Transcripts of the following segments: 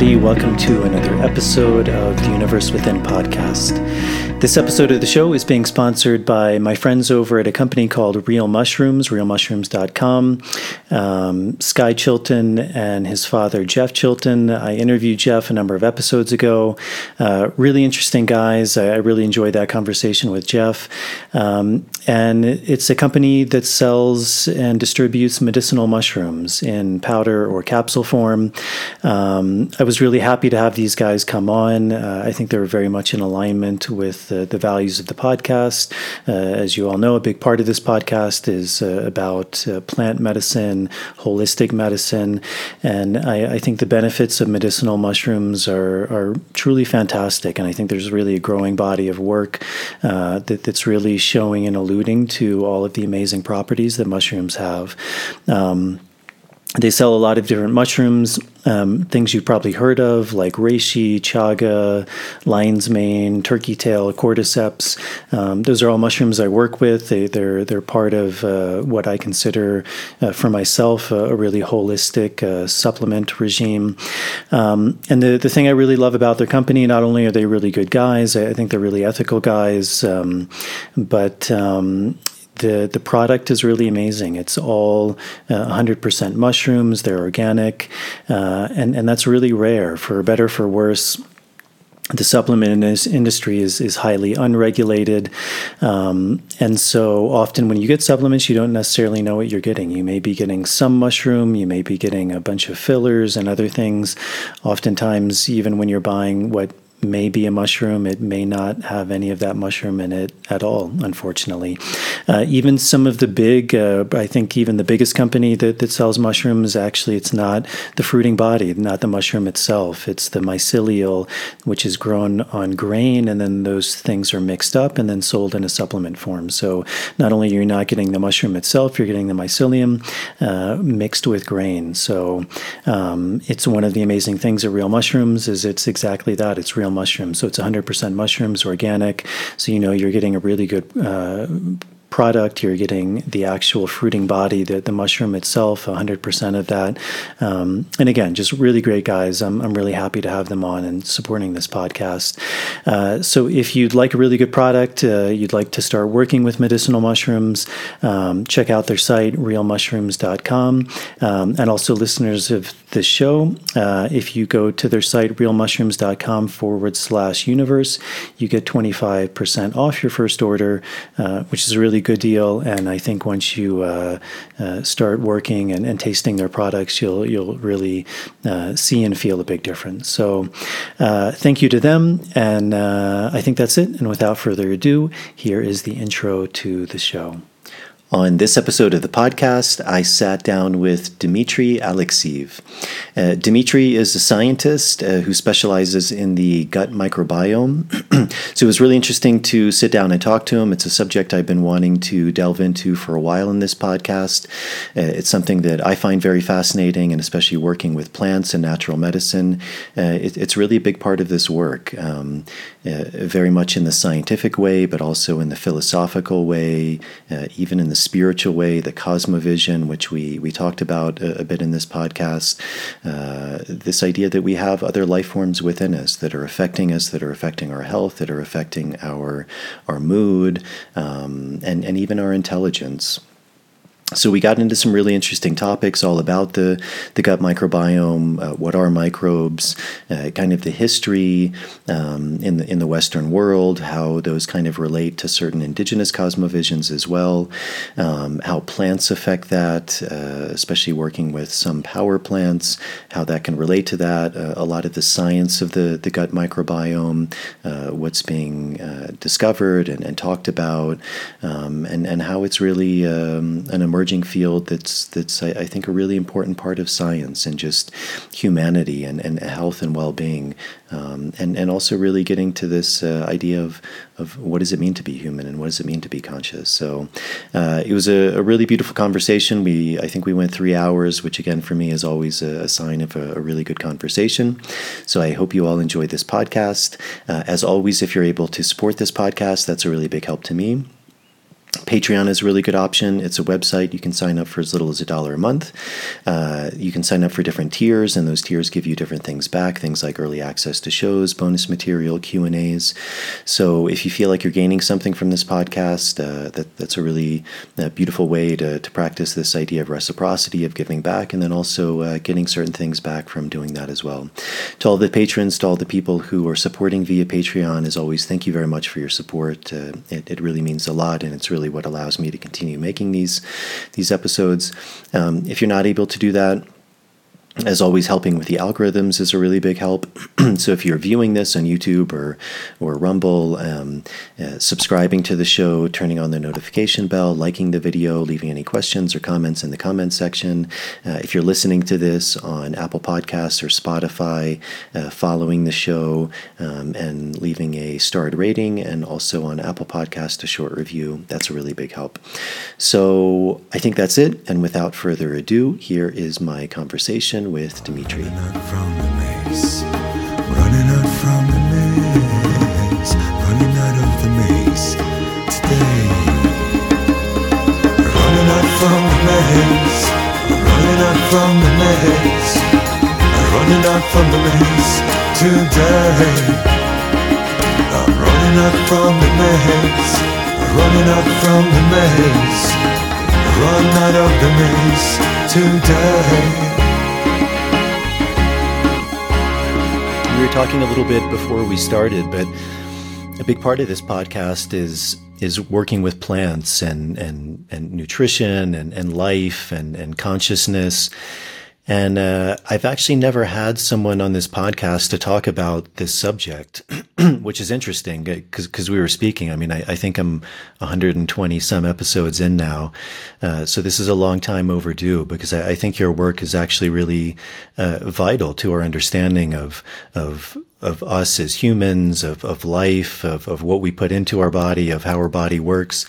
everybody. Welcome to another episode of the Universe Within podcast. This episode of the show is being sponsored by my friends over at a company called Real Mushrooms, realmushrooms.com. Um, Sky Chilton and his father, Jeff Chilton. I interviewed Jeff a number of episodes ago. Uh, really interesting guys. I, I, really enjoyed that conversation with Jeff. Um, and it's a company that sells and distributes medicinal mushrooms in powder or capsule form. Um, I was really happy to have these guys come on. Uh, I think they were very much in alignment with the, the values of the podcast. Uh, as you all know, a big part of this podcast is uh, about uh, plant medicine, holistic medicine, and I, I, think the benefits of medicinal mushrooms are, are truly fantastic. And I think there's really a growing body of work uh, that, that's really showing and alluding to all of the amazing properties that mushrooms have. Um, they sell a lot of different mushrooms, um, things you've probably heard of, like reishi, chaga, lion's mane, turkey tail, cordyceps. Um, those are all mushrooms I work with. They, are they're, they're part of uh, what I consider uh, for myself a, a really holistic uh, supplement regime. Um, and the the thing I really love about their company, not only are they really good guys, I, I think they're really ethical guys, um, but um, the the product is really amazing. It's all uh, 100% mushrooms. They're organic, uh, and and that's really rare. For better for worse, the supplement industry is is highly unregulated, um, and so often when you get supplements, you don't necessarily know what you're getting. You may be getting some mushroom, you may be getting a bunch of fillers and other things. Oftentimes, even when you're buying what may be a mushroom. It may not have any of that mushroom in it at all, unfortunately. Uh, even some of the big, uh, I think even the biggest company that, that sells mushrooms, actually, it's not the fruiting body, not the mushroom itself. It's the mycelial, which is grown on grain, and then those things are mixed up and then sold in a supplement form. So not only are you not getting the mushroom itself, you're getting the mycelium uh, mixed with grain. So um, it's one of the amazing things of real mushrooms is it's exactly that. It's real mushrooms. So it's 100% mushrooms, organic. So you know you're getting a really good uh, product, you're getting the actual fruiting body, the, the mushroom itself, 100% of that. Um, and again, just really great guys. I'm, I'm really happy to have them on and supporting this podcast. Uh, so if you'd like a really good product, uh, you'd like to start working with medicinal mushrooms, um, check out their site, realmushrooms.com. Um, and also, listeners of this show, uh, if you go to their site, realmushrooms.com forward slash universe, you get 25% off your first order, uh, which is really really good deal. And I think once you uh, uh, start working and, and, tasting their products, you'll you'll really uh, see and feel a big difference. So uh, thank you to them. And uh, I think that's it. And without further ado, here is the intro to the show. On this episode of the podcast, I sat down with Dmitry Alexeev. Uh, Dmitry is a scientist uh, who specializes in the gut microbiome. so it was really interesting to sit down and talk to him. It's a subject I've been wanting to delve into for a while in this podcast. Uh, it's something that I find very fascinating, and especially working with plants and natural medicine, uh, it, it's really a big part of this work. Um, uh, very much in the scientific way, but also in the philosophical way, uh, even in the spiritual way, the cosmovision, which we, we talked about a, a bit in this podcast. Uh, this idea that we have other life forms within us that are affecting us, that are affecting our health, that are affecting our, our mood, um, and, and even our intelligence so we got into some really interesting topics all about the, the gut microbiome, uh, what are microbes, uh, kind of the history um, in the in the Western world, how those kind of relate to certain indigenous cosmovisions as well, um, how plants affect that, uh, especially working with some power plants, how that can relate to that, uh, a lot of the science of the, the gut microbiome, uh, what's being uh, discovered and, and talked about, um, and, and how it's really um, an emerging emerging field that's that's I, I, think a really important part of science and just humanity and, and health and well being, um, and and also really getting to this uh, idea of of what does it mean to be human and what does it mean to be conscious. So uh, it was a, a, really beautiful conversation. We I think we went three hours, which again for me is always a, a sign of a, a, really good conversation. So I hope you all enjoyed this podcast. Uh, as always, if you're able to support this podcast, that's a really big help to me. Patreon is a really good option. It's a website. You can sign up for as little as a dollar a month. Uh, you can sign up for different tiers, and those tiers give you different things back. Things like early access to shows, bonus material, Q and A's. So if you feel like you're gaining something from this podcast, uh, that that's a really uh, beautiful way to to practice this idea of reciprocity of giving back, and then also uh, getting certain things back from doing that as well. To all the patrons, to all the people who are supporting via Patreon, as always, thank you very much for your support. Uh, it, it really means a lot, and it's really really what allows me to continue making these these episodes. Um, if you're not able to do that, as always, helping with the algorithms is a really big help. so if you're viewing this on YouTube or or Rumble, um, uh, subscribing to the show, turning on the notification bell, liking the video, leaving any questions or comments in the comments section. Uh, if you're listening to this on Apple Podcasts or Spotify, uh, following the show um, and leaving a starred rating, and also on Apple Podcast a short review, that's a really big help. So I think that's it. And without further ado, here is my conversation with Dimitri. Running out from the maze, running out from the maze, running out of the maze. Today. Running out from the maze, running out from the maze, running out from the maze. Today. I'm running out from the maze, running out from the maze, run out of the maze. Today. We were talking a little bit before we started, but a big part of this podcast is is working with plants and and and nutrition and and life and and consciousness. And uh, I've actually never had someone on this podcast to talk about this subject, which is interesting because we were speaking. I mean, I, I, think I'm 120 some episodes in now. Uh, so this is a long time overdue because I, I think your work is actually really uh, vital to our understanding of, of, of us as humans, of, of life, of, of what we put into our body, of how our body works.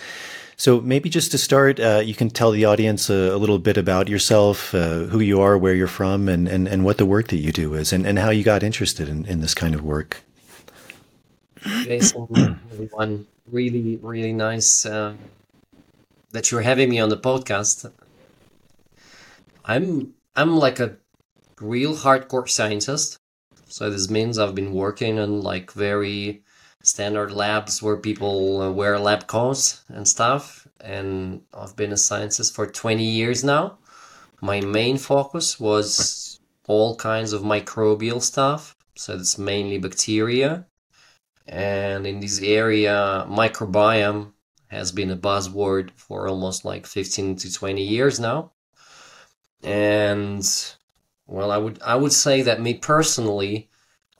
So maybe just to start, uh, you can tell the audience a, a little bit about yourself, uh, who you are, where you're from, and, and, and what the work that you do is, and, and how you got interested in, in this kind of work. Jason, everyone, really, really nice uh, that you're having me on the podcast. I'm I'm like a real hardcore scientist, so this means I've been working on like very standard labs where people uh, wear lab coats and stuff. And I've been a scientist for 20 years now. My main focus was all kinds of microbial stuff. So it's mainly bacteria. And in this area, microbiome has been a buzzword for almost like 15 to 20 years now. And well, I would I would say that me personally,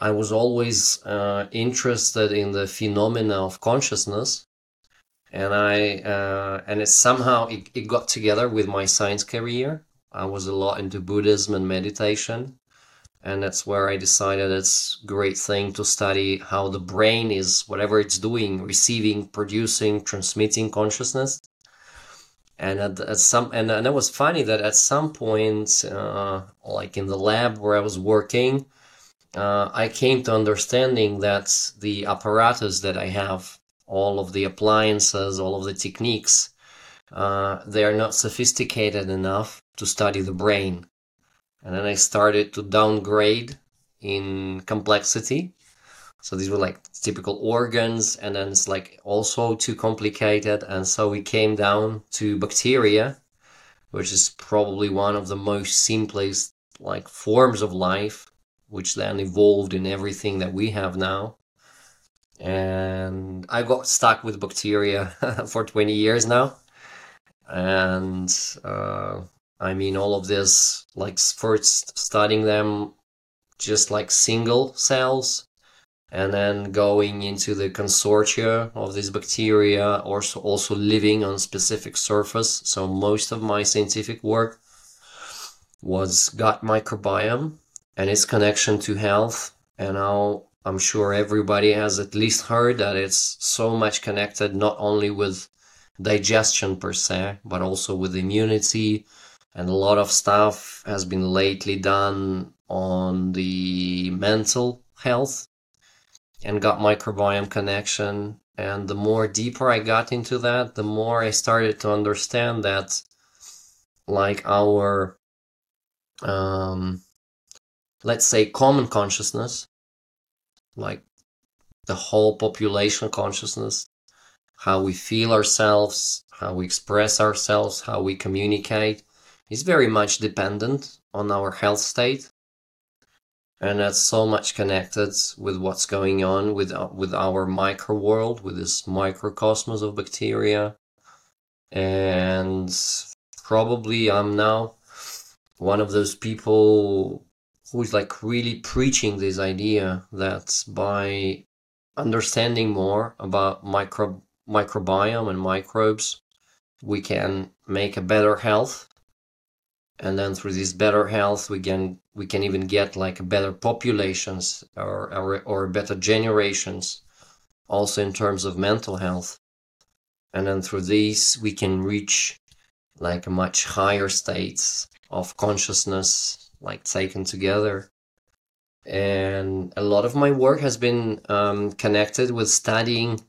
I was always uh, interested in the phenomena of consciousness, and I uh, and it somehow it, it got together with my science career. I was a lot into Buddhism and meditation, and that's where I decided it's a great thing to study how the brain is whatever it's doing, receiving, producing, transmitting consciousness. And at, at some and, and it was funny that at some point, uh, like in the lab where I was working uh, I came to understanding that the apparatus that I have, all of the appliances, all of the techniques, uh, they are not sophisticated enough to study the brain. And then I started to downgrade in complexity. So these were like typical organs, and then it's like also too complicated. And so we came down to bacteria, which is probably one of the most simplest like forms of life which then evolved in everything that we have now. And I got stuck with bacteria for 20 years now. And uh, I mean, all of this, like first studying them just like single cells, and then going into the consortia of these bacteria, also also living on specific surface. So most of my scientific work was gut microbiome, and its connection to health. And now I'm sure everybody has at least heard that it's so much connected not only with digestion per se, but also with immunity. And a lot of stuff has been lately done on the mental health and gut microbiome connection. And the more deeper I got into that, the more I started to understand that, like our, um, let's say, common consciousness, like the whole population consciousness, how we feel ourselves, how we express ourselves, how we communicate, is very much dependent on our health state. And that's so much connected with what's going on with uh, with our micro world with this microcosmos of bacteria. And probably i'm now one of those people who's like really preaching this idea that by understanding more about micro microbiome and microbes we can make a better health. And then through this better health we can we can even get like better populations or or, or better generations also in terms of mental health. And then through these we can reach like much higher states of consciousness like taken together and a lot of my work has been um, connected with studying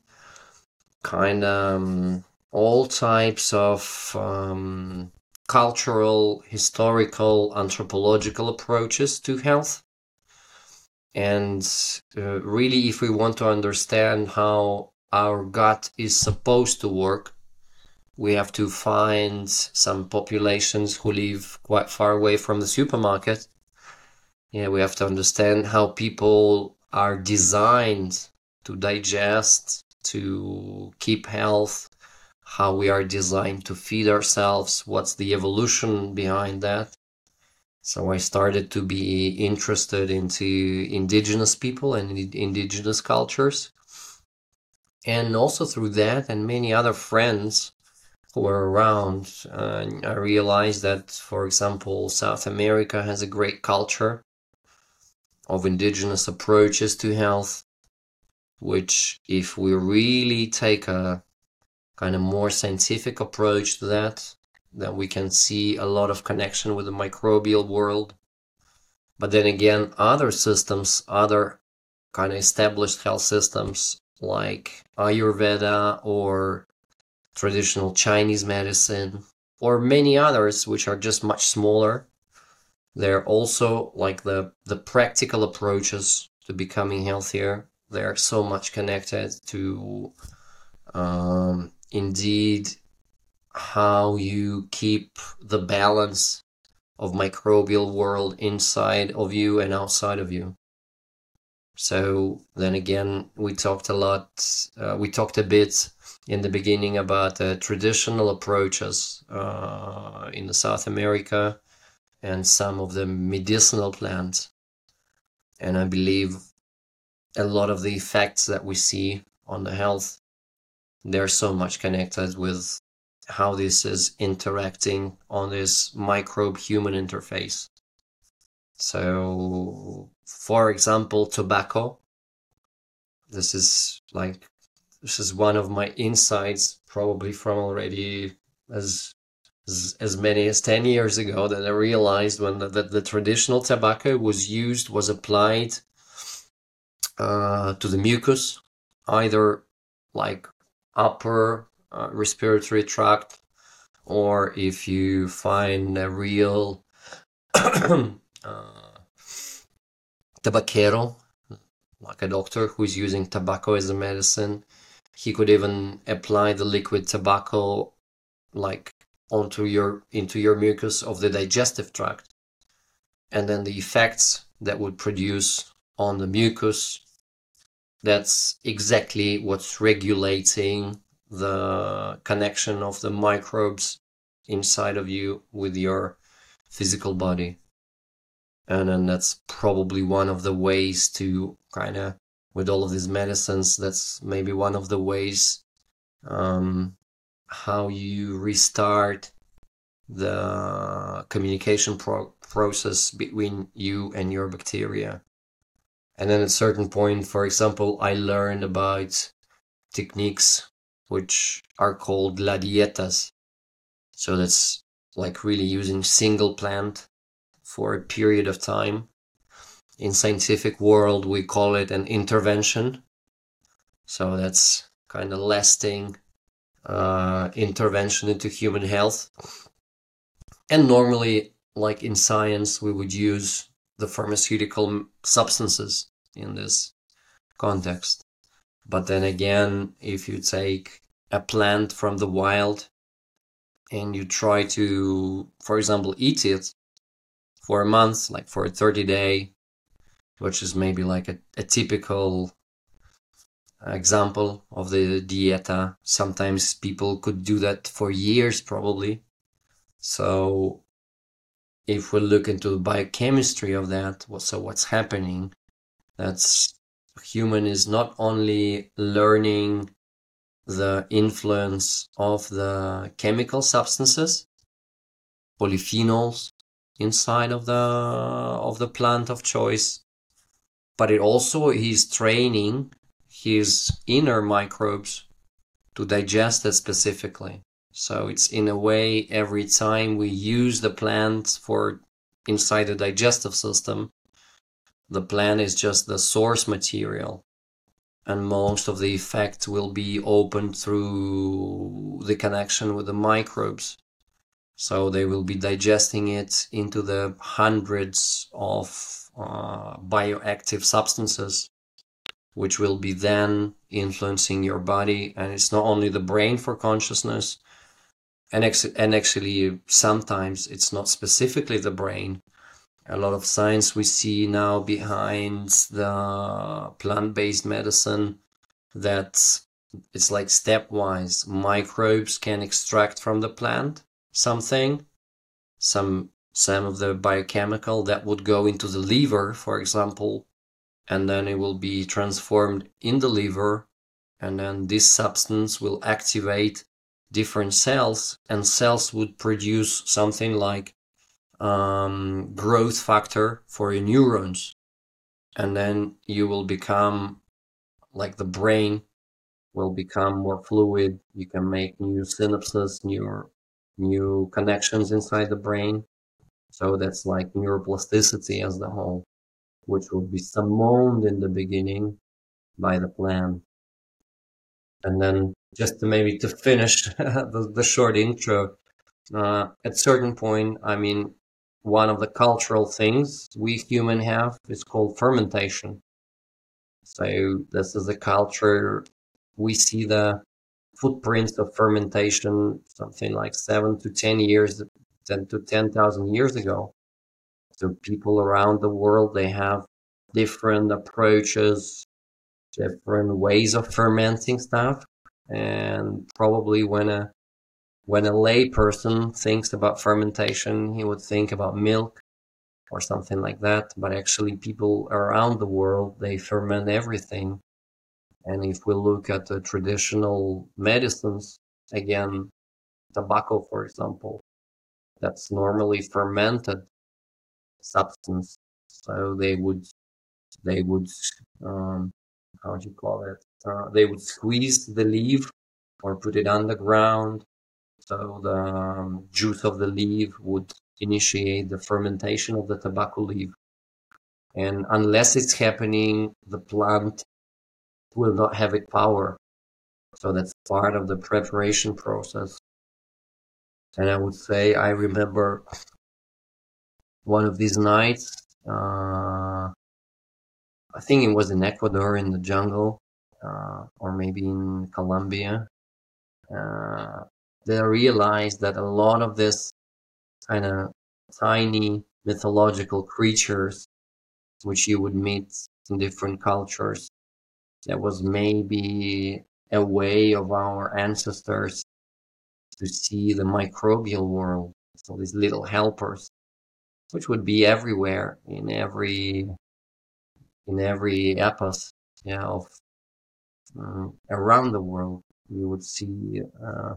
kind of um, all types of um, cultural, historical, anthropological approaches to health. And uh, really, if we want to understand how our gut is supposed to work, we have to find some populations who live quite far away from the supermarket. Yeah, we have to understand how people are designed to digest, to keep health, how we are designed to feed ourselves, what's the evolution behind that. So I started to be interested into indigenous people and indigenous cultures. And also through that and many other friends were around, I realized that, for example, South America has a great culture of indigenous approaches to health, which if we really take a kind of more scientific approach to that, that we can see a lot of connection with the microbial world. But then again, other systems, other kind of established health systems like Ayurveda or traditional Chinese medicine or many others which are just much smaller. They're also like the, the practical approaches to becoming healthier. They're so much connected to um, indeed how you keep the balance of microbial world inside of you and outside of you so then again we talked a lot uh, we talked a bit in the beginning about uh, traditional approaches uh, in the south america and some of the medicinal plants and i believe a lot of the effects that we see on the health they're so much connected with how this is interacting on this microbe human interface. So, for example, tobacco. This is like, this is one of my insights, probably from already as as, as many as 10 years ago that I realized when the, the, the traditional tobacco was used, was applied uh, to the mucus, either like upper uh, respiratory tract, or if you find a real uh, tabaquero, like a doctor who's using tobacco as a medicine, he could even apply the liquid tobacco like onto your into your mucus of the digestive tract and then the effects that would produce on the mucus that's exactly what's regulating the connection of the microbes inside of you with your physical body. And then that's probably one of the ways to kind of, with all of these medicines, that's maybe one of the ways um, how you restart the communication pro- process between you and your bacteria. And then at a certain point, for example, I learned about techniques which are called la dietas. So that's like really using single plant for a period of time. In scientific world, we call it an intervention. So that's kind of lasting uh, intervention into human health. And normally, like in science, we would use the pharmaceutical substances in this context. But then again, if you take a plant from the wild and you try to, for example, eat it for a month, like for a 30 day, which is maybe like a, a typical example of the dieta. Sometimes people could do that for years, probably. So, if we look into the biochemistry of that, so what's happening? That's human is not only learning the influence of the chemical substances, polyphenols inside of the of the plant of choice, but it also is training his inner microbes to digest it specifically. So it's in a way every time we use the plant for inside the digestive system, the plant is just the source material and most of the effect will be opened through the connection with the microbes. So they will be digesting it into the hundreds of uh, bioactive substances, which will be then influencing your body. And it's not only the brain for consciousness, and, ex- and actually sometimes it's not specifically the brain, a lot of science we see now behind the plant-based medicine that it's like stepwise microbes can extract from the plant something some some of the biochemical that would go into the liver for example and then it will be transformed in the liver and then this substance will activate different cells and cells would produce something like um, growth factor for your neurons. And then you will become like the brain will become more fluid. You can make new synapses new new connections inside the brain so that's like neuroplasticity as the whole which will be summoned in the beginning by the plan and then just to maybe to finish the, the short intro uh, at certain point i mean one of the cultural things we human have is called fermentation. So this is a culture we see the footprints of fermentation something like seven to ten years, ten to ten thousand years ago. So people around the world they have different approaches, different ways of fermenting stuff, and probably when a when a lay person thinks about fermentation, he would think about milk or something like that. But actually, people around the world they ferment everything. And if we look at the traditional medicines, again, tobacco, for example, that's normally fermented substance. So they would, they would, um, how do you call it? Uh, they would squeeze the leaf or put it underground so the um, juice of the leaf would initiate the fermentation of the tobacco leaf. And unless it's happening, the plant will not have its power. So that's part of the preparation process. And I would say I remember one of these nights, uh, I think it was in Ecuador in the jungle, uh, or maybe in Colombia. Uh, they realized that a lot of this kind of tiny mythological creatures which you would meet in different cultures that was maybe a way of our ancestors to see the microbial world so these little helpers which would be everywhere in every in every epos yeah, of um, around the world you would see uh,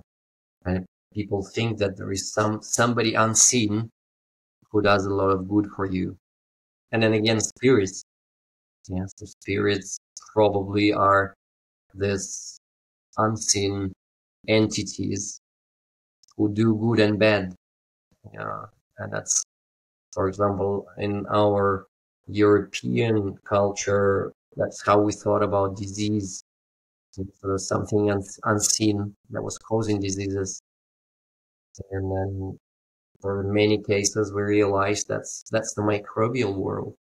and people think that there is some somebody unseen who does a lot of good for you. And then again spirits. Yes the spirits probably are this unseen entities who do good and bad yeah and that's for example in our european culture that's how we thought about disease So something un- unseen that was causing diseases. And then for many cases, we realized that's that's the microbial world.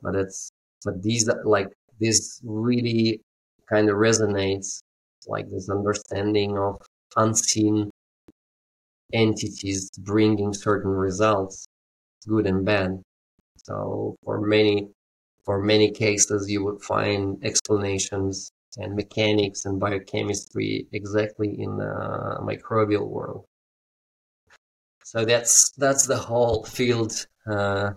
But it's but these like this really kind of resonates, like this understanding of unseen entities bringing certain results, good and bad. So for many for many cases, you would find explanations and mechanics and biochemistry exactly in the microbial world. So that's that's the whole field. Uh,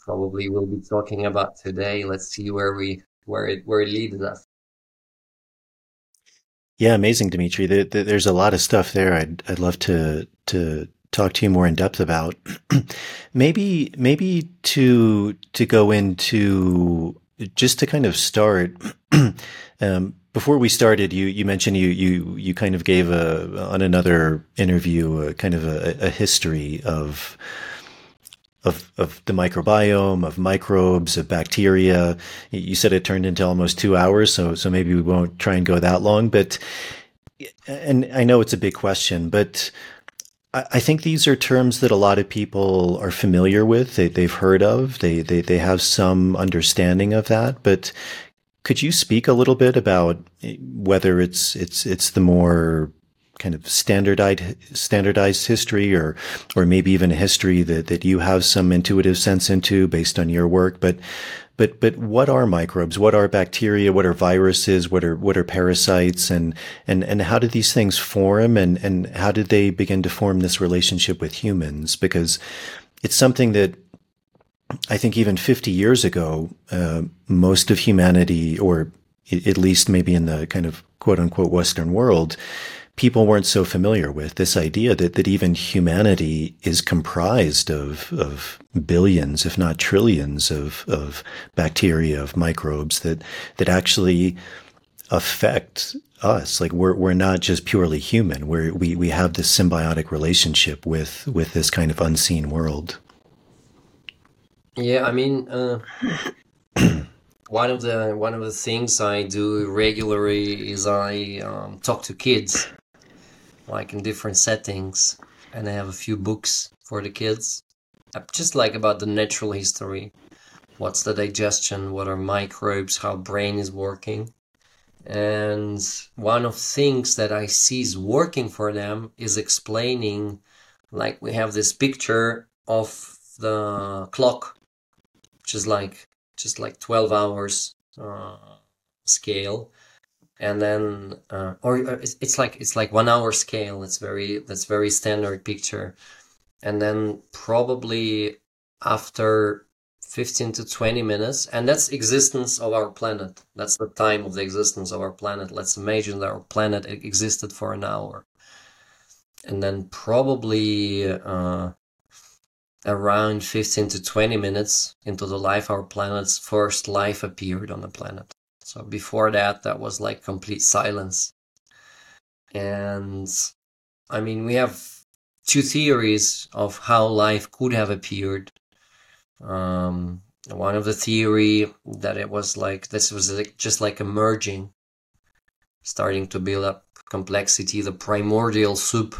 probably we'll be talking about today. Let's see where we where it where it leads us. Yeah, amazing, Dimitri. There, there's a lot of stuff there. I'd I'd love to to talk to you more in depth about. maybe maybe to to go into just to kind of start. um, before we started, you you mentioned you you you kind of gave a on another interview a kind of a, a history of of, of the microbiome, of microbes, of bacteria. You said it turned into almost two hours, so so maybe we won't try and go that long. But and I know it's a big question, but I think these are terms that a lot of people are familiar with. They, they've heard of. They, they they have some understanding of that. But could you speak a little bit about eh, whether it's it's it's the more kind of standardized standardized history or or maybe even a history that that you have some intuitive sense into based on your work. But but but what are microbes? What are bacteria? What are viruses? What are what are parasites? And and and how did these things form? And and how did they begin to form this relationship with humans? Because it's something that I think even 50 years ago, uh, most of humanity, or at least maybe in the kind of quote unquote Western world, people weren't so familiar with this idea that, that even humanity is comprised of, of billions, if not trillions of, of bacteria, of microbes that, that actually affect us. Like we're, we're not just purely human. We're, we, we have this symbiotic relationship with, with this kind of unseen world. Yeah, I mean, uh, one of the one of the things I do regularly is I um, talk to kids like in different settings, and I have a few books for the kids, just like about the natural history. What's the digestion? What are microbes? How brain is working? And one of things that I see is working for them is explaining, like we have this picture of the clock, which is like just like 12 hours uh, scale and then uh, or, or it's, it's like it's like one hour scale. It's very that's very standard picture. And then probably after 15 to 20 minutes and that's existence of our planet. That's the time of the existence of our planet. Let's imagine that our planet existed for an hour. And then probably uh, around 15 to 20 minutes into the life our planet's first life appeared on the planet so before that, that was like complete silence. And I mean, we have two theories of how life could have appeared. Um, one of the theory that it was like this was like, just like emerging, starting to build up complexity, the primordial soup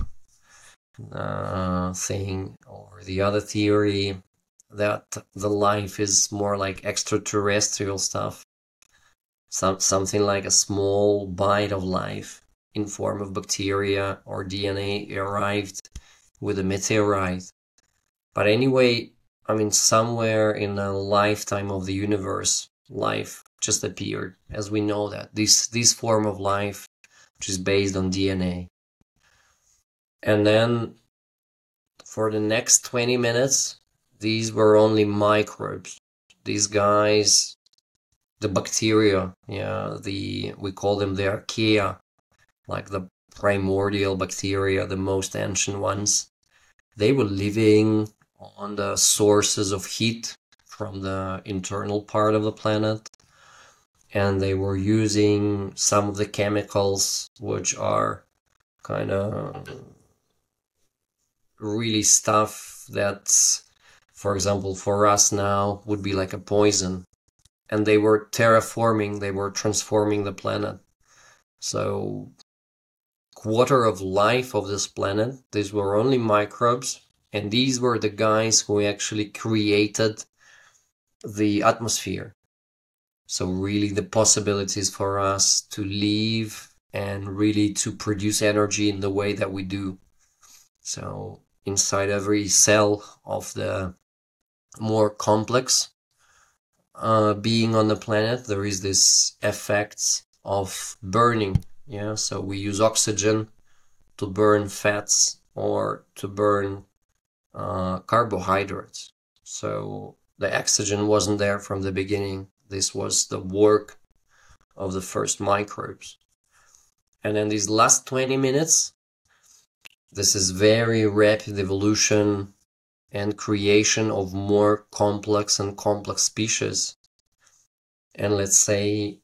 uh, thing, or the other theory that the life is more like extraterrestrial stuff some, something like a small bite of life in form of bacteria or DNA arrived with a meteorite. But anyway, I mean, somewhere in the lifetime of the universe, life just appeared, as we know that this this form of life, which is based on DNA. And then, for the next twenty minutes, these were only microbes. These guys the bacteria, yeah, the we call them the archaea, like the primordial bacteria, the most ancient ones. They were living on the sources of heat from the internal part of the planet, and they were using some of the chemicals which are kind of really stuff that's, for example, for us now would be like a poison and they were terraforming, they were transforming the planet. So quarter of life of this planet, these were only microbes, and these were the guys who actually created the atmosphere. So really the possibilities for us to live and really to produce energy in the way that we do. So inside every cell of the more complex uh, being on the planet, there is this effect of burning. Yeah, so we use oxygen to burn fats or to burn uh, carbohydrates. So the oxygen wasn't there from the beginning. This was the work of the first microbes. And then these last 20 minutes, this is very rapid evolution and creation of more complex and complex species. And let's say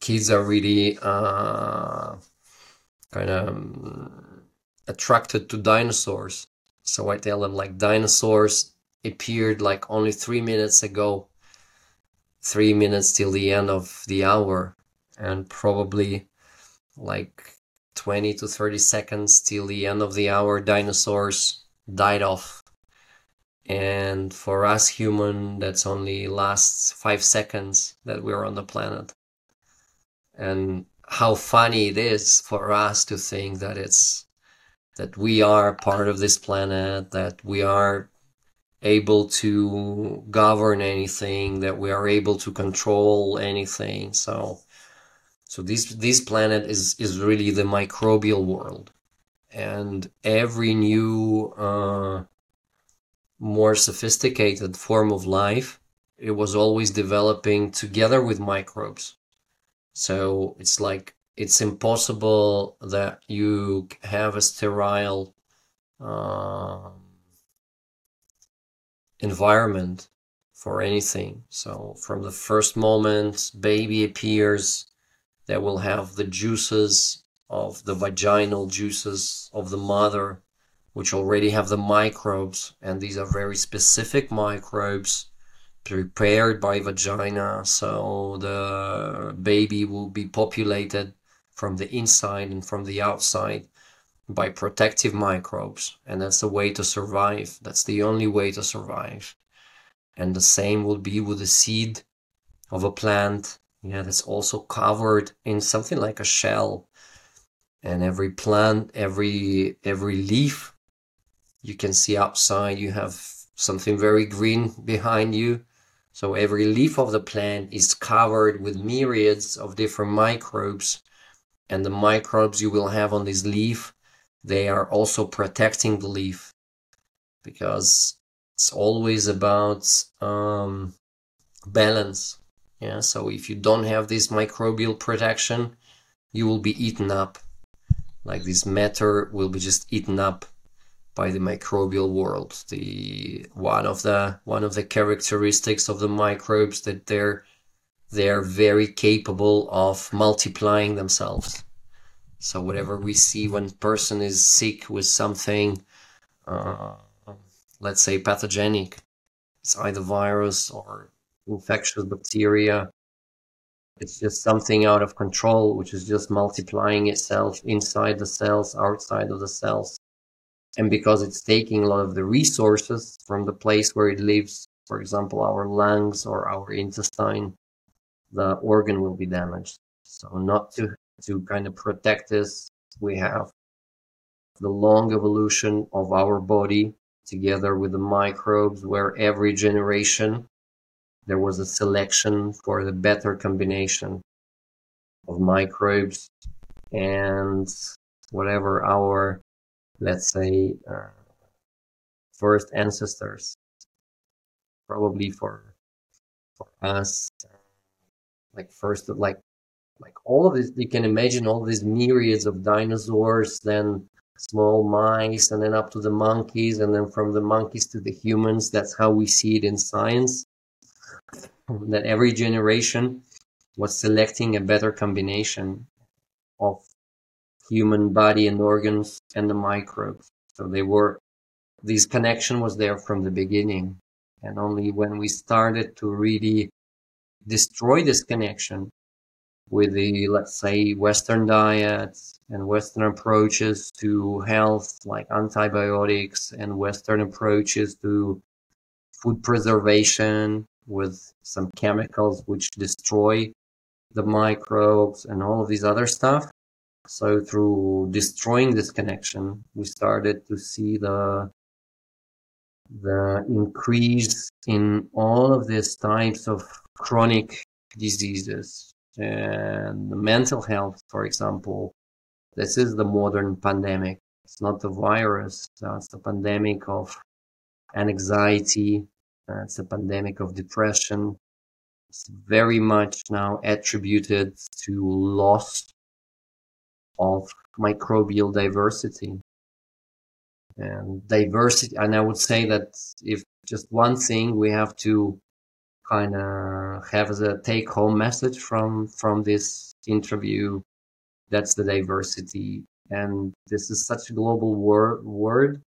kids are really uh, kind of um, attracted to dinosaurs. So I tell them like dinosaurs appeared like only three minutes ago, three minutes till the end of the hour, and probably like 20 to 30 seconds till the end of the hour, dinosaurs died off. And for us human, that's only lasts five seconds that we're on the planet. And how funny it is for us to think that it's that we are part of this planet, that we are able to govern anything, that we are able to control anything. So, so this this planet is is really the microbial world, and every new uh, more sophisticated form of life, it was always developing together with microbes. So it's like it's impossible that you have a sterile. Um, environment for anything. So from the first moment baby appears, they will have the juices of the vaginal juices of the mother, which already have the microbes, and these are very specific microbes prepared by vagina. So the baby will be populated from the inside and from the outside by protective microbes and that's the way to survive. That's the only way to survive. And the same will be with the seed of a plant. Yeah that's also covered in something like a shell and every plant every every leaf you can see outside you have something very green behind you so every leaf of the plant is covered with myriads of different microbes and the microbes you will have on this leaf they are also protecting the leaf because it's always about um, balance. Yeah, so if you don't have this microbial protection, you will be eaten up. Like this matter will be just eaten up by the microbial world. The one of the one of the characteristics of the microbes that they're they're very capable of multiplying themselves. So whatever we see when person is sick with something, uh, let's say pathogenic, it's either virus or infectious bacteria. It's just something out of control, which is just multiplying itself inside the cells, outside of the cells. And because it's taking a lot of the resources from the place where it lives, for example, our lungs or our intestine, the organ will be damaged. So not to to kind of protect us, we have the long evolution of our body together with the microbes, where every generation there was a selection for the better combination of microbes and whatever our, let's say, uh, first ancestors, probably for for us, like first, like like all of this you can imagine all these myriads of dinosaurs then small mice and then up to the monkeys and then from the monkeys to the humans that's how we see it in science that every generation was selecting a better combination of human body and organs and the microbes. So they were this connection was there from the beginning. And only when we started to really destroy this connection with the let's say Western diets and Western approaches to health, like antibiotics and Western approaches to food preservation with some chemicals which destroy the microbes and all of these other stuff. So through destroying this connection, we started to see the the increase in all of these types of chronic diseases and mental health, for example. This is the modern pandemic. It's not the virus. Uh, it's the pandemic of anxiety. Uh, it's a pandemic of depression. It's very much now attributed to loss of microbial diversity and diversity. And I would say that if just one thing we have to kind of have as a take home message from from this interview, that's the diversity. And this is such a global wor- word.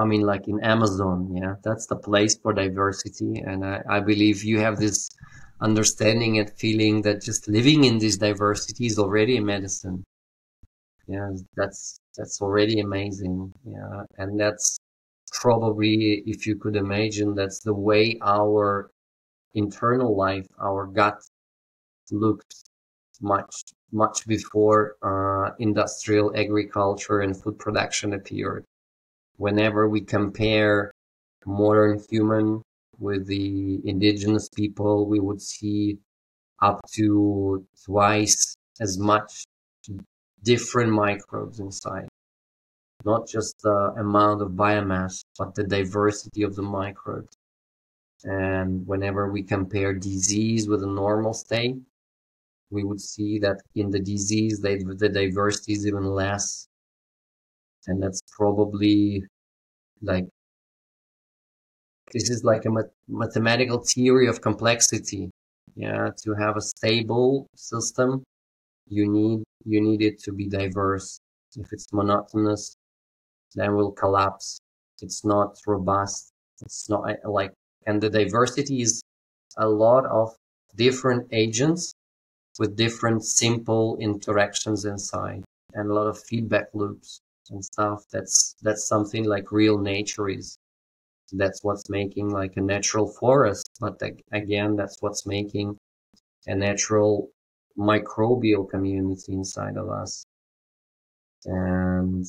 I mean, like in Amazon, yeah, that's the place for diversity. And I, I believe you have this understanding and feeling that just living in this diversity is already a medicine. Yeah that's that's already amazing. Yeah and that's probably if you could imagine that's the way our internal life our gut looked much much before uh, industrial agriculture and food production appeared whenever we compare modern human with the indigenous people we would see up to twice as much different microbes inside. Not just the amount of biomass, but the diversity of the microbes. And whenever we compare disease with a normal state, we would see that in the disease, they, the diversity is even less. And that's probably like, this is like a mathematical theory of complexity. Yeah. To have a stable system, you need you need it to be diverse. If it's monotonous, then will collapse. It's not robust. It's not eh, like, and the diversity is a lot of different agents with different simple interactions inside and a lot of feedback loops and stuff. That's, that's something like real nature is. That's what's making like a natural forest. But again, that's what's making a natural microbial community inside of us. And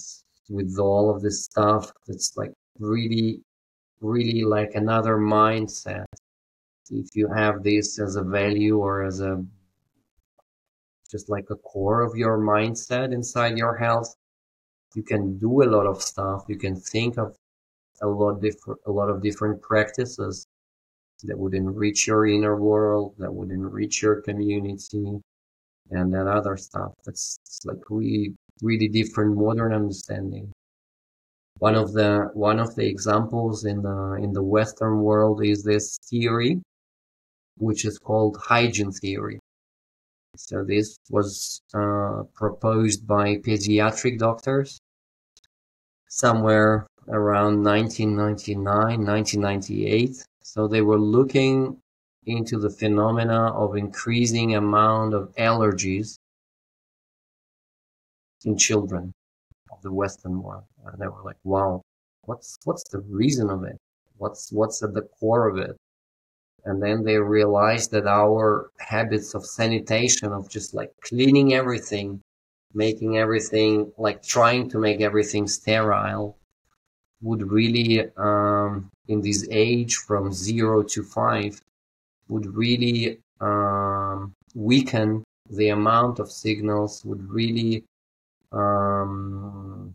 with all of this stuff, it's like really, really like another mindset. If you have this as a value or as a just like a core of your mindset inside your health, you can do a lot of stuff. You can think of a lot different, a lot of different practices that would enrich your inner world, that would enrich your community, and that other stuff. That's like really, really different modern understanding. One of the one of the examples in the in the Western world is this theory, which is called hygiene theory. So this was uh, proposed by pediatric doctors somewhere around 1999, 1998. So they were looking into the phenomena of increasing amount of allergies in children of the Western world. And they were like, wow, what's, what's the reason of it? What's, what's at the core of it? And then they realized that our habits of sanitation, of just like cleaning everything, making everything, like trying to make everything sterile, would really, um, in this age from zero to five, would really um, weaken the amount of signals, would really um,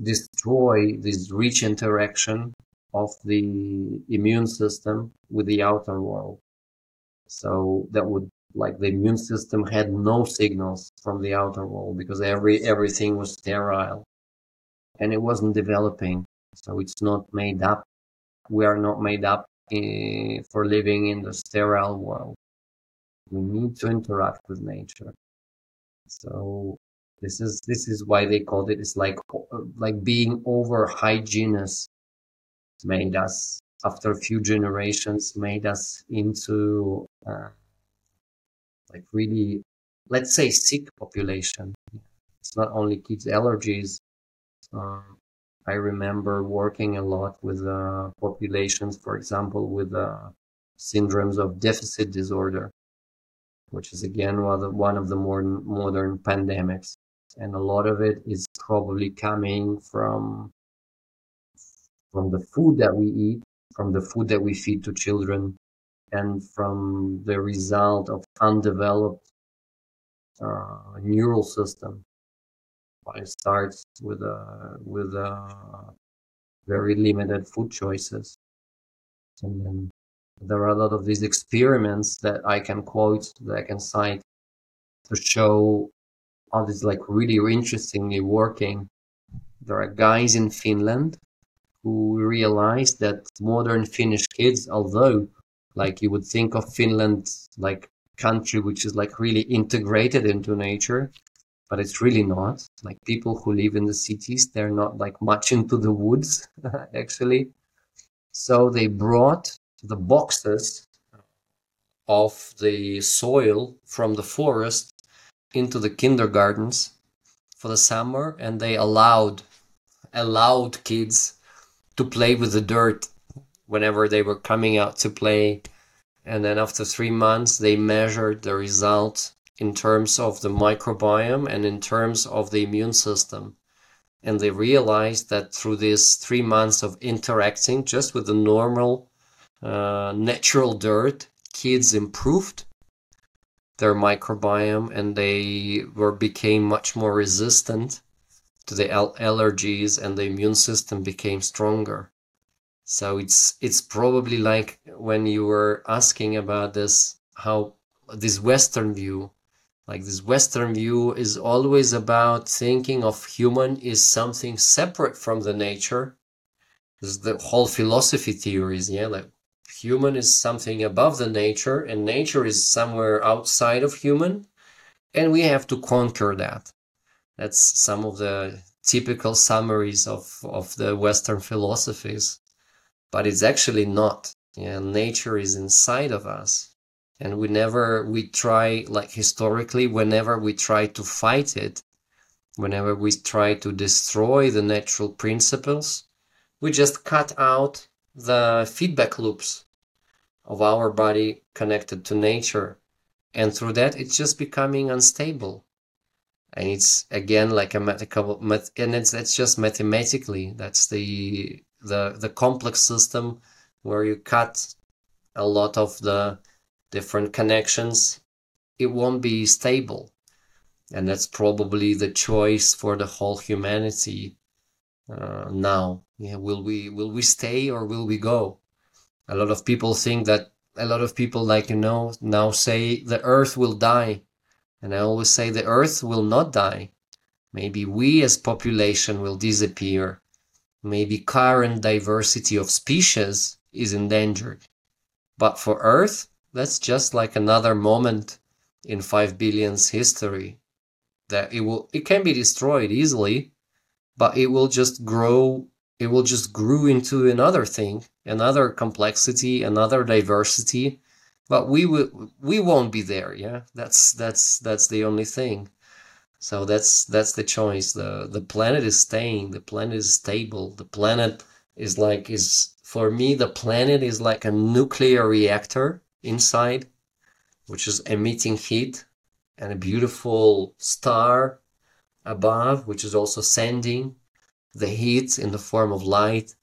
destroy this rich interaction of the immune system with the outer world. So that would like the immune system had no signals from the outer world because every everything was sterile and it wasn't developing. So it's not made up. We are not made up uh, for living in the sterile world. We need to interact with nature. So this is this is why they called it. It's like like being over hygienist made us after a few generations made us into uh, like really let's say sick population. It's not only kids allergies. Um, i remember working a lot with uh, populations for example with uh, syndromes of deficit disorder which is again one of the, one of the more modern pandemics. And a lot of it is probably coming from from the food that we eat from the food that we feed to children and from the result of undeveloped uh, neural system. It starts with a with a very limited food choices, and then there are a lot of these experiments that I can quote that I can cite to show how this like really interestingly working. There are guys in Finland who realized that modern Finnish kids, although like you would think of Finland like country which is like really integrated into nature, but it's really not. Like people who live in the cities, they're not like much into the woods actually. So they brought the boxes of the soil from the forest into the kindergartens for the summer and they allowed allowed kids to play with the dirt whenever they were coming out to play. And then after three months, they measured the result in terms of the microbiome and in terms of the immune system. And they realized that through these three months of interacting just with the normal, uh, natural dirt, kids improved their microbiome and they were became much more resistant to the allergies and the immune system became stronger. So it's it's probably like when you were asking about this how this western view like this western view is always about thinking of human is something separate from the nature this is the whole philosophy theories yeah like human is something above the nature and nature is somewhere outside of human and we have to conquer that that's some of the typical summaries of, of the Western philosophies. But it's actually not. Yeah, nature is inside of us. And we never, we try, like historically, whenever we try to fight it, whenever we try to destroy the natural principles, we just cut out the feedback loops of our body connected to nature. And through that, it's just becoming unstable and it's again like a mathematical and it's that's just mathematically that's the the the complex system where you cut a lot of the different connections. It won't be stable. And that's probably the choice for the whole humanity uh, now. Yeah will we will we stay or will we go? A lot of people think that a lot of people like you know now say the earth will die and I always say the earth will not die. Maybe we as population will disappear. Maybe current diversity of species is endangered. But for earth, that's just like another moment in 5 billion's history that it will it can be destroyed easily, but it will just grow it will just grow into another thing, another complexity, another diversity but we will we won't be there yeah? That's that's that's the only thing. So that's that's the choice. The the planet is staying the planet is stable the planet is like is for me the planet is like a nuclear reactor inside which is emitting heat and a beautiful star above which is also sending the heat in the form of light.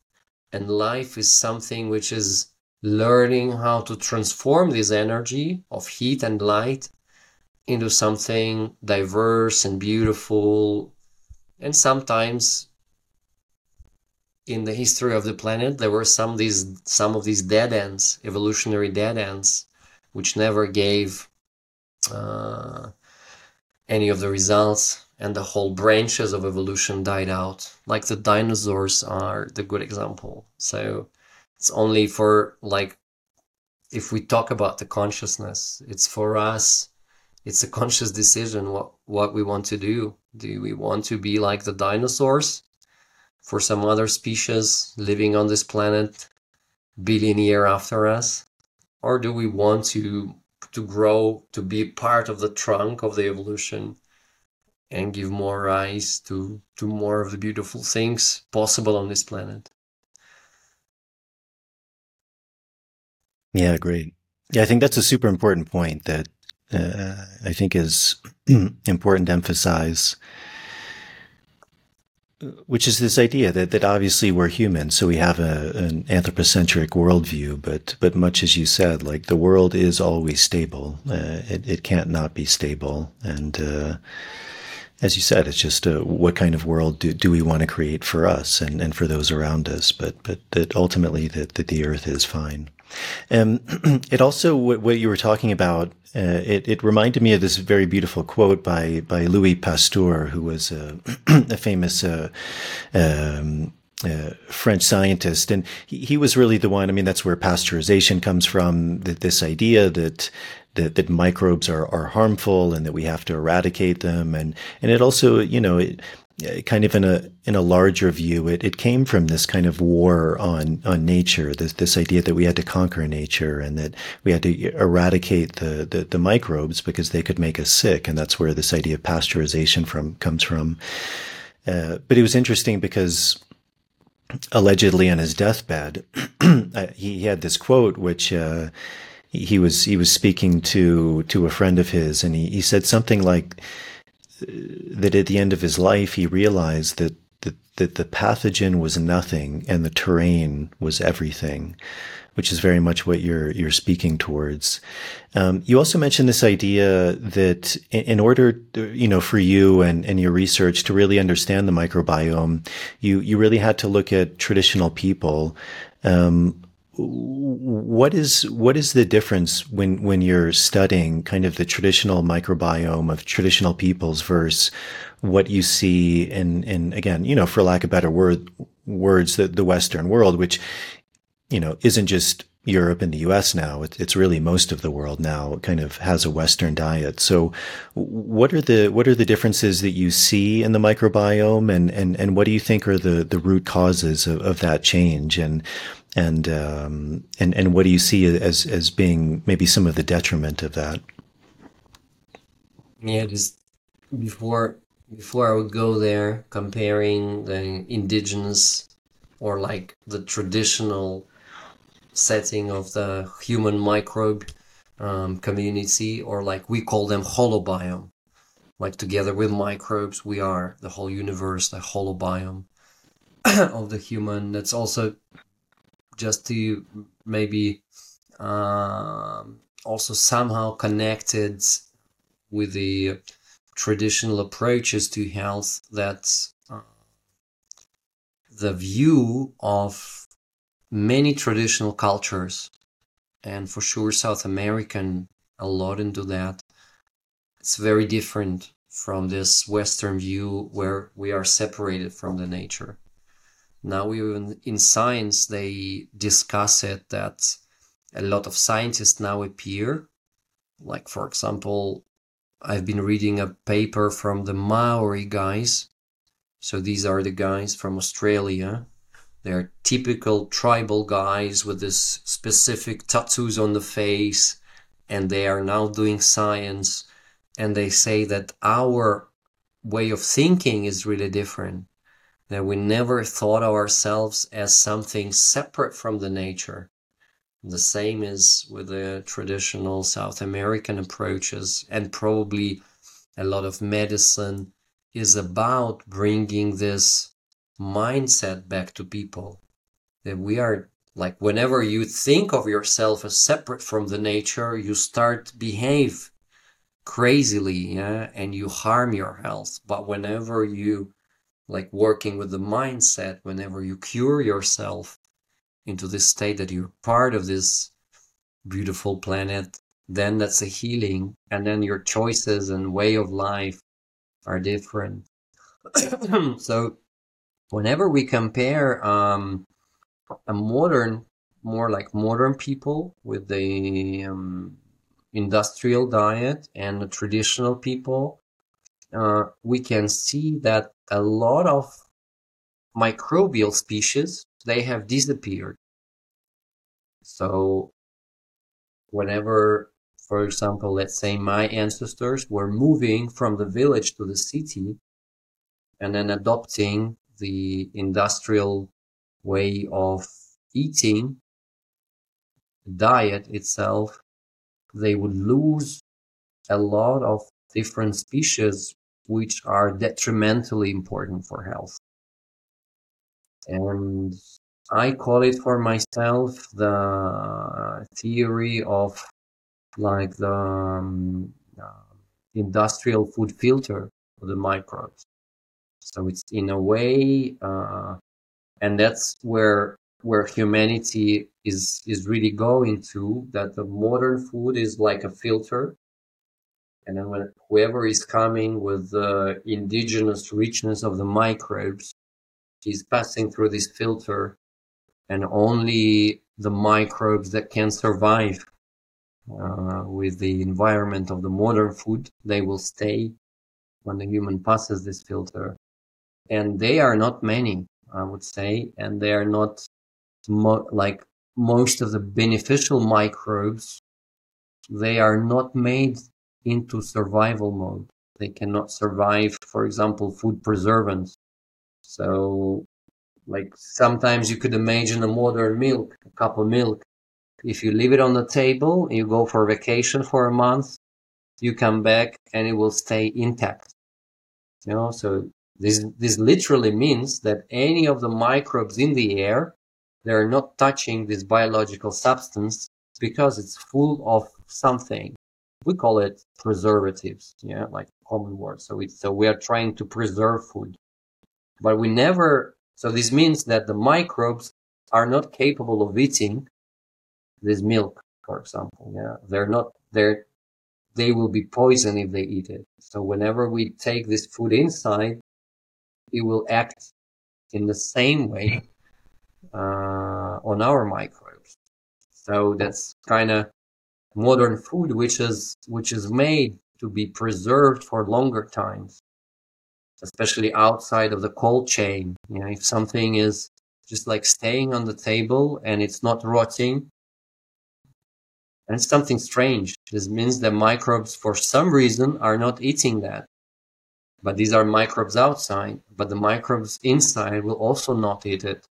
And life is something which is learning how to transform this energy of heat and light into something diverse and beautiful. And sometimes in the history of the planet, there were some these some of these dead ends, evolutionary dead ends, which never gave uh, any of the results, and the whole branches of evolution died out. Like the dinosaurs are the good example. So it's only for like if we talk about the consciousness it's for us. It's a conscious decision what what we want to do. Do we want to be like the dinosaurs for some other species living on this planet billion year after us? Or do we want to to grow to be part of the trunk of the evolution and give more rise to to more of the beautiful things possible on this planet yeah great yeah i think that's a super important point that uh, i think is important to emphasize which is this idea that, that obviously we're human, so we have a, an anthropocentric worldview, but but much as you said, like the world is always stable. Uh, it it can't not be stable, and uh, as you said, it's just uh, what kind of world do, do we want to create for us and, and for those around us, but but that ultimately that, that the earth is fine. Um, it also what, you were talking about uh, it, it reminded me of this very beautiful quote by by Louis Pasteur, who was a, a famous uh, um, uh, French scientist, and he, he, was really the one. I mean, that's where pasteurization comes from. That this idea that that, that microbes are, are harmful and that we have to eradicate them, and and it also, you know, it, kind of in a in a larger view, it, it came from this kind of war on on nature, this this idea that we had to conquer nature and that we had to eradicate the, the, the microbes because they could make us sick, and that's where this idea of pasteurization from comes from. Uh, but it was interesting because allegedly on his deathbed, uh, he had this quote which. Uh, he was he was speaking to to a friend of his, and he, he said something like, that at the end of his life, he realized that, that, that the pathogen was nothing and the terrain was everything, which is very much what you're, you're speaking towards. Um, you also mentioned this idea that in order, you know, for you and, and your research to really understand the microbiome, you, you really had to look at traditional people. Um, what is what is the difference when when you're studying kind of the traditional microbiome of traditional peoples versus what you see in in again you know for lack of better word words the, the western world which you know isn't just Europe and the US now it, it's really most of the world now kind of has a western diet. So what are the what are the differences that you see in the microbiome and and and what do you think are the the root causes of, of that change? And and um, and and what do you see as as being maybe some of the detriment of that? Yeah, just before before I would go there, comparing the indigenous or like the traditional setting of the human microbe um, community, or like we call them holobiome. Like together with microbes, we are the whole universe, the holobiome of the human. That's also just to maybe um, also somehow connected with the traditional approaches to health that uh, the view of many traditional cultures and for sure South American a lot into that. It's very different from this western view where we are separated from the nature now, even in science, they discuss it that a lot of scientists now appear. Like, for example, I've been reading a paper from the Maori guys. So these are the guys from Australia. They're typical tribal guys with this specific tattoos on the face, and they are now doing science. And they say that our way of thinking is really different that we never thought of ourselves as something separate from the nature. The same is with the traditional South American approaches, and probably a lot of medicine is about bringing this mindset back to people that we are like whenever you think of yourself as separate from the nature you start behave crazily yeah and you harm your health but whenever you like working with the mindset whenever you cure yourself into this state that you're part of this beautiful planet then that's a healing. And then your choices and way of life are different. So whenever we compare um, a modern more like modern people with the um, industrial diet and the traditional people uh, we can see that a lot of microbial species they have disappeared. So whenever, for example, let's say my ancestors were moving from the village to the city and then adopting the industrial way of eating, diet itself, they would lose a lot of different species which are detrimentally important for health. And I call it for myself the theory of like the um, uh, industrial food filter of the microbes. So it's in a way, uh, and that's where where humanity is is really going to. That the modern food is like a filter, and then when whoever is coming with the indigenous richness of the microbes is passing through this filter and only the microbes that can survive uh, with the environment of the modern food, they will stay when the human passes this filter. And they are not many, I would say, and they are not mo- like most of the beneficial microbes. They are not made into survival mode. They cannot survive, for example, food preservatives. So like sometimes you could imagine a modern milk, a cup of milk. If you leave it on the table, you go for vacation for a month, you come back and it will stay intact. You know, so this, this literally means that any of the microbes in the air, they're not touching this biological substance because it's full of something. We call it preservatives, yeah, like common word. So it's, so we are trying to preserve food, but we never so this means that the microbes are not capable of eating this milk, for example. Yeah, they're not. They're they will be poisoned if they eat it. So whenever we take this food inside, it will act in the same way uh, on our microbes. So that's kind of modern food, which is which is made to be preserved for longer times especially outside of the cold chain. You know, if something is just like staying on the table and it's not rotting, and it's something strange. This means that microbes, for some reason, are not eating that. But these are microbes outside, but the microbes inside will also not eat it.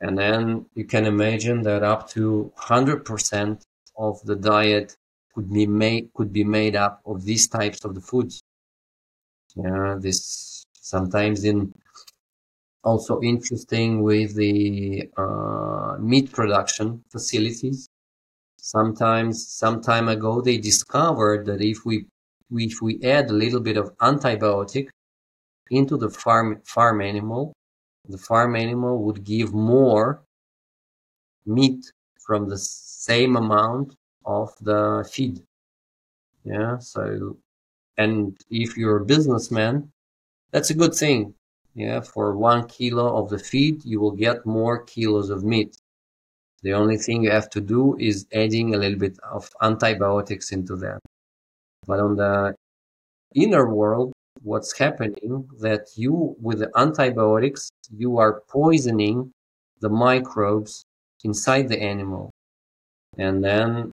And then you can imagine that up to 100% of the diet could be made, could be made up of these types of the foods. Yeah, this sometimes in also interesting with the uh, meat production facilities. Sometimes, some time ago, they discovered that if we if we add a little bit of antibiotic into the farm farm animal, the farm animal would give more meat from the same amount of the feed. Yeah, so and if you're a businessman, that's a good thing. Yeah, for one kilo of the feed, you will get more kilos of meat. The only thing you have to do is adding a little bit of antibiotics into that. But on the inner world, what's happening that you, with the antibiotics, you are poisoning the microbes inside the animal. And then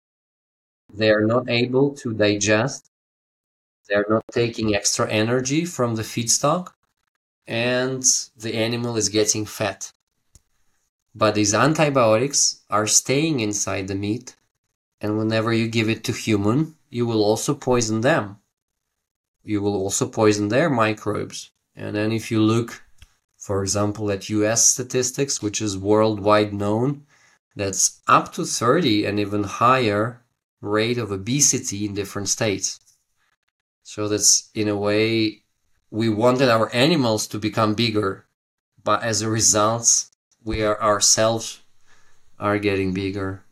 they are not able to digest they're not taking extra energy from the feedstock and the animal is getting fat. But these antibiotics are staying inside the meat and whenever you give it to human, you will also poison them. You will also poison their microbes. And then if you look, for example, at US statistics, which is worldwide known, that's up to 30 and even higher rate of obesity in different states. So that's in a way, we wanted our animals to become bigger, but as a result, we are ourselves are getting bigger.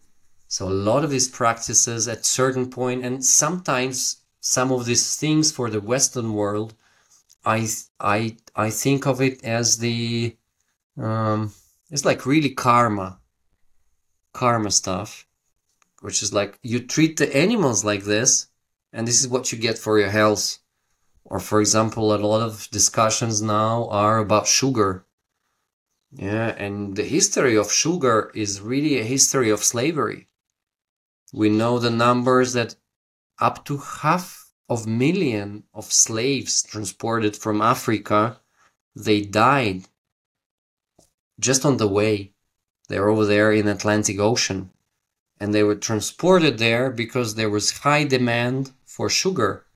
So a lot of these practices at certain point, and sometimes some of these things for the Western world, I I I think of it as the um, it's like really karma, karma stuff, which is like you treat the animals like this, and this is what you get for your health. Or, for example, a lot of discussions now are about sugar. Yeah, and the history of sugar is really a history of slavery. We know the numbers that up to half of million of slaves transported from Africa, they died just on the way. They're over there in the Atlantic Ocean. And they were transported there because there was high demand for sugar,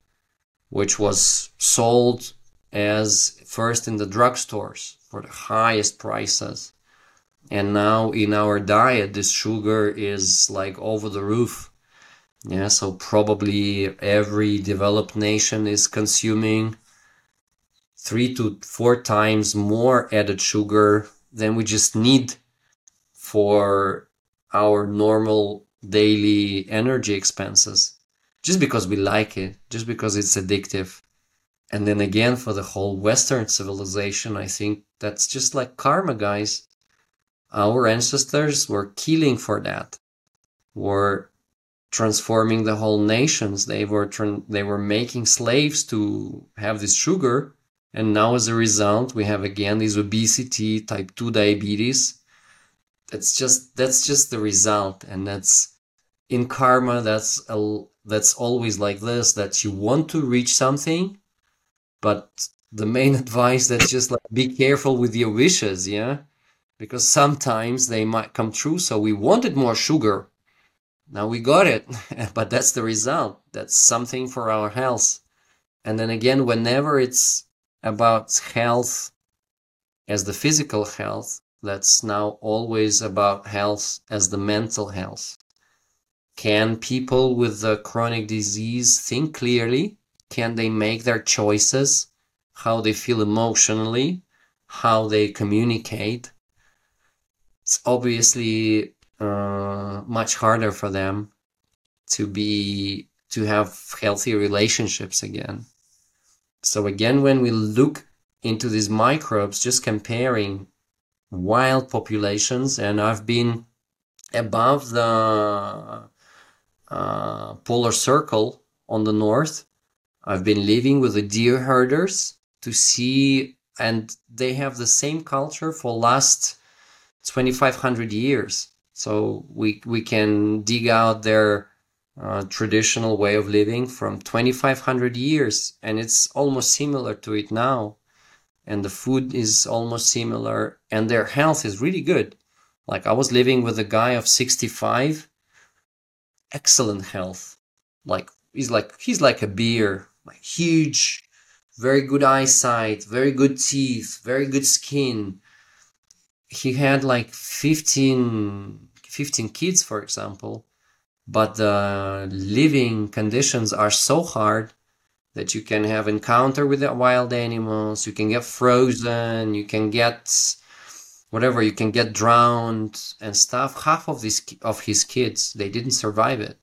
which was sold as first in the drugstores for the highest prices. And now in our diet, this sugar is like over the roof. Yeah, so probably every developed nation is consuming three to four times more added sugar than we just need for our normal daily energy expenses just because we like it, just because it's addictive. And then again, for the whole Western civilization, I think that's just like karma, guys. Our ancestors were killing for that, were transforming the whole nations. They were they were making slaves to have this sugar, and now as a result, we have again this obesity, type two diabetes. That's just that's just the result, and that's in karma. That's a, that's always like this. That you want to reach something but the main advice that's just like be careful with your wishes, yeah? Because sometimes they might come true. So we wanted more sugar. Now we got it, but that's the result. That's something for our health. And then again, whenever it's about health as the physical health, that's now always about health as the mental health. Can people with the chronic disease think clearly? Can they make their choices? How they feel emotionally? How they communicate? It's obviously uh, much harder for them to be to have healthy relationships again. So again, when we look into these microbes, just comparing wild populations, and I've been above the uh, polar circle on the north, I've been living with the deer herders to see, and they have the same culture for last 2,500 years. So we we can dig out their uh, traditional way of living from 2,500 years, and it's almost similar to it now. And the food is almost similar, and their health is really good. Like I was living with a guy of 65, excellent health. Like he's like he's like a beer like huge, very good eyesight, very good teeth, very good skin. He had like 15, 15 kids, for example, but the living conditions are so hard that you can have encounter with the wild animals, you can get frozen, you can get whatever, you can get drowned and stuff. Half of this of his kids, they didn't survive it.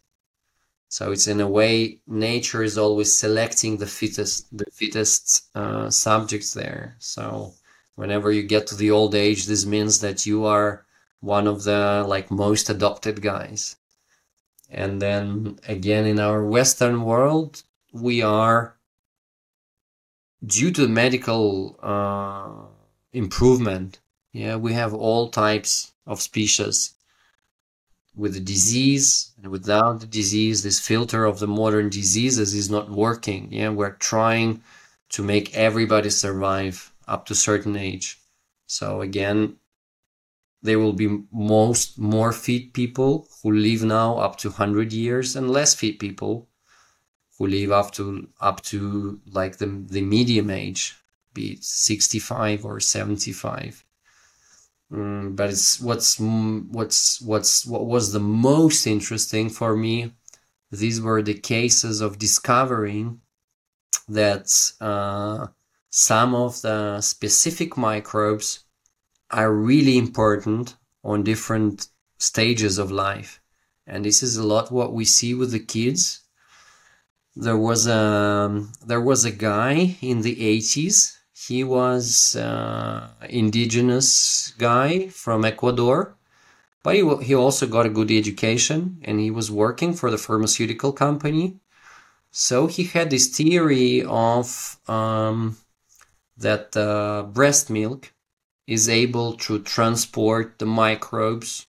So it's in a way nature is always selecting the fittest, the fittest uh, subjects there. So whenever you get to the old age, this means that you are one of the like most adopted guys. And then again, in our Western world, we are due to medical uh, improvement. Yeah, we have all types of species with the disease and without the disease this filter of the modern diseases is not working yeah we're trying to make everybody survive up to certain age so again there will be most more fit people who live now up to 100 years and less fit people who live up to up to like the the medium age be it 65 or 75 Mm, but it's what's what's what's what was the most interesting for me. These were the cases of discovering that uh, some of the specific microbes are really important on different stages of life, and this is a lot what we see with the kids. There was a there was a guy in the eighties he was uh, indigenous guy from Ecuador, but he, he also got a good education and he was working for the pharmaceutical company. So he had this theory of um, that uh, breast milk is able to transport the microbes,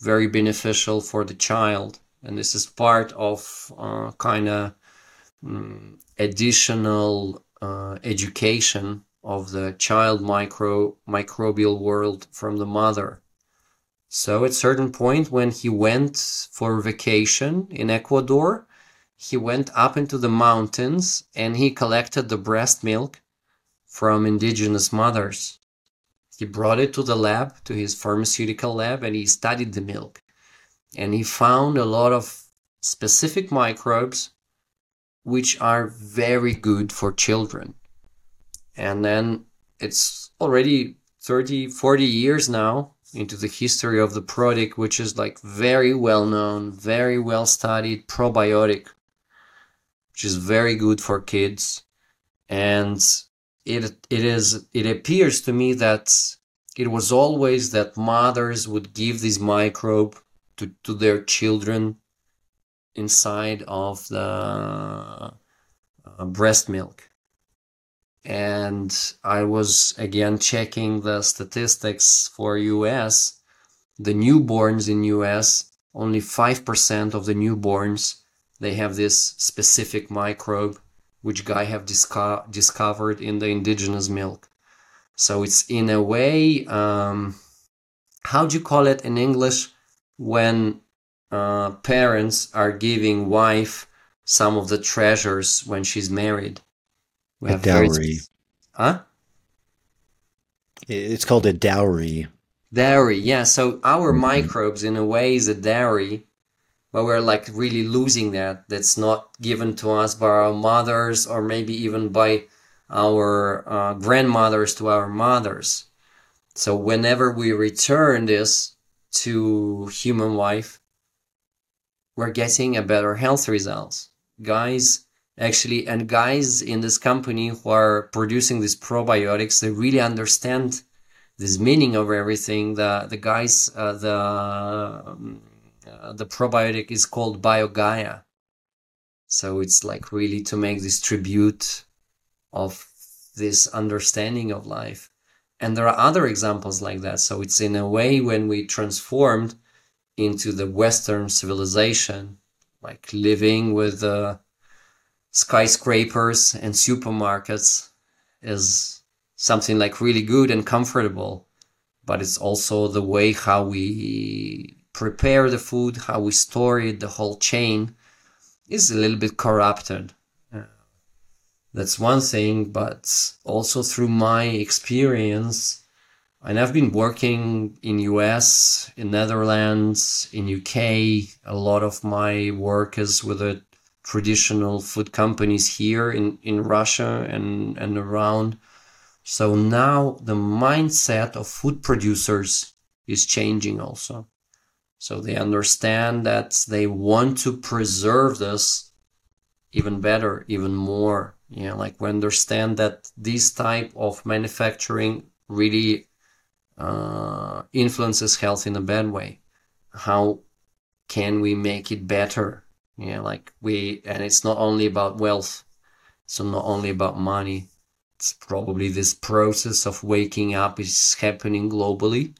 very beneficial for the child. And this is part of uh, kind of um, additional uh, education of the child micro microbial world from the mother. So at certain point when he went for vacation in Ecuador, he went up into the mountains and he collected the breast milk from indigenous mothers. He brought it to the lab, to his pharmaceutical lab, and he studied the milk. And he found a lot of specific microbes which are very good for children. And then it's already 30, 40 years now into the history of the product, which is like very well known, very well studied probiotic which is very good for kids. And it it is it appears to me that it was always that mothers would give this microbe to, to their children inside of the uh, breast milk. And I was again checking the statistics for US. The newborns in US, only 5% of the newborns they have this specific microbe which guy have disco- discovered in the indigenous milk. So it's in a way, um, how do you call it in English when uh, parents are giving wife some of the treasures when she's married? We a dowry. Very... Huh? It's called a dowry. Dowry, yeah. So our mm-hmm. microbes, in a way, is a dowry but we're like really losing that that's not given to us by our mothers or maybe even by our uh, grandmothers to our mothers so whenever we return this to human life we're getting a better health results guys actually and guys in this company who are producing these probiotics they really understand this meaning of everything the the guys uh, the uh, the probiotic is called BioGaia. So it's like really to make this tribute of this understanding of life. And there are other examples like that. So it's in a way when we transformed into the Western civilization, like living with uh, skyscrapers and supermarkets is something like really good and comfortable. But it's also the way how we prepare the food, how we store it, the whole chain is a little bit corrupted. That's one thing, but also through my experience, and I've been working in US, in Netherlands, in UK. A lot of my work is with traditional food companies here in, in Russia and, and around. So now the mindset of food producers is changing also. So they understand that they want to preserve this even better, even more. You know, like we understand that this type of manufacturing really uh, influences health in a bad way. How can we make it better? Know, like we, and it's not only about wealth. So not only about money. It's probably this process of waking up is happening globally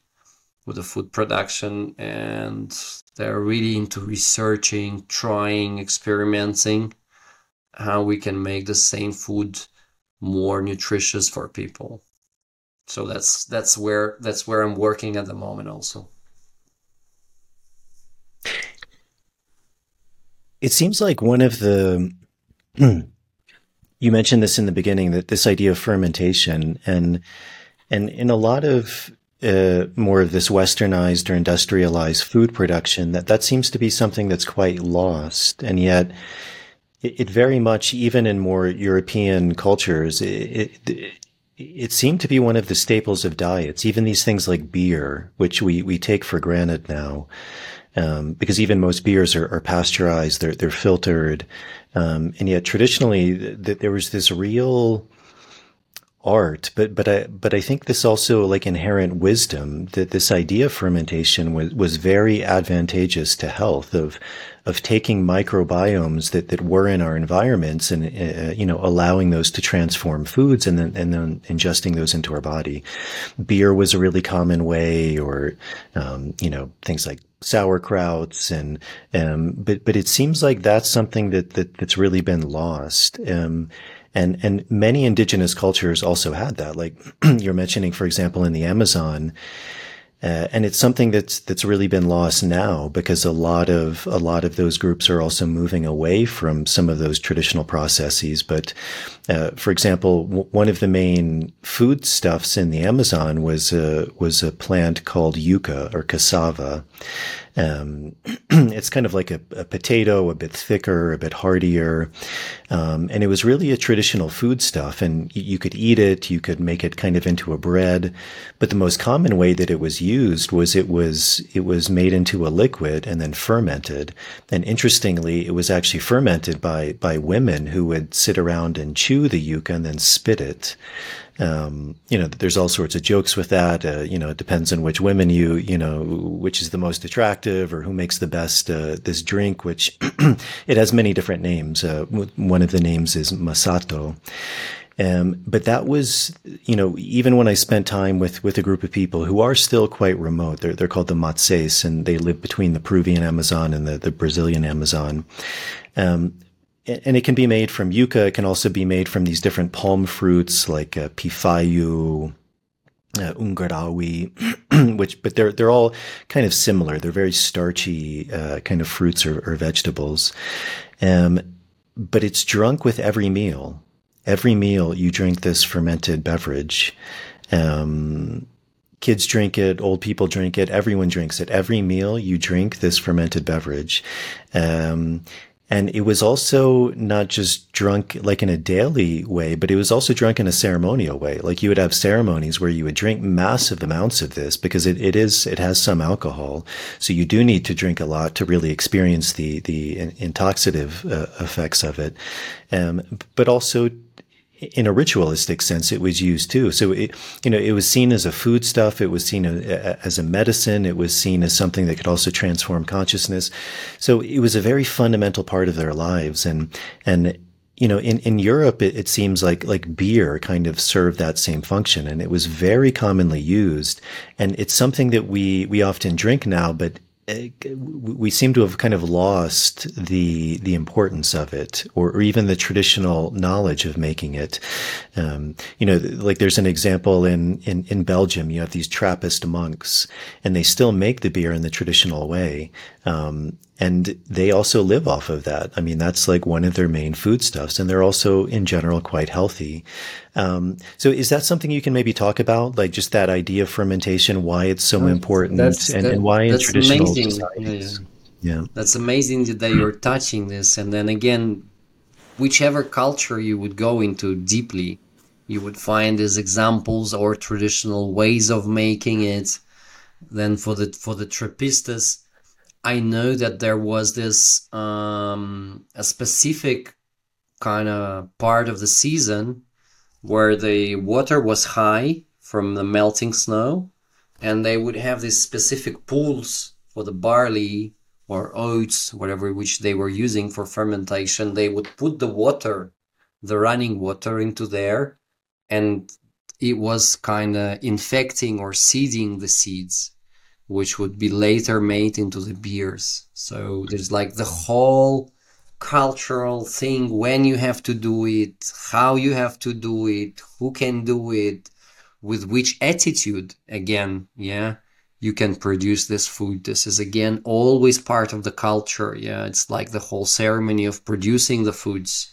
with the food production and they're really into researching, trying, experimenting how we can make the same food more nutritious for people. So that's that's where that's where I'm working at the moment also. It seems like one of the you mentioned this in the beginning that this idea of fermentation and and in a lot of uh, more of this westernized or industrialized food production, that that seems to be something that's quite lost. And yet, it, it very much, even in more European cultures, it, it, it seemed to be one of the staples of diets. Even these things like beer, which we, we take for granted now. Um, because even most beers are, are pasteurized, they're, they're filtered. Um, and yet traditionally th- there was this real, art, but but I but I think this also like inherent wisdom that this idea of fermentation was was very advantageous to health of of taking microbiomes that that were in our environments and uh, you know allowing those to transform foods and then and then ingesting those into our body. Beer was a really common way, or um, you know things like sauerkrauts and um, but but it seems like that's something that, that that's really been lost. Um, and, and many indigenous cultures also had that. Like you're mentioning, for example, in the Amazon, uh, and it's something that's that's really been lost now because a lot of a lot of those groups are also moving away from some of those traditional processes. But uh, for example, w- one of the main foodstuffs in the Amazon was a was a plant called yucca or cassava, um, it's kind of like a, a, potato, a bit thicker, a bit heartier. Um, and it was really a traditional foodstuff and you, could eat it. You could make it kind of into a bread. But the most common way that it was used was it was, it was made into a liquid and then fermented. And interestingly, it was actually fermented by, by women who would sit around and chew the yucca and then spit it. Um, you know, there's all sorts of jokes with that. Uh, you know, it depends on which women you, you know, which is the most attractive or who makes the best, uh, this drink, which it has many different names. Uh, one of the names is Masato. Um, but that was, you know, even when I spent time with, with a group of people who are still quite remote, they're, they're called the Matses and they live between the Peruvian Amazon and the, the Brazilian Amazon. Um, and it can be made from yucca. It can also be made from these different palm fruits like uh, pifayu, uh, ungurahui, which, but they're, they're all kind of similar. They're very starchy, uh, kind of fruits or, or vegetables. Um, but it's drunk with every meal. Every meal you drink this fermented beverage. Um, kids drink it, old people drink it, everyone drinks it. Every meal you drink this fermented beverage. Um, and it was also not just drunk like in a daily way, but it was also drunk in a ceremonial way. Like you would have ceremonies where you would drink massive amounts of this because it, it is, it has some alcohol. So you do need to drink a lot to really experience the, the intoxicative uh, effects of it. Um, but also in a ritualistic sense, it was used too. So it, you know, it was seen as a foodstuff. It was seen as a medicine. It was seen as something that could also transform consciousness. So it was a very fundamental part of their lives. And, and, you know, in, in Europe, it, it seems like, like beer kind of served that same function and it was very commonly used. And it's something that we, we often drink now, but we seem to have kind of lost the the importance of it, or, or even the traditional knowledge of making it. Um, you know, like there's an example in, in in Belgium. You have these Trappist monks, and they still make the beer in the traditional way. Um, and they also live off of that. I mean, that's like one of their main foodstuffs, and they're also in general quite healthy. Um, so, is that something you can maybe talk about, like just that idea of fermentation, why it's so important, and, and, why in traditional amazing. societies? Yeah. yeah, that's amazing that you're touching this, and then again, whichever culture you would go into deeply, you would find these examples or traditional ways of making it. Then for the for the Trappistas, I know that there was this um, a specific kind of part of the season where the water was high from the melting snow, and they would have these specific pools for the barley or oats, whatever which they were using for fermentation. They would put the water, the running water, into there, and it was kind of infecting or seeding the seeds which would be later made into the beers. So there's like the whole cultural thing when you have to do it, how you have to do it, who can do it, with which attitude again, yeah, you can produce this food. This is again always part of the culture. Yeah, it's like the whole ceremony of producing the foods.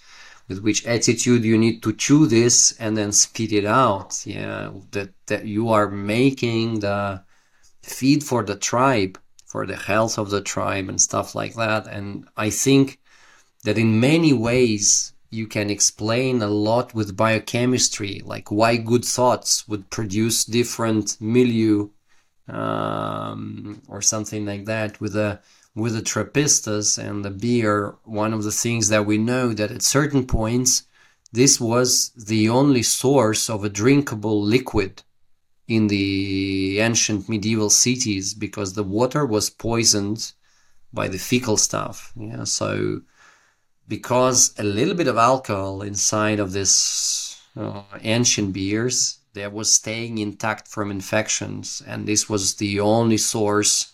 With which attitude you need to chew this and then spit it out. Yeah, that that you are making the feed for the tribe, for the health of the tribe and stuff like that. And I think that in many ways you can explain a lot with biochemistry, like why good thoughts would produce different milieu um, or something like that with a with the Trappistas and the beer. One of the things that we know that at certain points this was the only source of a drinkable liquid in the ancient medieval cities because the water was poisoned by the fecal stuff. Yeah, so because a little bit of alcohol inside of this uh, ancient beers, there was staying intact from infections, and this was the only source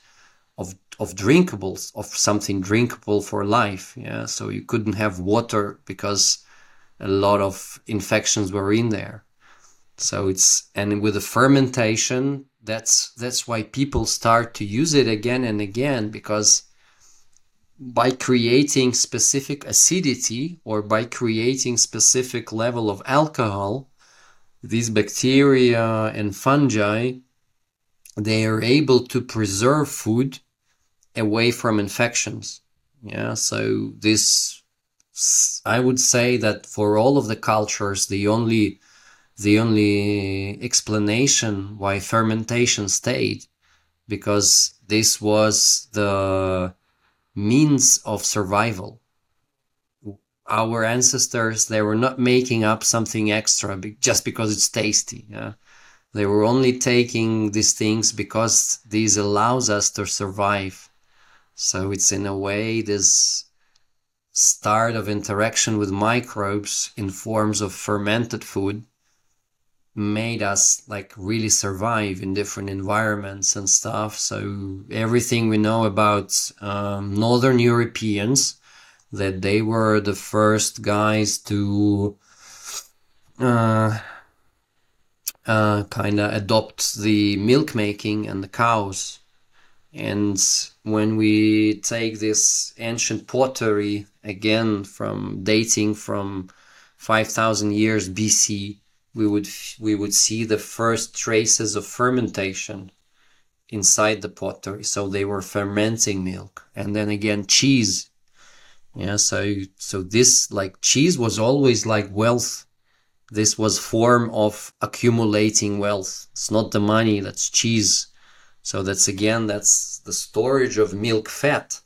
of of drinkables of something drinkable for life. Yeah, so you couldn't have water because a lot of infections were in there. So it's and with the fermentation, that's that's why people start to use it again and again because by creating specific acidity or by creating specific level of alcohol, these bacteria and fungi they are able to preserve food away from infections. Yeah, so this I would say that for all of the cultures, the only the only explanation why fermentation stayed because this was the means of survival. Our ancestors, they were not making up something extra just because it's tasty. Yeah? They were only taking these things because these allows us to survive. So it's in a way this start of interaction with microbes in forms of fermented food made us like really survive in different environments and stuff. So everything we know about um, Northern Europeans, that they were the first guys to uh, uh, kind of adopt the milk making and the cows. And when we take this ancient pottery again from dating from 5000 years BC, we would we would see the first traces of fermentation inside the pottery so they were fermenting milk. And then again cheese. Yeah so so this like cheese was always like wealth. This was form of accumulating wealth. It's not the money that's cheese. So that's again that's the storage of milk fat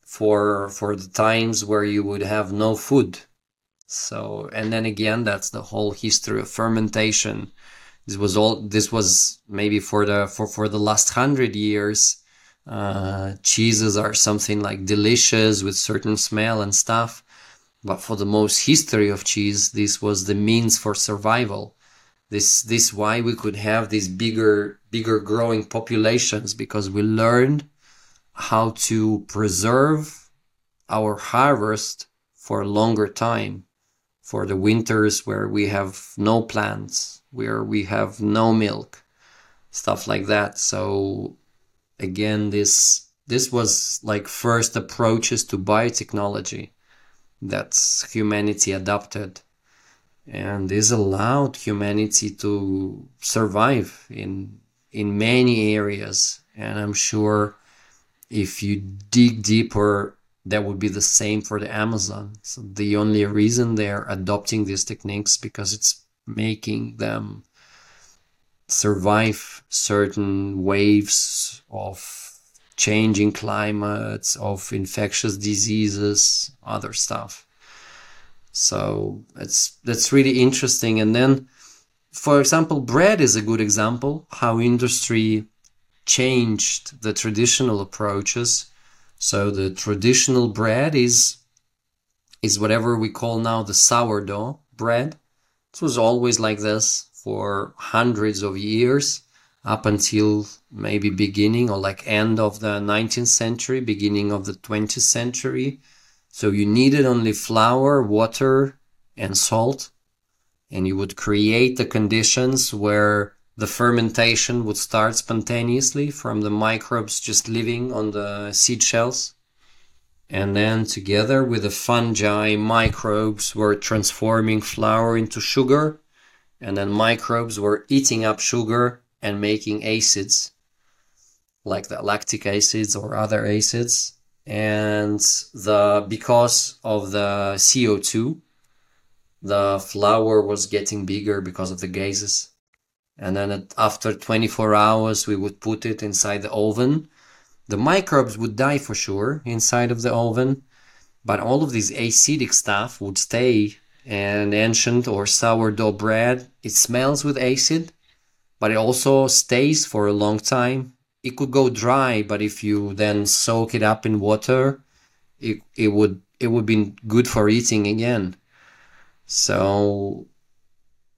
for for the times where you would have no food so, and then again, that's the whole history of fermentation. This was all, this was maybe for the, for, for the last hundred years. Uh, cheeses are something like delicious with certain smell and stuff. But for the most history of cheese, this was the means for survival. This, this why we could have these bigger, bigger growing populations because we learned how to preserve our harvest for a longer time for the winters where we have no plants, where we have no milk, stuff like that. So again, this this was like first approaches to biotechnology that humanity adopted. And this allowed humanity to survive in in many areas. And I'm sure if you dig deeper that would be the same for the Amazon. So the only reason they're adopting these techniques because it's making them survive certain waves of changing climates, of infectious diseases, other stuff. So it's that's really interesting. And then, for example, bread is a good example how industry changed the traditional approaches so the traditional bread is is whatever we call now the sourdough bread. It was always like this for hundreds of years up until maybe beginning or like end of the 19th century, beginning of the 20th century. So you needed only flour, water, and salt, and you would create the conditions where the fermentation would start spontaneously from the microbes just living on the seed shells. And then together with the fungi, microbes were transforming flour into sugar. And then microbes were eating up sugar and making acids, like the lactic acids or other acids. And the, because of the CO2, the flour was getting bigger because of the gases and then after 24 hours we would put it inside the oven the microbes would die for sure inside of the oven but all of this acidic stuff would stay and ancient or sourdough bread, it smells with acid, but it also stays for a long time. It could go dry, but if you then soak it up in water, it, it would it would be good for eating again. So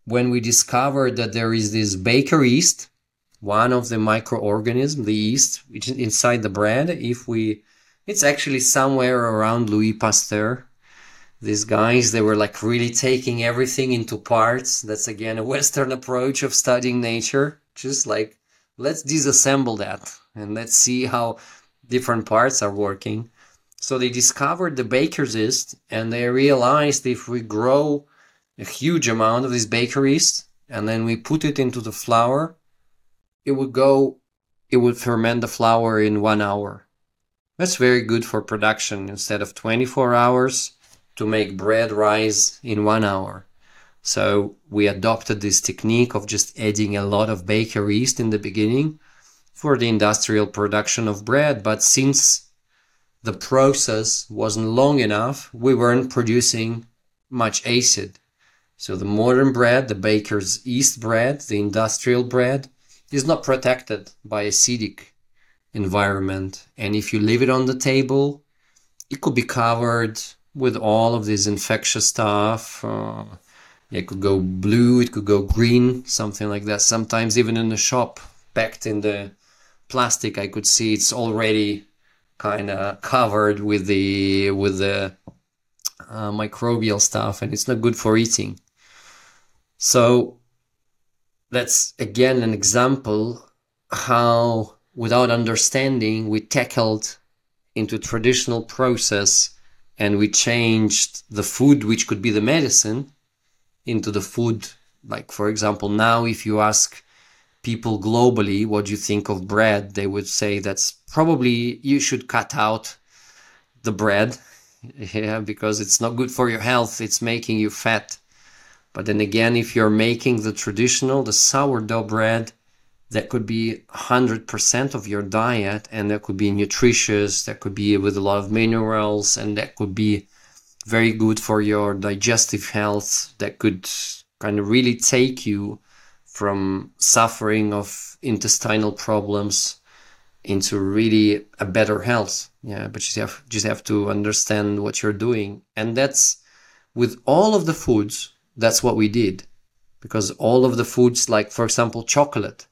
when we discovered that there is this baker yeast, one of the microorganisms, the yeast, which is inside the bread, if we, it's actually somewhere around Louis Pasteur. These guys, they were like really taking everything into parts. That's again a Western approach of studying nature. Just like, let's disassemble that and let's see how different parts are working. So they discovered the baker's yeast and they realized if we grow a huge amount of this baker yeast and then we put it into the flour, it would go, it would ferment the flour in one hour. That's very good for production instead of 24 hours to make bread rise in one hour. So we adopted this technique of just adding a lot of baker yeast in the beginning for the industrial production of bread. But since the process wasn't long enough, we weren't producing much acid. So the modern bread, the baker's yeast bread, the industrial bread, is not protected by acidic environment. And if you leave it on the table, it could be covered with all of this infectious stuff. Uh, it could go blue, it could go green, something like that. Sometimes even in the shop, packed in the plastic, I could see it's already kind of covered with the with the uh, microbial stuff, and it's not good for eating. So that's again an example how without understanding we tackled into traditional process and we changed the food which could be the medicine into the food. Like for example now if you ask people globally what you think of bread they would say that's probably you should cut out the bread. Yeah because it's not good for your health. It's making you fat but then again if you're making the traditional the sourdough bread that could be 100% of your diet and that could be nutritious that could be with a lot of minerals and that could be very good for your digestive health that could kind of really take you from suffering of intestinal problems into really a better health. Yeah but you have just have to understand what you're doing. And that's with all of the foods that's what we did because all of the foods like for example chocolate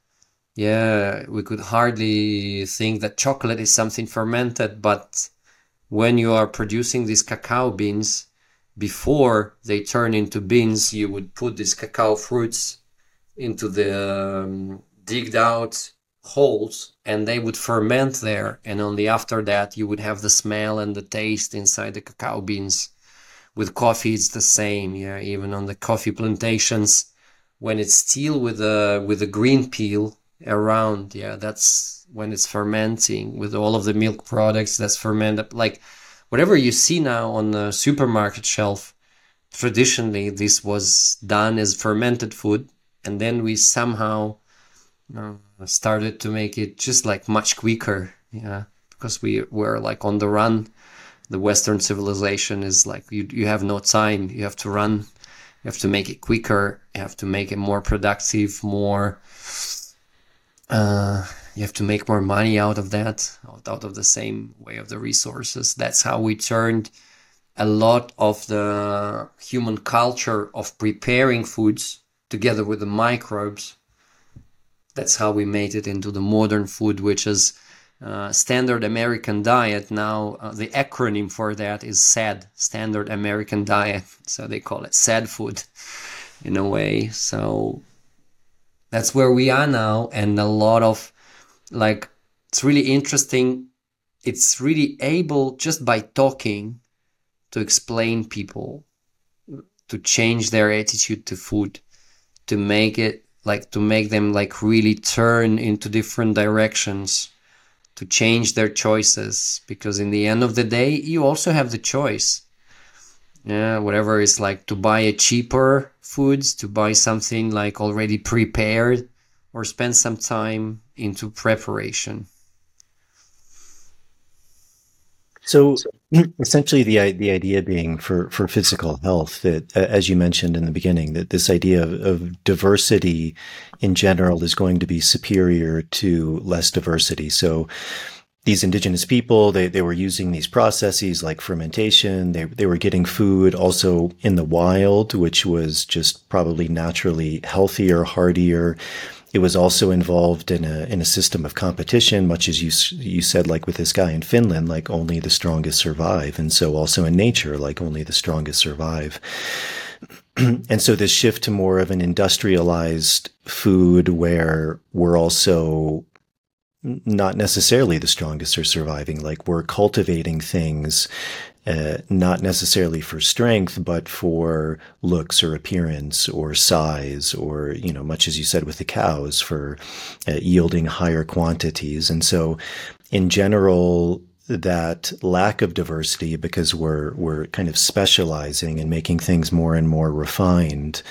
yeah, we could hardly think that chocolate is something fermented, but when you are producing these cacao beans, before they turn into beans, you would put these cacao fruits into the um, digged out holes and they would ferment there. And only after that, you would have the smell and the taste inside the cacao beans. With coffee, it's the same. Yeah, even on the coffee plantations, when it's still with a with a green peel, around yeah that's when it's fermenting with all of the milk products that's fermented like whatever you see now on the supermarket shelf traditionally this was done as fermented food and then we somehow started to make it just like much quicker yeah because we were like on the run the western civilization is like you, you have no time you have to run you have to make it quicker you have to make it more productive more uh, you have to make more money out of that, out of the same way of the resources. That's how we turned a lot of the human culture of preparing foods together with the microbes. That's how we made it into the modern food, which is uh, standard American diet. Now, uh, the acronym for that is SAD, Standard American Diet. So they call it SAD food in a way. So that's where we are now and a lot of like it's really interesting it's really able just by talking to explain people to change their attitude to food to make it like to make them like really turn into different directions to change their choices because in the end of the day you also have the choice. Yeah whatever is like to buy a cheaper foods to buy something like already prepared or spend some time into preparation. So essentially the the idea being for for physical health that as you mentioned in the beginning that this idea of, of, diversity in general is going to be superior to less diversity. So these indigenous people they, they were using these processes like fermentation. They, they were getting food also in the wild which was just probably naturally healthier hardier it was also involved in a in a system of competition, much as you you said, like with this guy in Finland, like only the strongest survive, and so also in nature, like only the strongest survive. and so this shift to more of an industrialized food, where we're also not necessarily the strongest are surviving. Like we're cultivating things uh, not necessarily for strength, but for looks or appearance or size, or, you know, much as you said with the cows, for uh, yielding higher quantities. And so, in general, that lack of diversity, because we're, we're kind of specializing and making things more and more refined.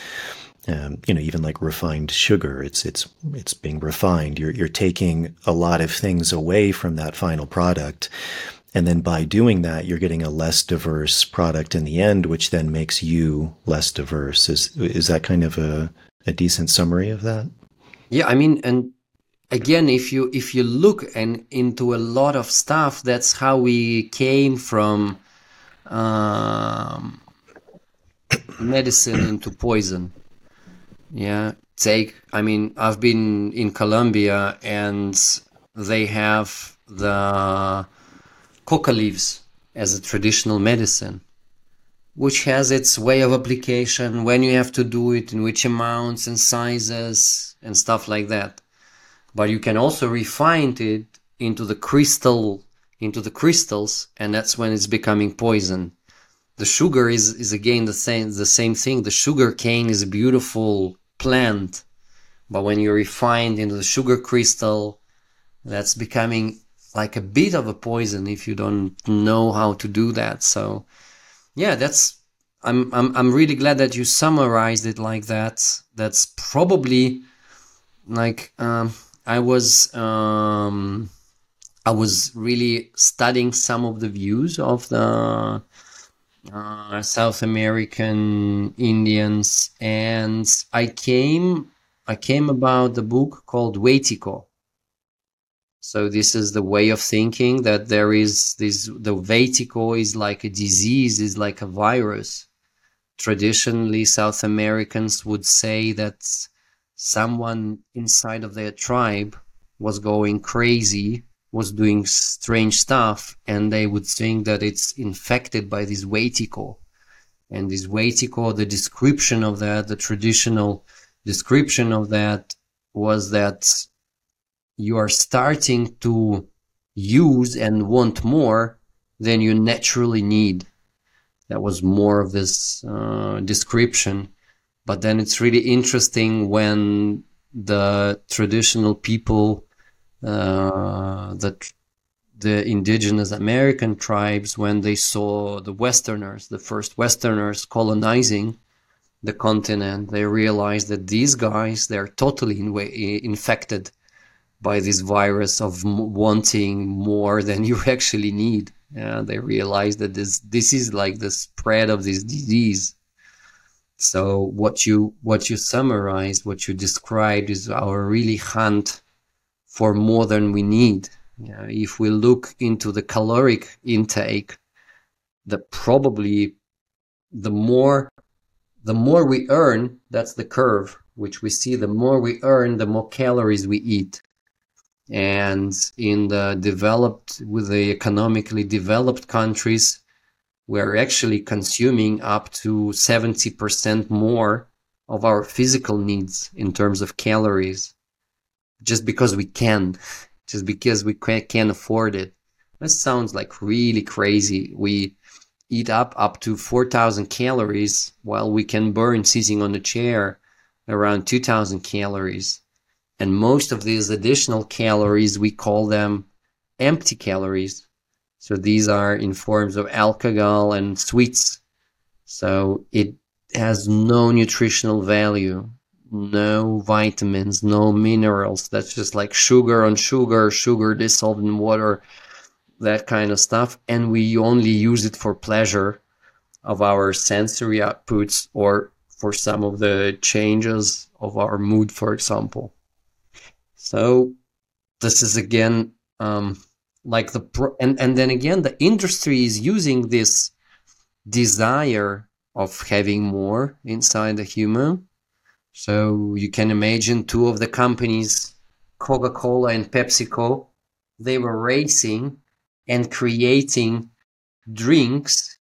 Um, you know, even like refined sugar, it's it's it's being refined. You're you're taking a lot of things away from that final product, and then by doing that, you're getting a less diverse product in the end, which then makes you less diverse. Is is that kind of a, a decent summary of that? Yeah, I mean, and again, if you if you look and into a lot of stuff, that's how we came from um, medicine into poison. Yeah, take. I mean, I've been in Colombia, and they have the coca leaves as a traditional medicine, which has its way of application, when you have to do it, in which amounts and sizes and stuff like that. But you can also refine it into the crystal, into the crystals, and that's when it's becoming poison. The sugar is, is again the same, the same thing. The sugar cane is a beautiful plant, but when you refine into the sugar crystal, that's becoming like a bit of a poison if you don't know how to do that. So yeah, that's I'm I'm I'm really glad that you summarized it like that. That's probably like um, I was um, I was really studying some of the views of the uh, South American Indians, and I came I came about the book called Wetiko so this is the way of thinking that there is this the Wetiko is like a disease, is like a virus. Traditionally, South Americans would say that someone inside of their tribe was going crazy, was doing strange stuff, and they would think that it's infected by this Wetiko. And this Wetiko, the description of that, the traditional description of that was that you are starting to use and want more than you naturally need. That was more of this uh, description. But then it's really interesting when the traditional people, uh, the, the indigenous American tribes, when they saw the Westerners, the first Westerners colonizing the continent, they realized that these guys, they're totally in infected by this virus of wanting more than you actually need. Yeah, they realize that this this is like the spread of this disease. So what you what you summarized, what you described is our really hunt for more than we need. Yeah, if we look into the caloric intake, the probably the more the more we earn, that's the curve which we see. The more we earn, the more calories we eat and in the developed with the economically developed countries we're actually consuming up to 70% more of our physical needs in terms of calories just because we can just because we can afford it. That sounds like really crazy. We eat up up to 4000 calories while we can burn sitting on a chair around 2000 calories and most of these additional calories, we call them empty calories. So these are in forms of alcohol and sweets. So it has no nutritional value, no vitamins, no minerals. That's just like sugar on sugar, sugar dissolved in water. that kind of stuff, and we only use it for pleasure of our sensory outputs or for some of the changes of our mood, for example. So this is again um, like the pro- and and then again the industry is using this desire of having more inside the human. So you can imagine two of the companies, Coca-Cola and PepsiCo, they were racing and creating drinks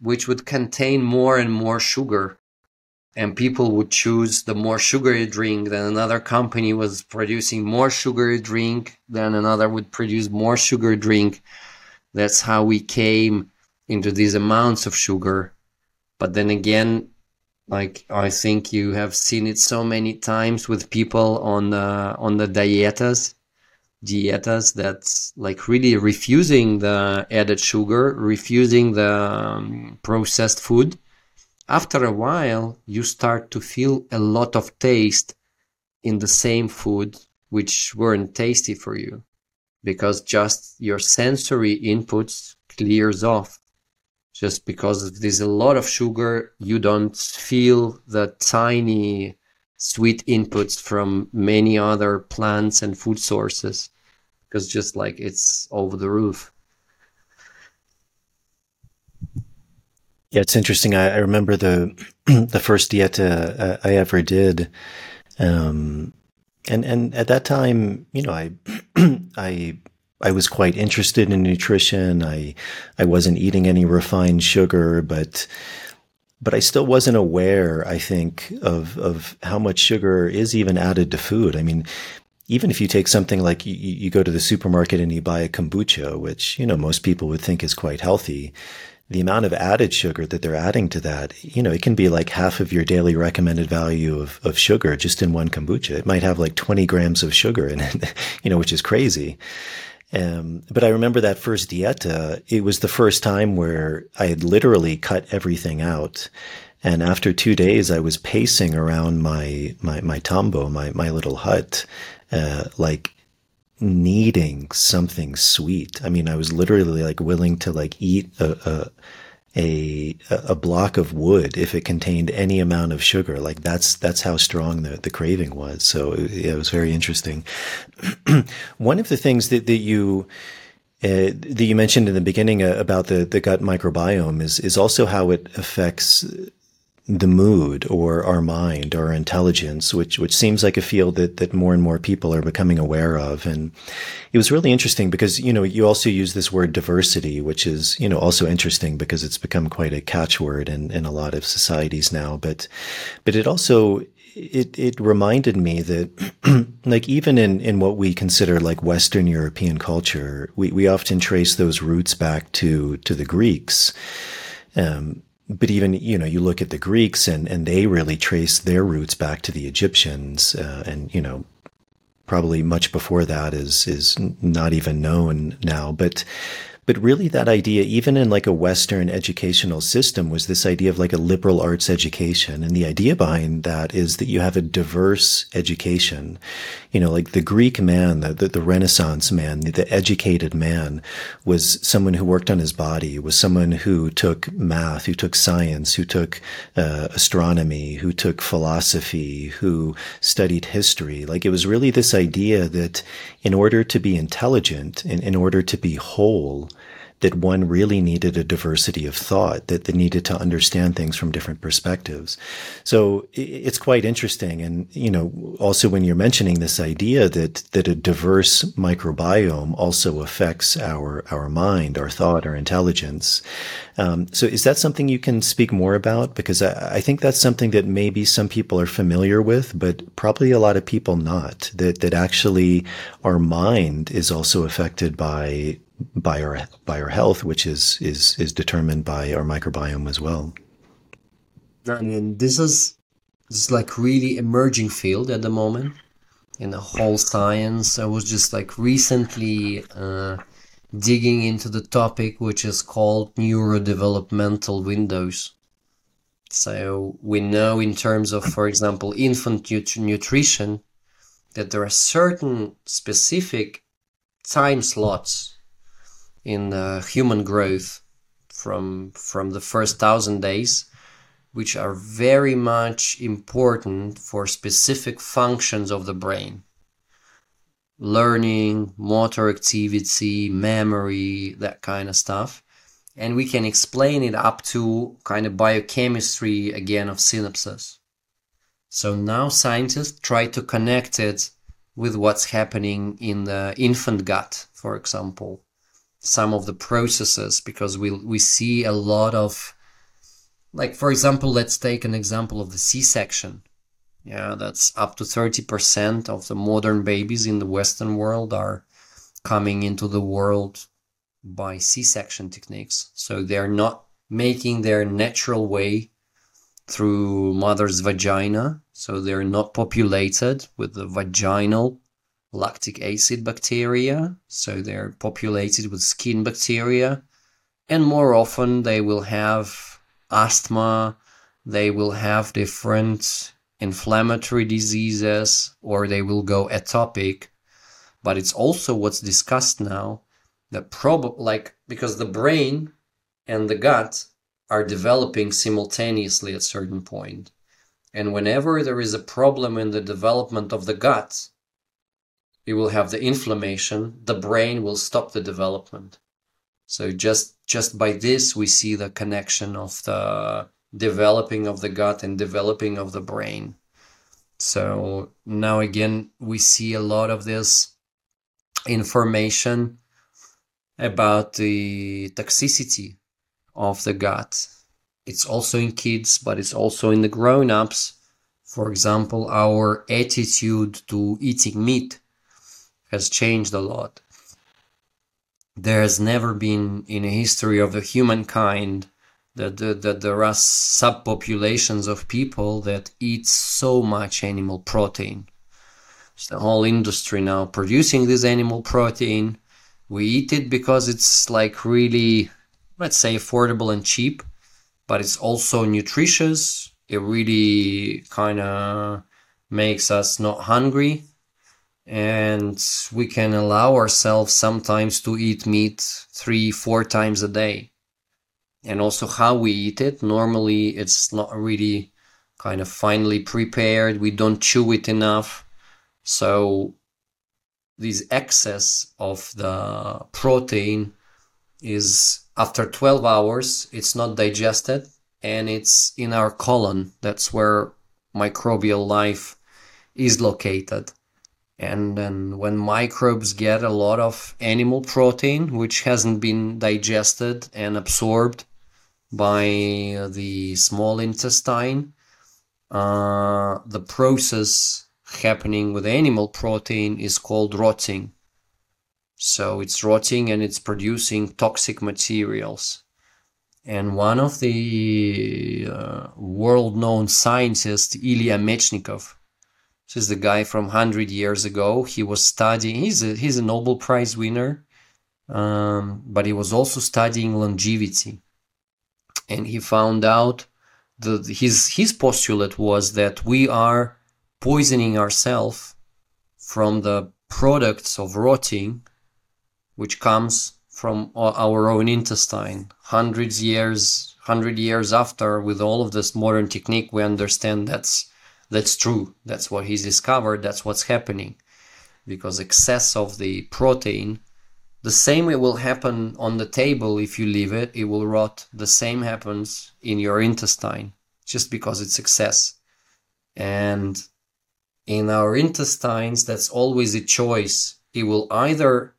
which would contain more and more sugar and people would choose the more sugary drink then another company was producing more sugary drink then another would produce more sugar drink. That's how we came into these amounts of sugar. But then again like i think you have seen it so many times with people on the on the dietas dietas that's like really refusing the added sugar refusing the um, processed food after a while you start to feel a lot of taste in the same food which weren't tasty for you because just your sensory inputs clears off. Just because there's a lot of sugar you don't feel the tiny sweet inputs from many other plants and food sources because just like it's over the roof Yeah, it's interesting. I, I remember the the first dieta uh, I ever did, um, and and at that time, you know, I I I was quite interested in nutrition. I I wasn't eating any refined sugar, but but I still wasn't aware. I think of of how much sugar is even added to food. I mean, even if you take something like you, you go to the supermarket and you buy a kombucha, which you know most people would think is quite healthy the amount of added sugar that they're adding to that, you know, it can be like half of your daily recommended value of, of sugar just in one kombucha. It might have like 20 grams of sugar in it, you know, which is crazy. Um, but I remember that first dieta, it was the first time where I had literally cut everything out. And after two days, I was pacing around my, my, my tambo, my, my little hut, uh, like needing something sweet. I mean, I was literally like willing to like eat a, a, a, a block of wood if it contained any amount of sugar. Like that's, that's how strong the, the craving was. So it, it was very interesting. One of the things that, that you, uh, that you mentioned in the beginning uh, about the, the gut microbiome is, is also how it affects the mood or our mind or our intelligence, which which seems like a field that that more and more people are becoming aware of. And it was really interesting because you know you also use this word diversity, which is you know also interesting because it's become quite a catchword in in a lot of societies now. But but it also it it reminded me that like even in in what we consider like Western European culture, we we often trace those roots back to to the Greeks. Um, but even you know you look at the Greeks and and they really trace their roots back to the Egyptians uh, and you know probably much before that is is not even known now. But but really that idea, even in like a Western educational system, was this idea of like a liberal arts education. And the idea behind that is that you have a diverse education. You know, like the Greek man, the, the, the Renaissance man, the, the, educated man was someone who worked on his body, was someone who took math, who took science, who took uh, astronomy, who took philosophy, who studied history. Like it was really this idea that in order to be intelligent, in, in order to be whole, that one really needed a diversity of thought, that they needed to understand things from different perspectives. So it's quite interesting. And, you know, also when you're mentioning this idea that, that a diverse microbiome also affects our, our mind, our thought, our intelligence. Um, so is that something you can speak more about? Because I, I think that's something that maybe some people are familiar with, but probably a lot of people not, that, that actually our mind is also affected by by our by our health, which is is is determined by our microbiome as well. I mean, this is this is like really emerging field at the moment in the whole science. I was just like recently uh, digging into the topic, which is called neurodevelopmental windows. So we know in terms of, for example, infant nut- nutrition, that there are certain specific time slots in the human growth from from the first thousand days, which are very much important for specific functions of the brain. Learning, motor activity, memory, that kind of stuff. And we can explain it up to kind of biochemistry again of synapses. So now scientists try to connect it with what's happening in the infant gut, for example. Some of the processes, because we, we see a lot of, like, for example, let's take an example of the C section. Yeah, that's up to 30% of the modern babies in the Western world are coming into the world by C section techniques. So they're not making their natural way through mother's vagina. So they're not populated with the vaginal lactic acid bacteria. So they're populated with skin bacteria. And more often they will have asthma, they will have different inflammatory diseases, or they will go atopic. But it's also what's discussed now that probably like because the brain and the gut are developing simultaneously at certain point. And whenever there is a problem in the development of the gut, you will have the inflammation, the brain will stop the development. So just just by this we see the connection of the developing of the gut and developing of the brain. So now again we see a lot of this information about the toxicity of the gut. It's also in kids, but it's also in the grown ups. For example, our attitude to eating meat has changed a lot. There has never been in the history of the humankind that, that, that there are subpopulations of people that eat so much animal protein. It's the whole industry now producing this animal protein. We eat it because it's like really, let's say, affordable and cheap, but it's also nutritious. It really kind of makes us not hungry and we can allow ourselves sometimes to eat meat three, four times a day. And also how we eat it. Normally, it's not really kind of finely prepared. We don't chew it enough. So, this excess of the protein is after 12 hours, it's not digested and it's in our colon. That's where microbial life is located. And then when microbes get a lot of animal protein, which hasn't been digested and absorbed by the small intestine, uh, the process happening with animal protein is called rotting. So it's rotting and it's producing toxic materials. And one of the uh, world known scientists, Ilya Mechnikov, this is the guy from 100 years ago. He was studying, he's a, he's a Nobel Prize winner, um, but he was also studying longevity. And he found out that his, his postulate was that we are poisoning ourselves from the products of rotting, which comes from our own intestine. Hundreds years, hundred years after, with all of this modern technique, we understand that's that's true. That's what he's discovered. That's what's happening. Because excess of the protein, the same it will happen on the table if you leave it, it will rot. The same happens in your intestine just because it's excess. And in our intestines, that's always a choice. It will either,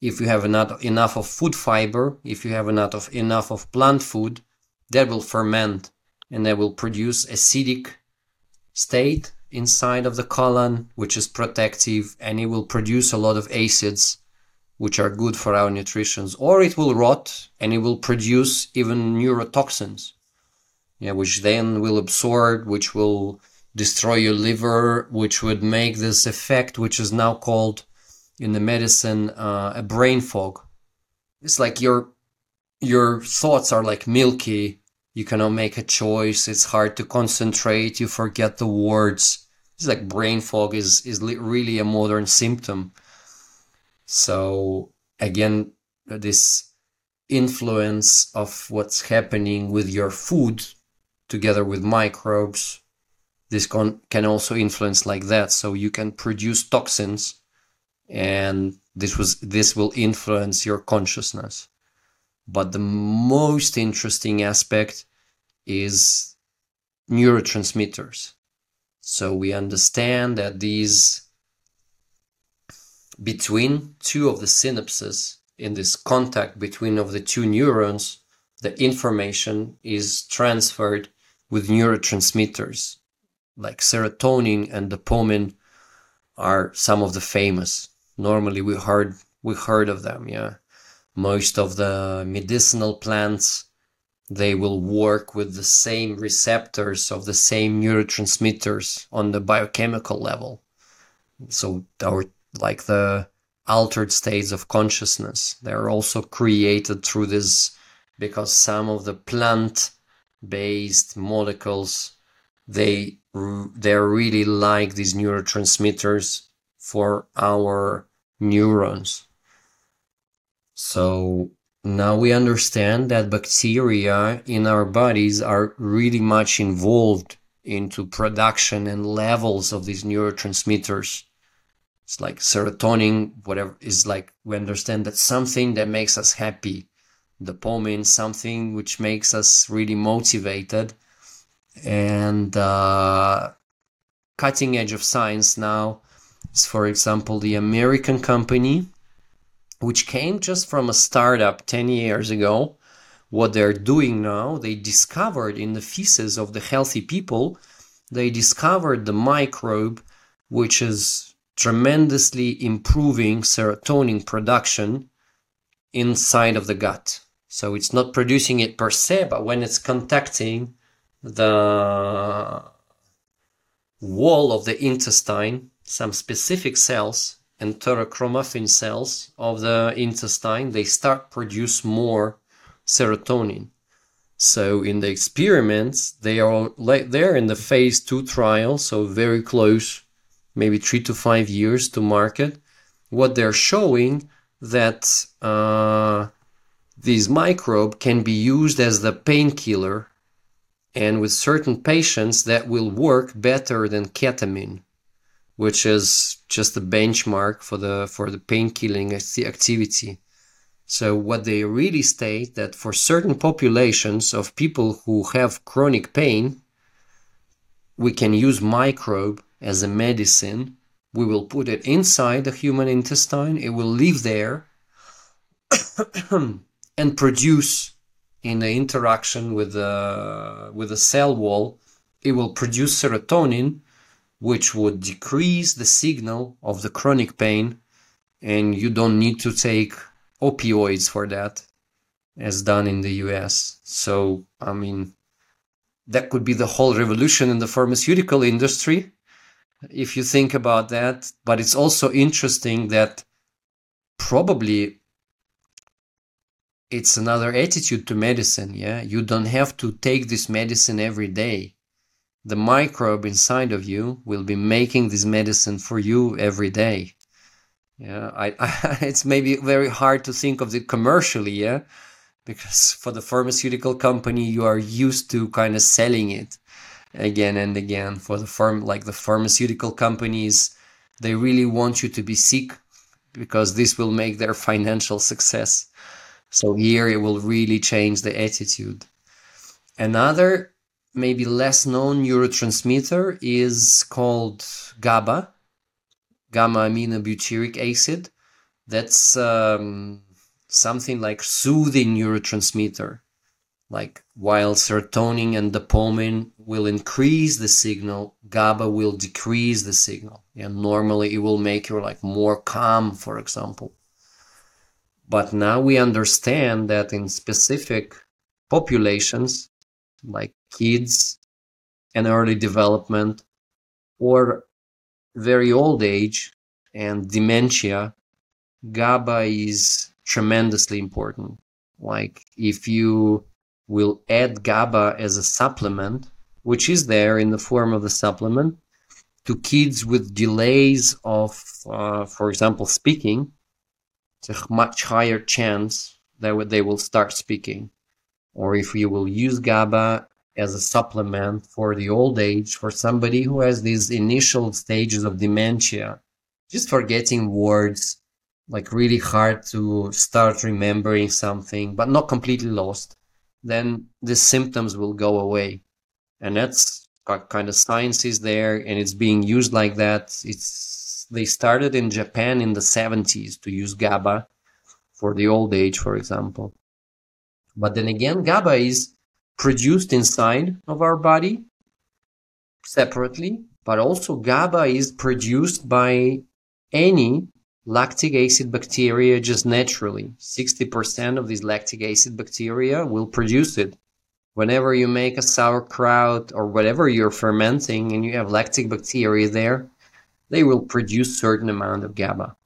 if you have enough, enough of food fiber, if you have enough of, enough of plant food, that will ferment and that will produce acidic state inside of the colon, which is protective, and it will produce a lot of acids, which are good for our nutrition. Or it will rot and it will produce even neurotoxins, yeah, which then will absorb, which will destroy your liver, which would make this effect, which is now called in the medicine uh, a brain fog. It's like your your thoughts are like milky you cannot make a choice. It's hard to concentrate. You forget the words. It's like brain fog is is really a modern symptom. So again this influence of what's happening with your food together with microbes this con- can also influence like that. So you can produce toxins and this was this will influence your consciousness but the most interesting aspect is neurotransmitters. So we understand that these between two of the synapses in this contact between of the two neurons the information is transferred with neurotransmitters. Like serotonin and dopamine are some of the famous. Normally we heard we heard of them yeah most of the medicinal plants they will work with the same receptors of the same neurotransmitters on the biochemical level. So our like the altered states of consciousness they're also created through this because some of the plant based molecules they they're really like these neurotransmitters for our neurons so now we understand that bacteria in our bodies are really much involved into production and levels of these neurotransmitters. It's like serotonin whatever is like we understand that something that makes us happy. Dopamine something which makes us really motivated. And uh, cutting edge of science now is for example the american company which came just from a startup 10 years ago. What they're doing now they discovered in the feces of the healthy people they discovered the microbe which is tremendously improving serotonin production inside of the gut. So it's not producing it per se but when it's contacting the wall of the intestine some specific cells enterochromaffin cells of the intestine they start produce more serotonin. So in the experiments they are they're in the phase 2 trial so very close maybe 3 to 5 years to market. What they're showing that uh, this microbe can be used as the painkiller and with certain patients that will work better than ketamine which is just a benchmark for the for the pain killing activity. So what they really state that for certain populations of people who have chronic pain we can use microbe as a medicine. We will put it inside the human intestine. It will live there and produce in the interaction with the with the cell wall it will produce serotonin which would decrease the signal of the chronic pain and you don't need to take opioids for that as done in the US so i mean that could be the whole revolution in the pharmaceutical industry if you think about that. But it's also interesting that probably it's another attitude to medicine yeah? You don't have to take this medicine every day the microbe inside of you will be making this medicine for you every day. Yeah I, I it's maybe very hard to think of it commercially yeah because for the pharmaceutical company you are used to kind of selling it again and again. For the firm like the pharmaceutical companies they really want you to be sick because this will make their financial success. So here it will really change the attitude. Another maybe less known neurotransmitter is called GABA, gamma aminobutyric acid. That's um, something like soothing neurotransmitter. Like while serotonin and dopamine will increase the signal, GABA will decrease the signal. And normally it will make you like more calm, for example. But now we understand that in specific populations, like kids and early development, or very old age and dementia, GABA is tremendously important. Like if you will add GABA as a supplement, which is there in the form of a supplement, to kids with delays of, uh, for example, speaking, it's a much higher chance that they will start speaking. Or if you will use GABA as a supplement for the old age, for somebody who has these initial stages of dementia, just forgetting words, like really hard to start remembering something, but not completely lost, then the symptoms will go away. And that's kind of science is there and it's being used like that. It's they started in Japan in the 70s to use GABA for the old age, for example. But then again, GABA is produced inside of our body separately, but also GABA is produced by any lactic acid bacteria just naturally. 60% of these lactic acid bacteria will produce it. Whenever you make a sauerkraut or whatever you're fermenting and you have lactic bacteria there, they will produce certain amount of GABA.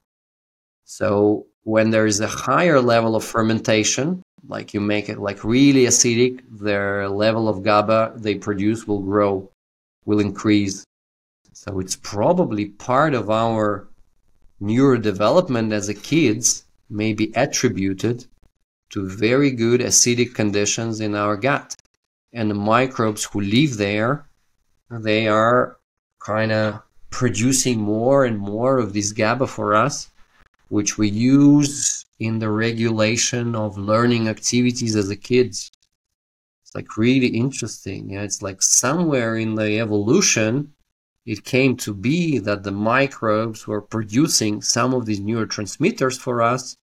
So when there is a higher level of fermentation, like you make it like really acidic, their level of GABA they produce will grow, will increase. So it's probably part of our neurodevelopment as a kids may be attributed to very good acidic conditions in our gut. And the microbes who live there, they are kind of producing more and more of this GABA for us, which we use in the regulation of learning activities as a kids. It's like really interesting. Yeah, it's like somewhere in the evolution, it came to be that the microbes were producing some of these neurotransmitters for us,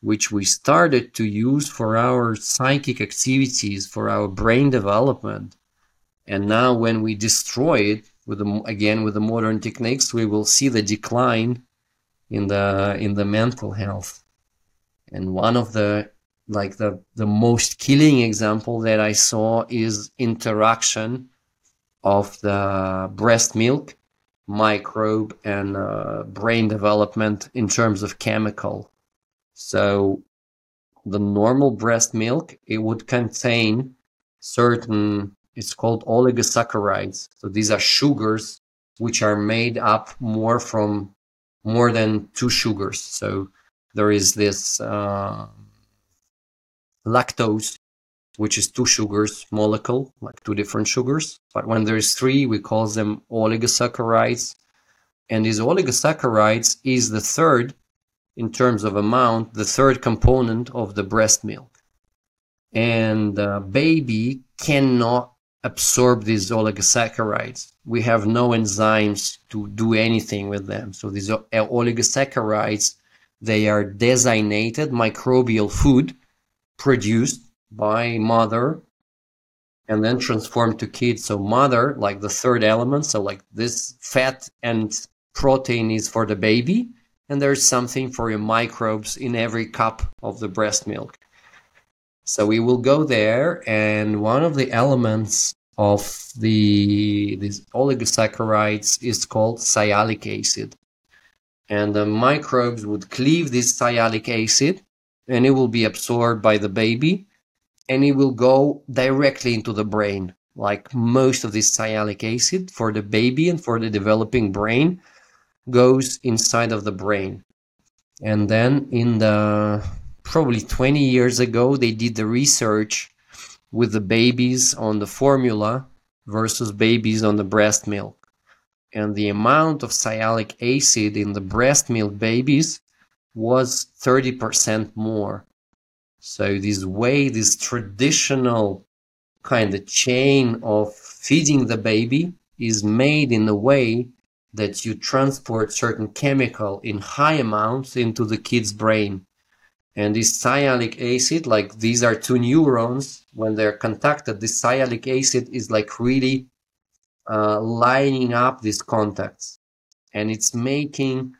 which we started to use for our psychic activities, for our brain development. And now, when we destroy it, with the, again with the modern techniques, we will see the decline in the in the mental health. And one of the like the the most killing example that I saw is interaction of the breast milk microbe and uh, brain development in terms of chemical. So the normal breast milk it would contain certain it's called oligosaccharides. So these are sugars which are made up more from more than two sugars. So there is this uh, lactose which is two sugars molecule, like two different sugars. But when there's three, we call them oligosaccharides. And these oligosaccharides is the third, in terms of amount, the third component of the breast milk. And the baby cannot absorb these oligosaccharides. We have no enzymes to do anything with them. So these uh, oligosaccharides, they are designated microbial food produced by mother and then transformed to kids. So mother, like the third element, so like this fat and protein is for the baby, and there's something for your microbes in every cup of the breast milk. So we will go there, and one of the elements of the these oligosaccharides is called sialic acid. And the microbes would cleave this sialic acid, and it will be absorbed by the baby and it will go directly into the brain. Like most of this sialic acid for the baby and for the developing brain goes inside of the brain. And then in the probably 20 years ago, they did the research with the babies on the formula versus babies on the breast milk. And the amount of sialic acid in the breast milk babies was 30% more so this way, this traditional kind of chain of feeding the baby is made in a way that you transport certain chemical in high amounts into the kid's brain. And this sialic acid, like these are two neurons, when they're contacted, this sialic acid is like really uh, lining up these contacts. And it's making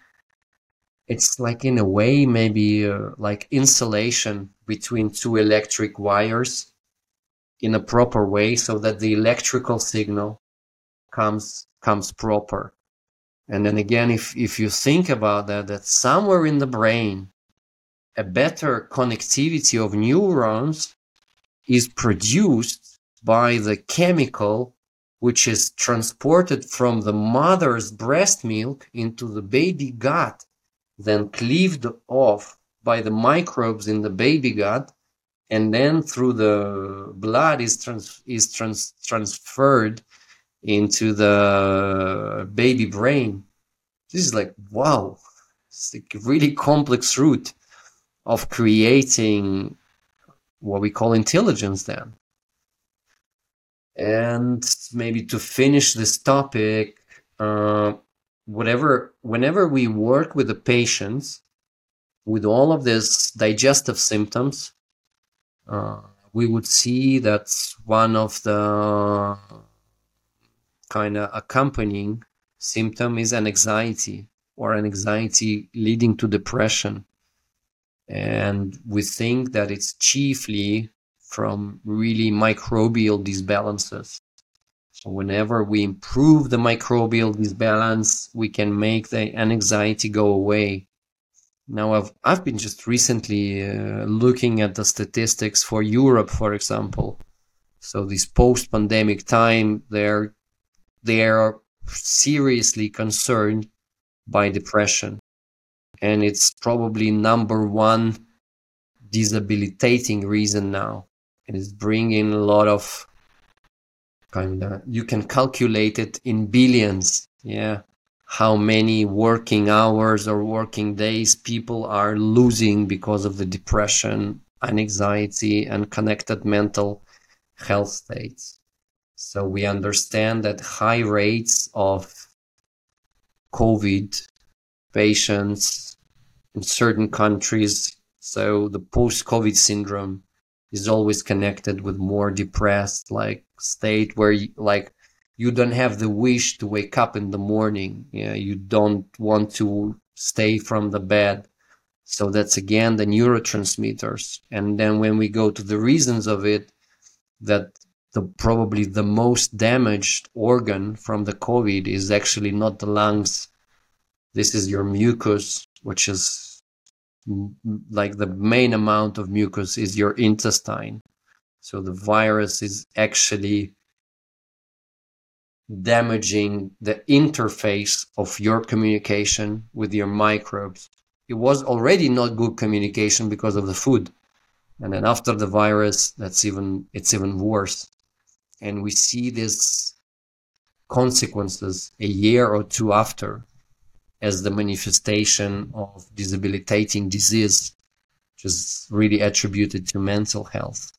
it's like in a way maybe uh, like insulation between two electric wires in a proper way so that the electrical signal comes comes proper and then again if if you think about that that somewhere in the brain a better connectivity of neurons is produced by the chemical which is transported from the mother's breast milk into the baby gut then cleaved off by the microbes in the baby gut and then through the blood is trans- is trans- transferred into the baby brain. This is like wow it's like a really complex route of creating what we call intelligence then. And maybe to finish this topic uh, whatever whenever we work with the patients with all of these digestive symptoms uh, we would see that one of the kind of accompanying symptom is an anxiety or an anxiety leading to depression and we think that it's chiefly from really microbial disbalances. So whenever we improve the microbial disbalance we can make the anxiety go away. Now, I've I've been just recently uh, looking at the statistics for Europe, for example. So this post-pandemic time, they're they are seriously concerned by depression, and it's probably number one disabilitating reason now. It is bringing a lot of kind of you can calculate it in billions. Yeah, how many working hours or working days people are losing because of the depression and anxiety and connected mental health states. So we understand that high rates of COVID patients in certain countries, so the post-COVID syndrome is always connected with more depressed like state where you, like you don't have the wish to wake up in the morning. Yeah, you don't want to stay from the bed. So that's again the neurotransmitters. And then when we go to the reasons of it, that the probably the most damaged organ from the COVID is actually not the lungs. This is your mucus, which is like the main amount of mucus is your intestine. So the virus is actually damaging the interface of your communication with your microbes. It was already not good communication because of the food. And then after the virus, that's even, it's even worse. And we see these consequences a year or two after as the manifestation of debilitating disease, which is really attributed to mental health.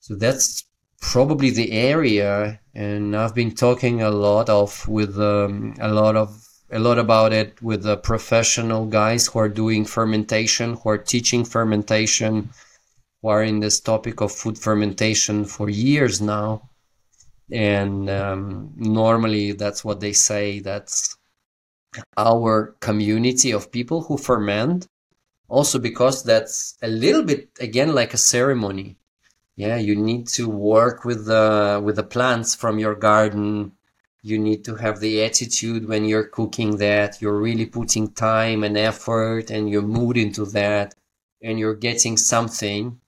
So that's probably the area and i've been talking a lot of with um, a lot of a lot about it with the professional guys who are doing fermentation who are teaching fermentation who are in this topic of food fermentation for years now and um, normally that's what they say that's our community of people who ferment also because that's a little bit again like a ceremony. Yeah you need to work with the with the plants from your garden. You need to have the attitude when you're cooking that. You're really putting time and effort and your mood into that. And you're getting something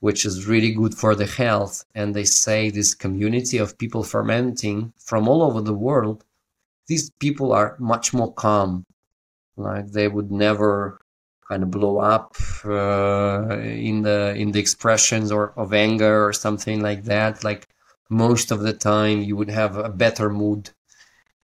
which is really good for the health. And they say this community of people fermenting from all over the world these people are much more calm. Like they would never kind of blow up uh, in the in the expressions or of anger or something like that. Like most of the time you would have a better mood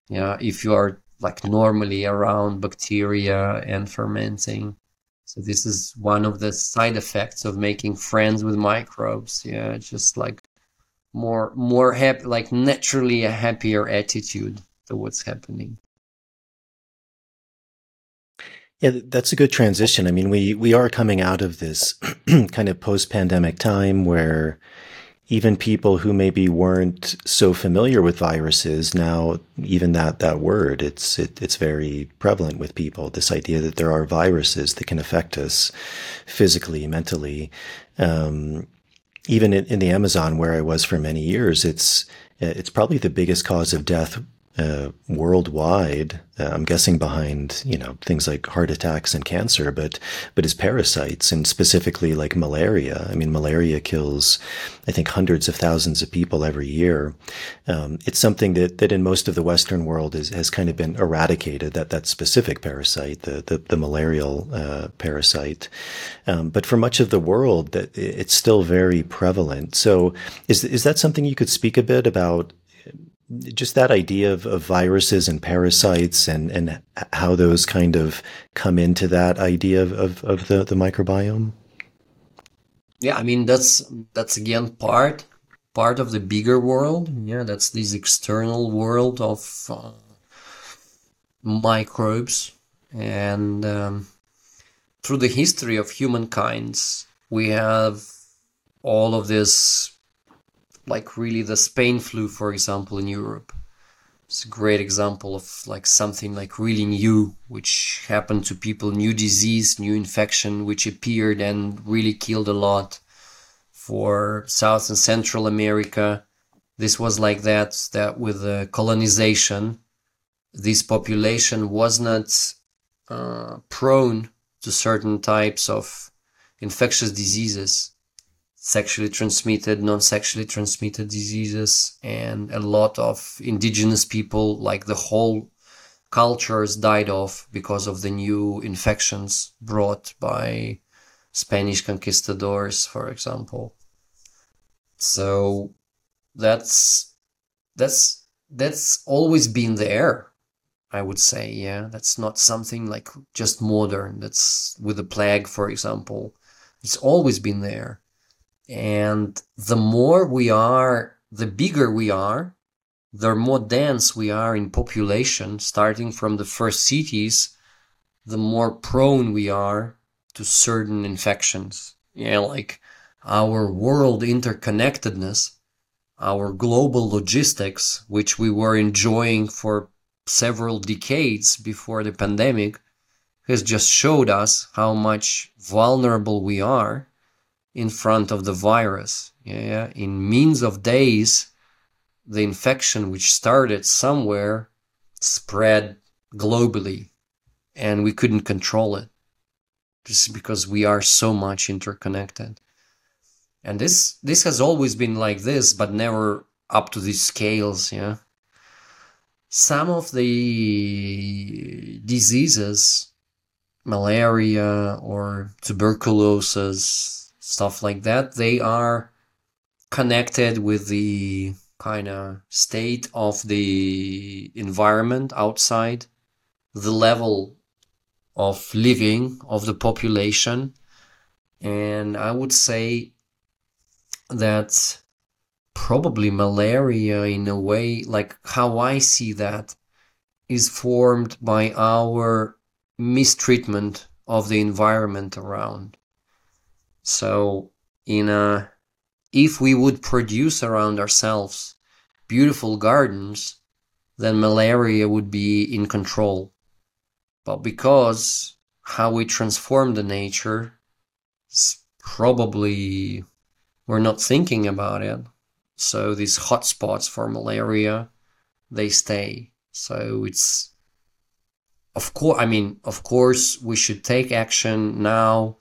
yeah if you are like normally around bacteria and fermenting. So this is one of the side effects of making friends with microbes yeah just like more more happy like naturally a happier attitude to what's happening yeah, that's a good transition. I mean, we, we are coming out of this kind of post pandemic time where even people who maybe weren't so familiar with viruses now, even that, that word, it's, it, it's very prevalent with people. This idea that there are viruses that can affect us physically, mentally. Um, even in, in the Amazon where I was for many years, it's, it's probably the biggest cause of death uh, worldwide. Uh, I'm guessing behind you know things like heart attacks and cancer, but but is parasites and specifically like malaria. I mean, malaria kills, I think, hundreds of thousands of people every year. Um, it's something that that in most of the Western world is, has kind of been eradicated. That that specific parasite, the the, the malarial uh, parasite, um, but for much of the world, that it's still very prevalent. So, is is that something you could speak a bit about? Just that idea of, of viruses and parasites and, and how those kind of come into that idea of, of, of the, the microbiome? Yeah, I mean that's that's again part part of the bigger world. Yeah, that's this external world of uh, microbes, and um, through the history of humankind, we have all of this like really the Spain flu, for example, in Europe. It's a great example of like something like really new, which happened to people, new disease, new infection, which appeared and really killed a lot. For South and Central America, this was like that, that with the colonization, this population was not uh, prone to certain types of infectious diseases sexually transmitted, non-sexually transmitted diseases, and a lot of indigenous people, like the whole cultures died off because of the new infections brought by Spanish conquistadors, for example. So that's that's that's always been there. I would say, yeah, that's not something like just modern. That's with the plague, for example. It's always been there. And the more we are, the bigger we are, the more dense we are in population, starting from the first cities, the more prone we are to certain infections. Yeah, like our world interconnectedness, our global logistics, which we were enjoying for several decades before the pandemic, has just showed us how much vulnerable we are in front of the virus. Yeah, in means of days, the infection which started somewhere spread globally, and we couldn't control it, just because we are so much interconnected. And this this has always been like this, but never up to these scales. Yeah. Some of the diseases, malaria or tuberculosis, stuff like that, they are connected with the kind of state of the environment outside, the level of living of the population. And I would say that probably malaria, in a way, like how I see that, is formed by our mistreatment of the environment around. So, in a, if we would produce around ourselves beautiful gardens, then malaria would be in control. But because how we transform the nature, probably we're not thinking about it. So these hotspots for malaria, they stay. So it's, of course, I mean, of course, we should take action now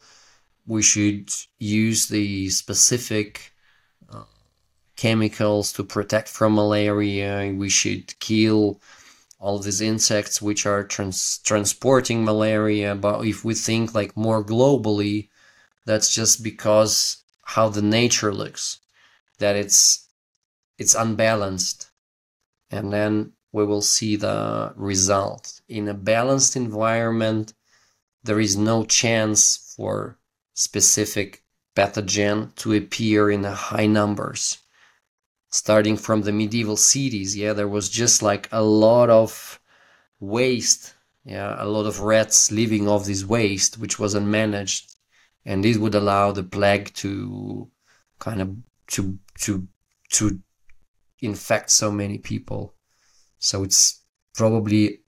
we should use the specific uh, chemicals to protect from malaria. We should kill all these insects which are trans- transporting malaria. But if we think like more globally, that's just because how the nature looks, that it's it's unbalanced, and then we will see the result. In a balanced environment, there is no chance for specific pathogen to appear in high numbers. Starting from the medieval cities, yeah, there was just like a lot of waste, yeah, a lot of rats living off this waste, which was unmanaged, and this would allow the plague to kind of to to to infect so many people. So it's probably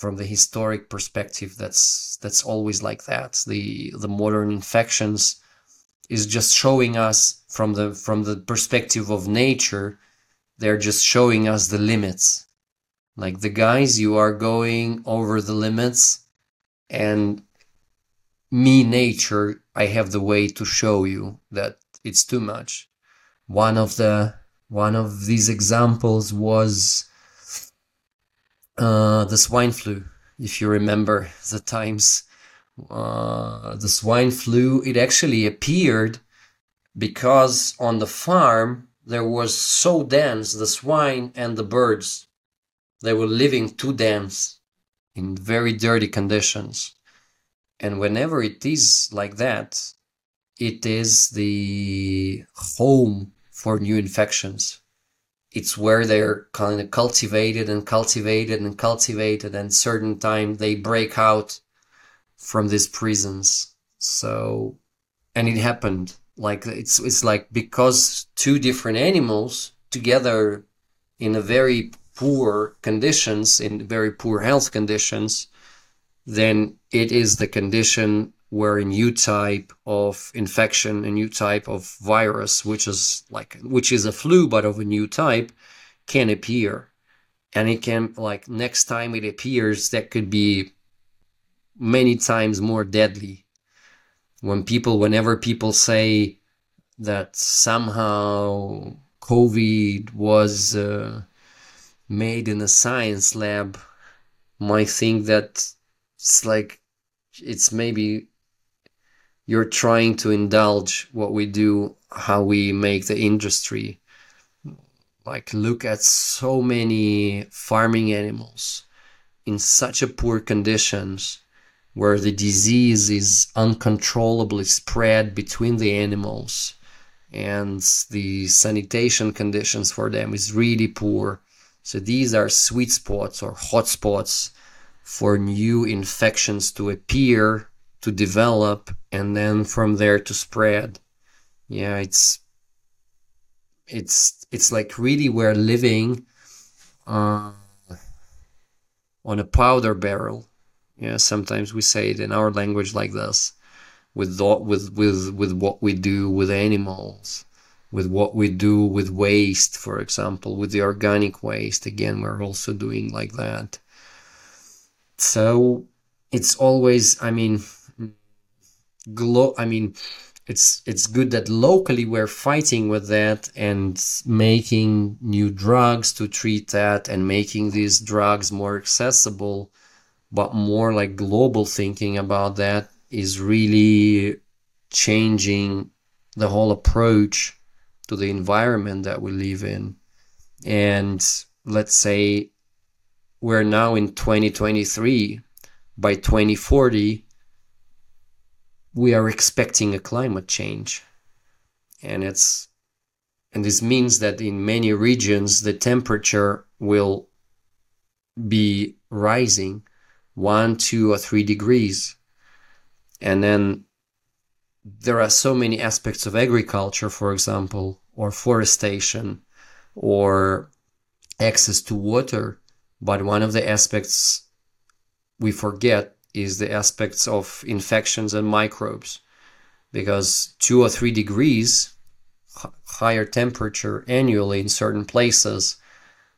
from the historic perspective, that's that's always like that. The the modern infections is just showing us from the from the perspective of nature, they're just showing us the limits Like the guys, you are going over the limits, and me, nature, I have the way to show you that it's too much. One of the one of these examples was uh, the swine flu. If you remember the times, uh, the swine flu, it actually appeared because on the farm there was so dense the swine and the birds they were living too dense in very dirty conditions and whenever it is like that it is the home for new infections it's where they're kind of cultivated and cultivated and cultivated and certain time they break out from these prisons. So and it happened. Like it's it's like because two different animals together in a very poor conditions in very poor health conditions then it is the condition where a new type of infection a new type of virus which is like which is a flu but of a new type can appear. And it can like next time it appears that could be many times more deadly. When people whenever people say that somehow covid was uh, made in a science lab might think that it's like it's maybe you're trying to indulge what we do how we make the industry like look at so many farming animals in such a poor conditions where the disease is uncontrollably spread between the animals and the sanitation conditions for them is really poor. So these are sweet spots or hot spots for new infections to appear to develop and then from there to spread. Yeah it's it's it's like really we're living uh, on a powder barrel. Yeah sometimes we say it in our language like this with with with with what we do with animals with what we do with waste for example with the organic waste. Again we're also doing like that. So it's always i mean glo- i mean it's it's good that locally we're fighting with that and making new drugs to treat that and making these drugs more accessible. But more like global thinking about that is really changing the whole approach to the environment that we live in. And let's say we're now in 2023 by 2040 we are expecting a climate change. And it's and this means that in many regions the temperature will be rising one two or three degrees. And then there are so many aspects of agriculture for example or forestation or access to water. But one of the aspects we forget is the aspects of infections and microbes. Because two or three degrees higher temperature annually in certain places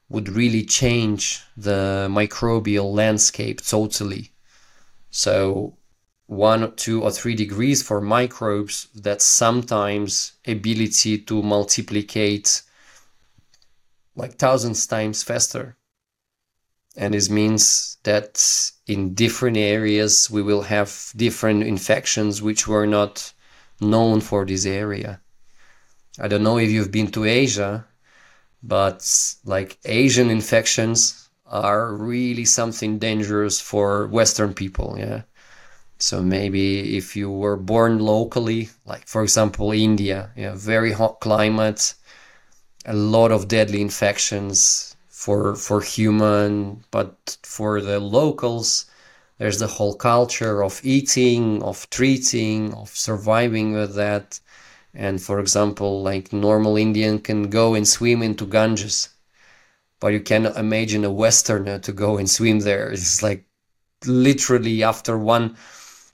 would really change the microbial landscape totally. So one two or three degrees for microbes that sometimes ability to multiplicate like thousands times faster and this means that in different areas we will have different infections which were not known for this area. I don't know if you've been to asia but like asian infections are really something dangerous for western people yeah? So maybe if you were born locally like for example india yeah very hot climate a lot of deadly infections for for human but for the locals there's the whole culture of eating of treating of surviving with that. And for example like normal indian can go and swim into ganges but you cannot imagine a westerner to go and swim there. It's like literally after one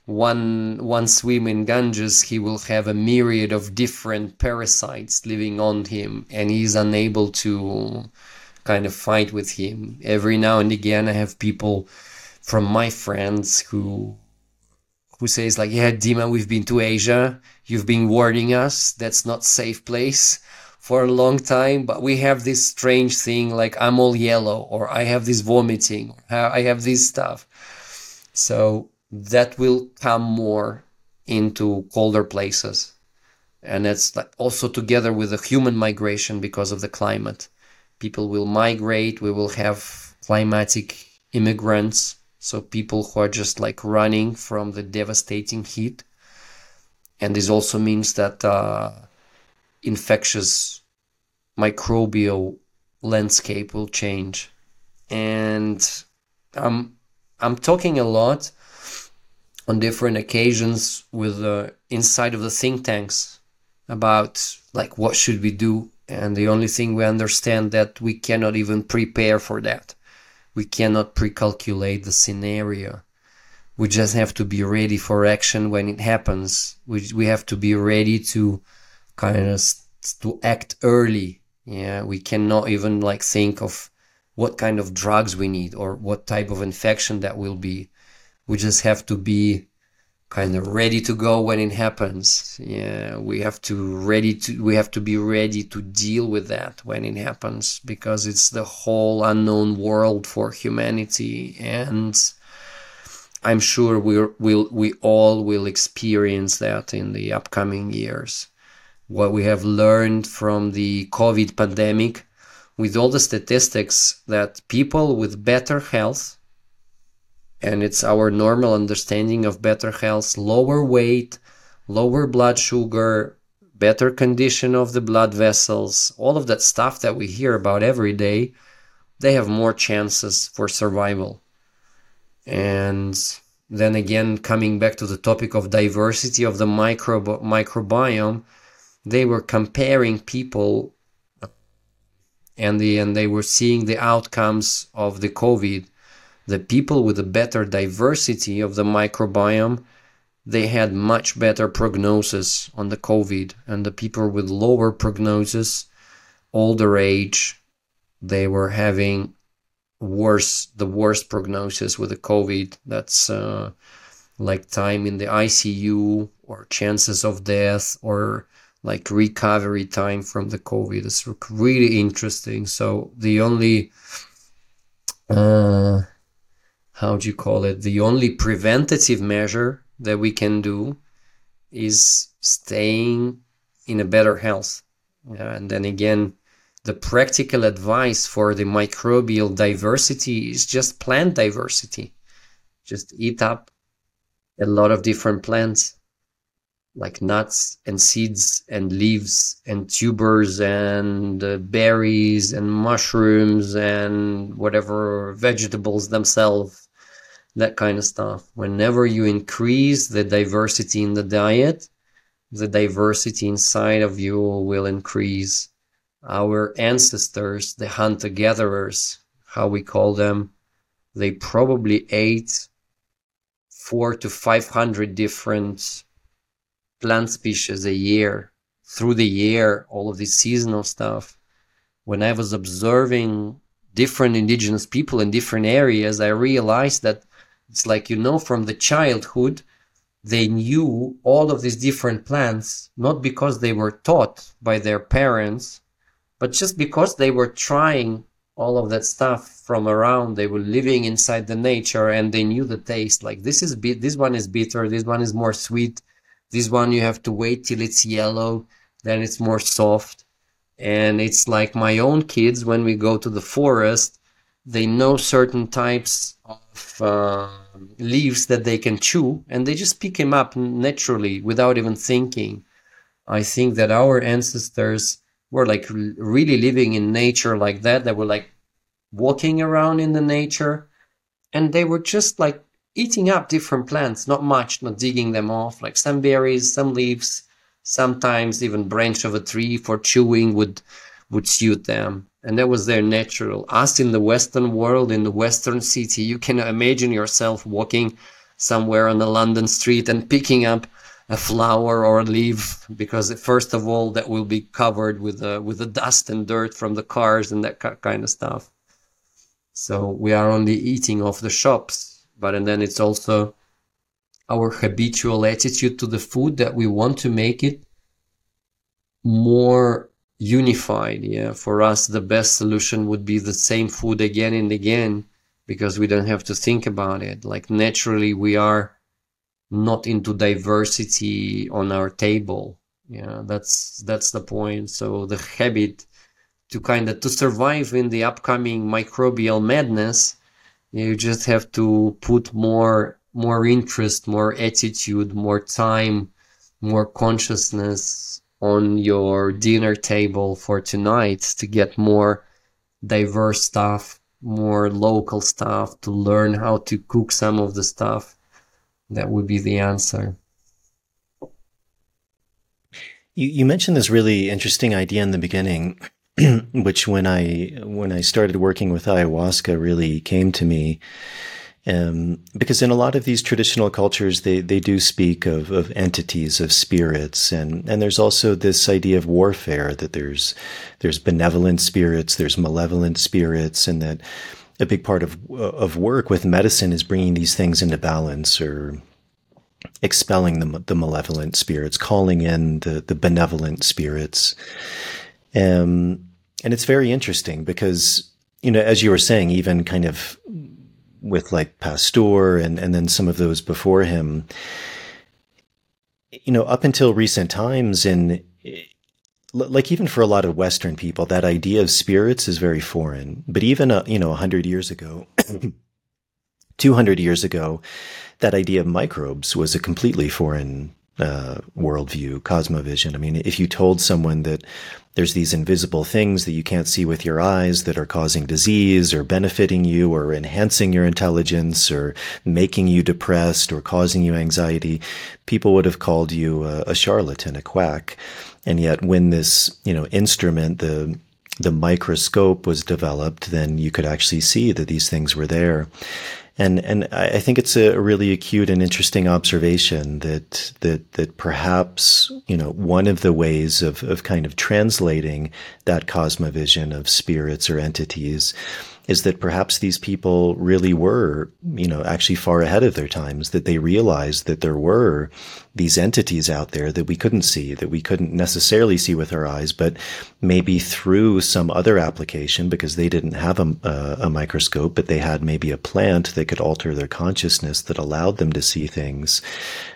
one one swim in ganges he will have a myriad of different parasites living on him and he's unable to kind of fight with him. Every now and again, I have people from my friends who who says like, "Yeah, Dima, we've been to Asia. You've been warning us. That's not safe place." For a long time, but we have this strange thing like I'm all yellow, or I have this vomiting, or I have this stuff. So that will come more into colder places. And it's also together with the human migration because of the climate. People will migrate, we will have climatic immigrants, so people who are just like running from the devastating heat. And this also means that uh, infectious microbial landscape will change. And I'm I'm talking a lot on different occasions with uh, inside of the think tanks about like what should we do and the only thing we understand that we cannot even prepare for that. We cannot pre-calculate the scenario. We just have to be ready for action when it happens. We, we have to be ready to kind of to act early. Yeah we cannot even like think of what kind of drugs we need or what type of infection that will be. We just have to be kind of ready to go when it happens. Yeah we have to ready to we have to be ready to deal with that when it happens because it's the whole unknown world for humanity. And i'm sure we will we all will experience that in the upcoming years. What we have learned from the covid pandemic with all the statistics that people with better health and it's our normal understanding of better health lower weight lower blood sugar better condition of the blood vessels all of that stuff that we hear about every day they have more chances for survival. And then again coming back to the topic of diversity of the micro microbiome they were comparing people and the and they were seeing the outcomes of the covid the people with a better diversity of the microbiome they had much better prognosis on the covid. And the people with lower prognosis older age they were having worse the worst prognosis with the covid. That's uh, like time in the icu or chances of death or like recovery time from the covid. It's really interesting. So the only uh, how do you call it? The only preventative measure that we can do is staying in a better health. Yeah, and then again, the practical advice for the microbial diversity is just plant diversity. Just eat up a lot of different plants like nuts and seeds and leaves and tubers and uh, berries and mushrooms and whatever vegetables themselves that kind of stuff. Whenever you increase the diversity in the diet, the diversity inside of you will increase. Our ancestors, the hunter gatherers, how we call them, they probably ate four to 500 different plant species a year through the year, all of this seasonal stuff. When I was observing different indigenous people in different areas, I realized that it's like, you know, from the childhood, they knew all of these different plants, not because they were taught by their parents, but just because they were trying all of that stuff from around. They were living inside the nature and they knew the taste. Like this is bit, this one is bitter, this one is more sweet, this one you have to wait till it's yellow, then it's more soft. And it's like my own kids when we go to the forest, they know certain types of uh, leaves that they can chew and they just pick them up naturally without even thinking. I think that our ancestors were like really living in nature like that. They were like walking around in the nature and they were just like eating up different plants, not much, not digging them off, like some berries, some leaves, sometimes even branch of a tree for chewing would would suit them and that was their natural. Us in the Western world, in the Western city, you can imagine yourself walking somewhere on a London street and picking up a flower or a leaf because first of all that will be covered with uh, with the dust and dirt from the cars and that kind of stuff so we are only eating off the shops but and then it's also our habitual attitude to the food that we want to make it more unified yeah for us the best solution would be the same food again and again because we don't have to think about it like naturally we are not into diversity on our table. Yeah, that's that's the point. So the habit to kind of to survive in the upcoming microbial madness, you just have to put more more interest, more attitude, more time, more consciousness on your dinner table for tonight to get more diverse stuff, more local stuff, to learn how to cook some of the stuff that would be the answer. You, you mentioned this really interesting idea in the beginning, which when I when I started working with ayahuasca really came to me. Um, because in a lot of these traditional cultures, they, they do speak of, of entities, of spirits, and, and there's also this idea of warfare that there's there's benevolent spirits, there's malevolent spirits, and that a big part of of work with medicine is bringing these things into balance or expelling the, the malevolent spirits, calling in the, the benevolent spirits. Um, and it's very interesting because, you know, as you were saying, even kind of with like Pasteur and, and then some of those before him, you know, up until recent times in like even for a lot of Western people, that idea of spirits is very foreign. But even, uh, you know, a hundred years ago, 200 years ago, that idea of microbes was a completely foreign uh, worldview, cosmovision. I mean, if you told someone that there's these invisible things that you can't see with your eyes that are causing disease or benefiting you or enhancing your intelligence or making you depressed or causing you anxiety, people would have called you a, a charlatan, a quack. And yet when this, you know, instrument, the, the microscope was developed, then you could actually see that these things were there. And, and I think it's a really acute and interesting observation that, that, that perhaps, you know, one of the ways of, of kind of translating that cosmovision of spirits or entities is that perhaps these people really were, you know, actually far ahead of their times, that they realized that there were these entities out there that we couldn't see, that we couldn't necessarily see with our eyes, but maybe through some other application because they didn't have a, a, a microscope, but they had maybe a plant that could alter their consciousness that allowed them to see things,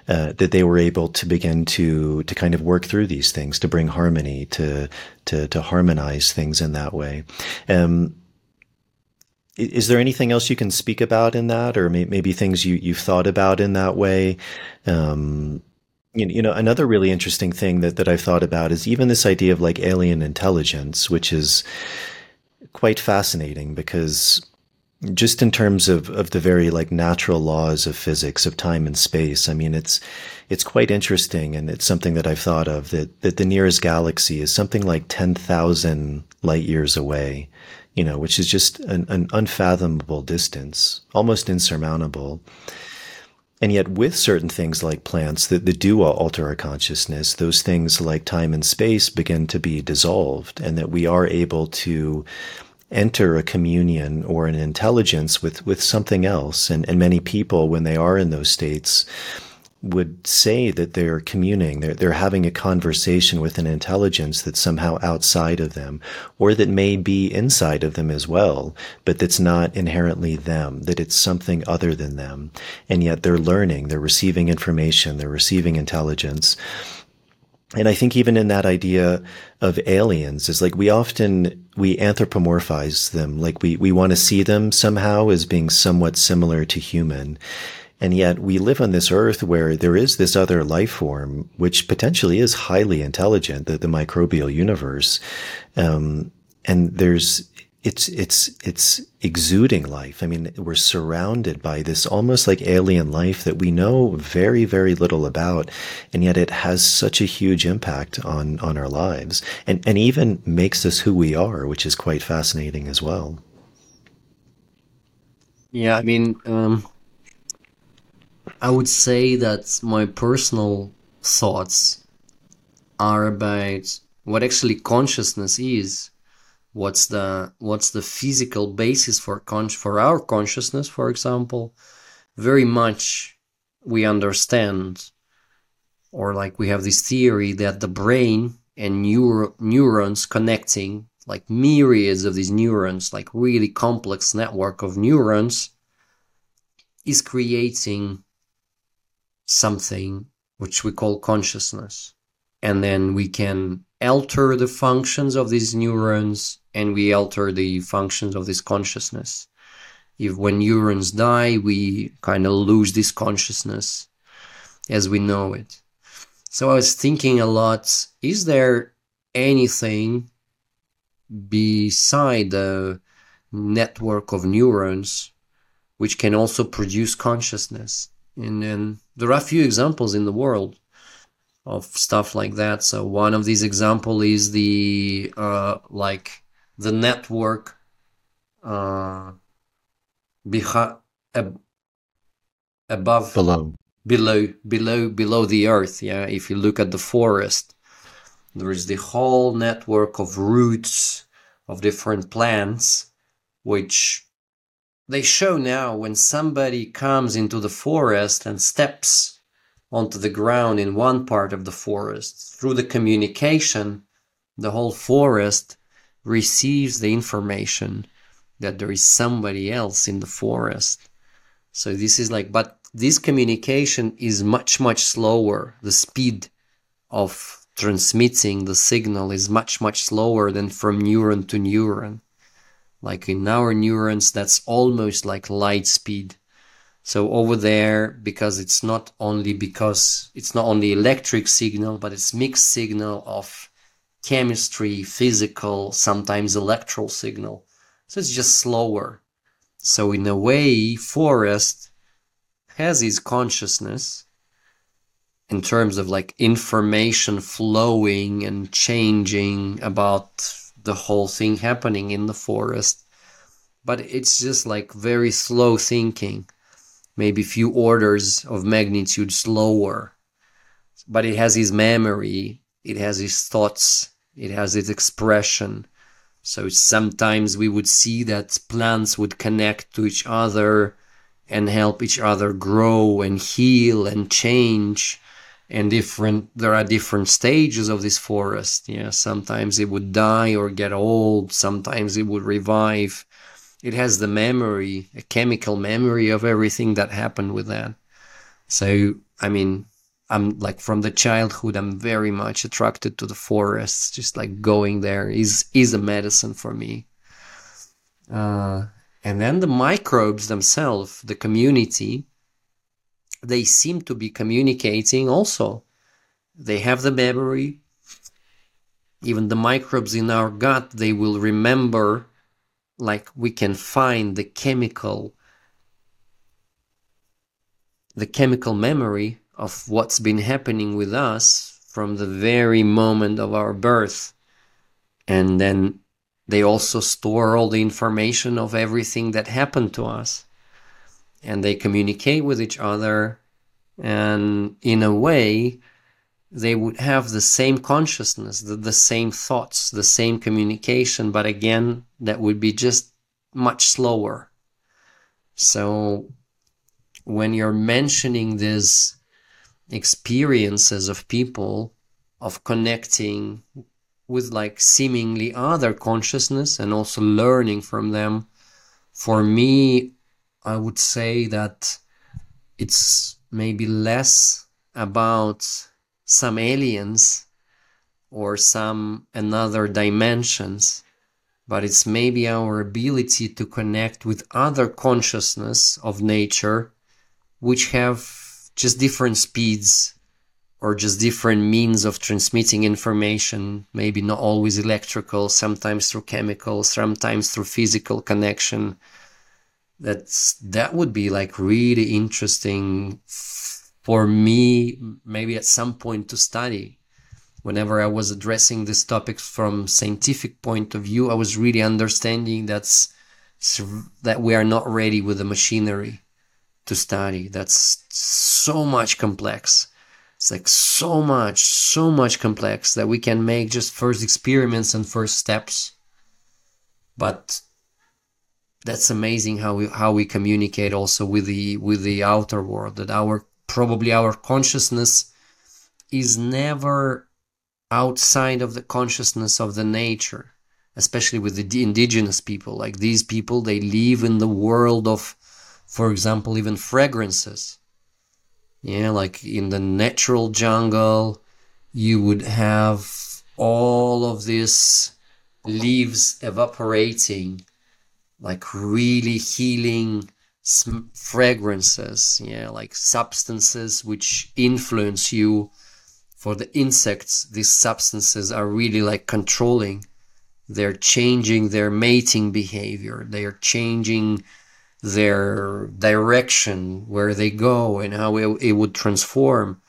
uh, that they were able to begin to, to kind of work through these things, to bring harmony, to, to, to harmonize things in that way. Um, is there anything else you can speak about in that, or maybe things you you've thought about in that way? Um, you know, another really interesting thing that that I've thought about is even this idea of like alien intelligence, which is quite fascinating because just in terms of, of the very like natural laws of physics of time and space i mean it's it's quite interesting and it's something that i've thought of that that the nearest galaxy is something like 10,000 light years away you know, which is just an, an unfathomable distance, almost insurmountable. And yet, with certain things like plants that, that do alter our consciousness, those things like time and space begin to be dissolved, and that we are able to enter a communion or an intelligence with, with something else. And, and many people, when they are in those states, would say that they're communing, they're, they're having a conversation with an intelligence that's somehow outside of them, or that may be inside of them as well, but that's not inherently them, that it's something other than them. And yet they're learning, they're receiving information, they're receiving intelligence. And I think even in that idea of aliens is like we often, we anthropomorphize them, like we, we want to see them somehow as being somewhat similar to human. And yet we live on this earth where there is this other life form, which potentially is highly intelligent, the, the microbial universe. Um, and there's, it's, it's, it's exuding life. I mean, we're surrounded by this almost like alien life that we know very, very little about. And yet it has such a huge impact on, on our lives and, and even makes us who we are, which is quite fascinating as well. Yeah. I mean, um, I would say that my personal thoughts are about what actually consciousness is what's the what's the physical basis for con- for our consciousness for example. Very much we understand or like we have this theory that the brain and neuro- neurons connecting like myriads of these neurons like really complex network of neurons is creating something which we call consciousness. And then we can alter the functions of these neurons and we alter the functions of this consciousness. If when neurons die we kind of lose this consciousness as we know it. So i was thinking a lot is there anything beside the network of neurons which can also produce consciousness and then there are a few examples in the world of stuff like that. So one of these example is the uh, like the network uh, behind ab- above below below below below the earth. Yeah, if you look at the forest, there is the whole network of roots of different plants, which they show now when somebody comes into the forest and steps onto the ground in one part of the forest. Through the communication, the whole forest receives the information that there is somebody else in the forest. So this is like, but this communication is much, much slower. The speed of transmitting the signal is much, much slower than from neuron to neuron. Like in our neurons, that's almost like light speed. So over there, because it's not only because it's not only electric signal, but it's mixed signal of chemistry, physical, sometimes electrical signal. So it's just slower. So in a way, forest has his consciousness in terms of like information flowing and changing about the whole thing happening in the forest. But it's just like very slow thinking maybe few orders of magnitude slower. But it has his memory, it has his thoughts, it has its expression. So sometimes we would see that plants would connect to each other and help each other grow and heal and change and different there are different stages of this forest yeah sometimes it would die or get old sometimes it would revive it has the memory, a chemical memory of everything that happened with that. So, I mean, I'm like from the childhood, I'm very much attracted to the forests. Just like going there is is a medicine for me. Uh, and then the microbes themselves, the community, they seem to be communicating also. They have the memory. Even the microbes in our gut, they will remember like we can find the chemical the chemical memory of what's been happening with us from the very moment of our birth and then they also store all the information of everything that happened to us and they communicate with each other and in a way they would have the same consciousness, the, the same thoughts, the same communication, but again, that would be just much slower. So when you're mentioning these experiences of people of connecting with like seemingly other consciousness and also learning from them, for me, I would say that it's maybe less about some aliens or some another dimensions but it's maybe our ability to connect with other consciousness of nature which have just different speeds or just different means of transmitting information maybe not always electrical sometimes through chemical sometimes through physical connection that's that would be like really interesting for me, maybe at some point to study. Whenever I was addressing this topic from scientific point of view, I was really understanding that's that we are not ready with the machinery to study. That's so much complex. It's like so much, so much complex that we can make just first experiments and first steps. But that's amazing how we how we communicate also with the with the outer world that our probably our consciousness is never outside of the consciousness of the nature especially with the indigenous people. Like these people they live in the world of for example even fragrances. Yeah like in the natural jungle you would have all of these leaves evaporating like really healing fragrances yeah like substances which influence you for the insects. These substances are really like controlling. They're changing their mating behavior. They are changing their direction where they go and how it, it would transform.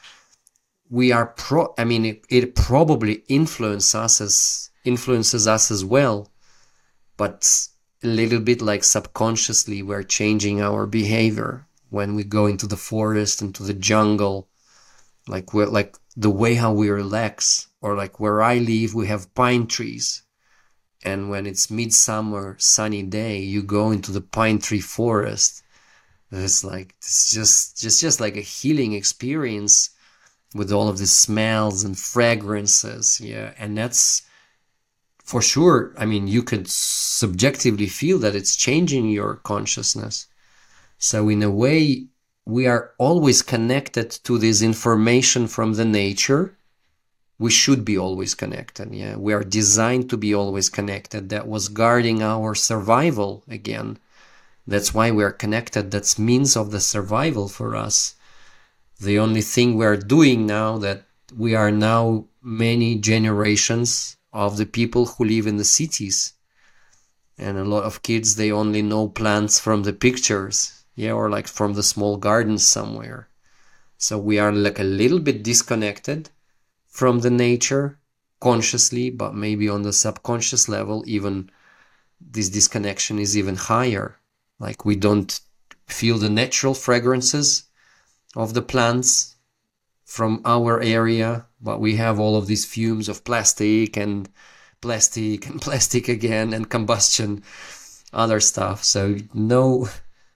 We are pro i mean it, it probably influences us as influences us as well but a little bit like subconsciously we're changing our behavior when we go into the forest into the jungle like we're like the way how we relax or like where i live we have pine trees. And when it's midsummer sunny day you go into the pine tree forest. It's like it's just just just like a healing experience with all of the smells and fragrances yeah. And that's for sure, I mean, you could subjectively feel that it's changing your consciousness. So, in a way, we are always connected to this information from the nature. We should be always connected. Yeah, we are designed to be always connected. That was guarding our survival again. That's why we are connected. That's means of the survival for us. The only thing we are doing now that we are now many generations of the people who live in the cities. And a lot of kids they only know plants from the pictures yeah or like from the small gardens somewhere. So we are like a little bit disconnected from the nature consciously but maybe on the subconscious level even this disconnection is even higher. Like we don't feel the natural fragrances of the plants from our area, but we have all of these fumes of plastic and plastic and plastic again and combustion, other stuff. So no,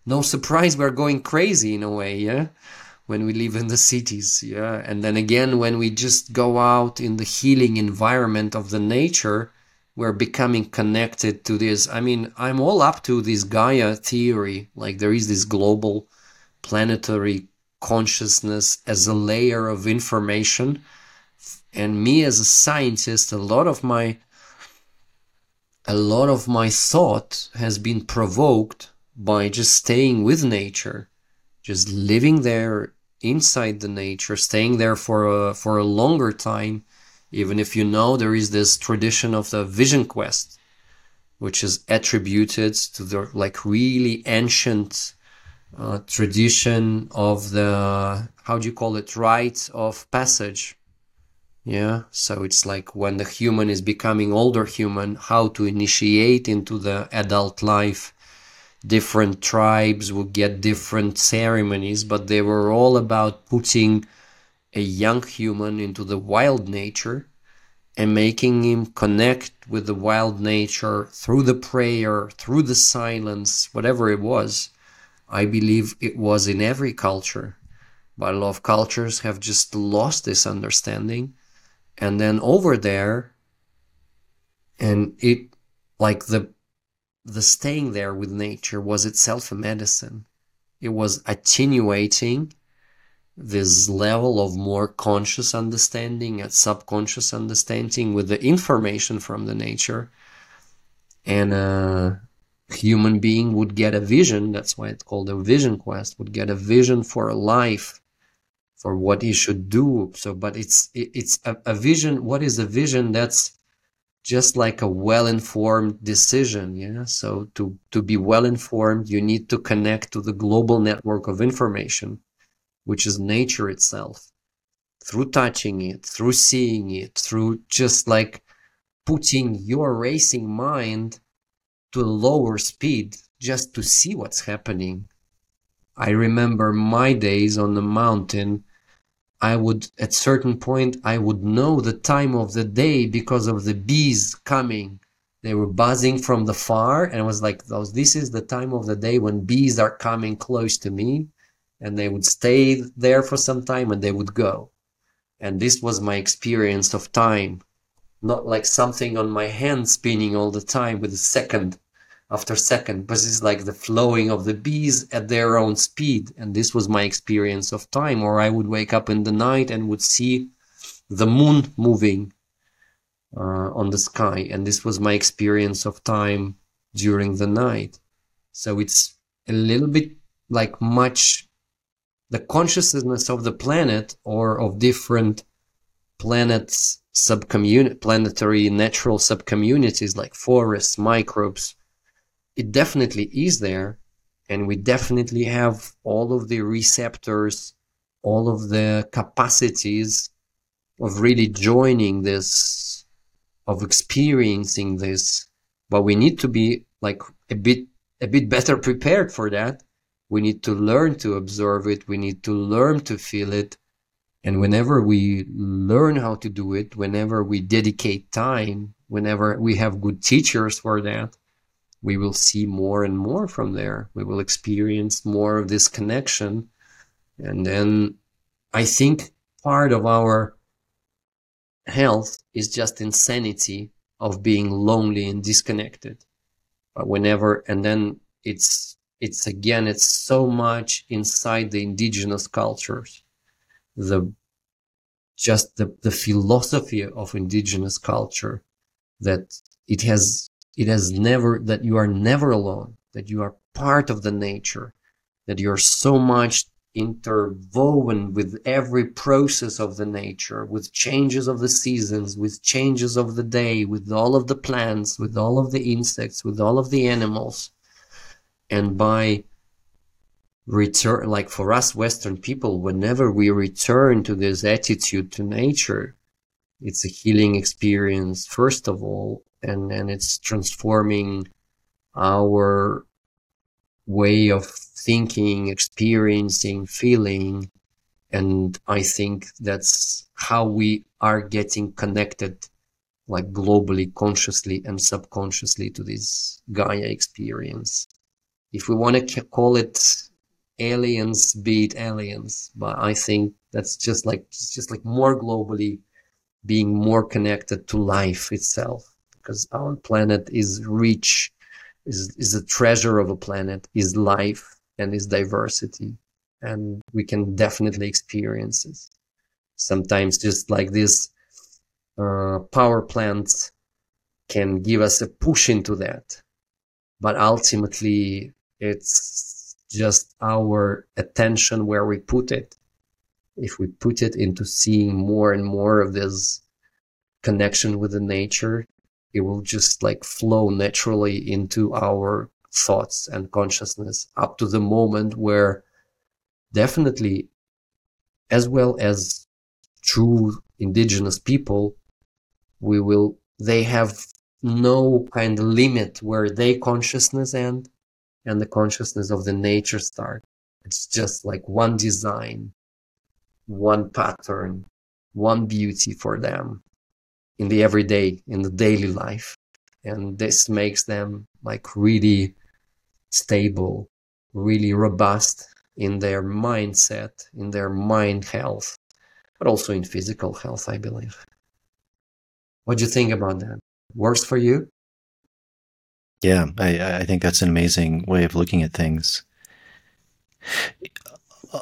no surprise we're going crazy in a way, yeah. When we live in the cities, yeah, and then again when we just go out in the healing environment of the nature, we're becoming connected to this. I mean, I'm all up to this Gaia theory. Like there is this global planetary consciousness as a layer of information. And me as a scientist, a lot of my a lot of my thought has been provoked by just staying with nature, just living there inside the nature, staying there for a for a longer time, even if you know there is this tradition of the vision quest, which is attributed to the like really ancient uh, tradition of the how do you call it rite of passage yeah? So it's like when the human is becoming older human how to initiate into the adult life. Different tribes would get different ceremonies but they were all about putting a young human into the wild nature and making him connect with the wild nature through the prayer through the silence whatever it was. I believe it was in every culture, but a lot of cultures have just lost this understanding. And then over there, and it, like the, the staying there with nature was itself a medicine. It was attenuating this level of more conscious understanding and subconscious understanding with the information from the nature and uh, human being would get a vision that's why it's called a vision quest would get a vision for a life for what he should do so but it's it's a, a vision what is a vision that's just like a well-informed decision yeah so to to be well-informed you need to connect to the global network of information which is nature itself through touching it through seeing it through just like putting your racing mind to a lower speed just to see what's happening. I remember my days on the mountain. I would, at certain point, I would know the time of the day because of the bees coming. They were buzzing from the far, and I was like, "Those, this is the time of the day when bees are coming close to me," and they would stay there for some time and they would go. And this was my experience of time, not like something on my hand spinning all the time with a second after second, but it's like the flowing of the bees at their own speed. And this was my experience of time. Or I would wake up in the night and would see the moon moving uh, on the sky. And this was my experience of time during the night. So it's a little bit like much the consciousness of the planet or of different planets subcommunity planetary natural subcommunities like forests microbes it definitely is there and we definitely have all of the receptors all of the capacities of really joining this of experiencing this. But we need to be like a bit a bit better prepared for that. We need to learn to observe it. We need to learn to feel it. And whenever we learn how to do it whenever we dedicate time whenever we have good teachers for that we will see more and more from there. We will experience more of this connection. And then I think part of our health is just insanity of being lonely and disconnected. But whenever, and then it's, it's again, it's so much inside the indigenous cultures. The, just the, the philosophy of indigenous culture that it has it has never, that you are never alone, that you are part of the nature, that you're so much interwoven with every process of the nature, with changes of the seasons, with changes of the day, with all of the plants, with all of the insects, with all of the animals. And by return, like for us Western people, whenever we return to this attitude to nature, it's a healing experience, first of all, and and it's transforming our way of thinking, experiencing, feeling. And I think that's how we are getting connected, like globally, consciously and subconsciously to this Gaia experience. If we want to call it aliens, be it aliens, but I think that's just like, just like more globally being more connected to life itself because our planet is rich, is, is a treasure of a planet, is life and is diversity. And we can definitely experience it. Sometimes just like this, uh, power plants can give us a push into that. But ultimately, it's just our attention where we put it. If we put it into seeing more and more of this connection with the nature, it will just like flow naturally into our thoughts and consciousness up to the moment where definitely as well as true indigenous people we will they have no kind of limit where they consciousness end and the consciousness of the nature start. It's just like one design one pattern one beauty for them in the everyday, in the daily life. And this makes them like really stable, really robust in their mindset, in their mind health, but also in physical health, I believe. What do you think about that? Works for you? Yeah, I, I think that's an amazing way of looking at things.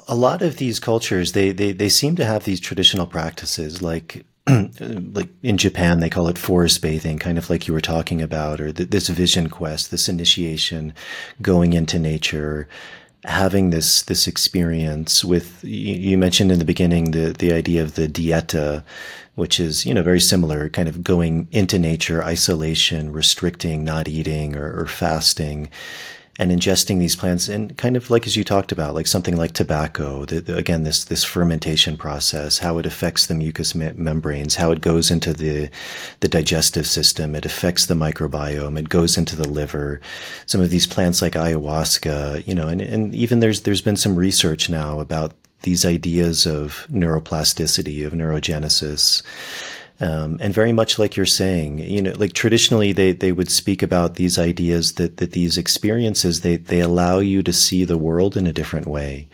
A lot of these cultures, they, they, they seem to have these traditional practices like like in Japan, they call it forest bathing, kind of like you were talking about, or th- this vision quest, this initiation, going into nature, having this this experience with. You, you mentioned in the beginning the the idea of the dieta, which is you know very similar, kind of going into nature, isolation, restricting, not eating or, or fasting and ingesting these plants and kind of like as you talked about like something like tobacco the, the, again this this fermentation process how it affects the mucous me- membranes how it goes into the the digestive system it affects the microbiome it goes into the liver some of these plants like ayahuasca you know and, and even there's there's been some research now about these ideas of neuroplasticity, of neurogenesis. Um, and very much like you're saying, you know, like traditionally they, they would speak about these ideas that, that these experiences, they, they allow you to see the world in a different way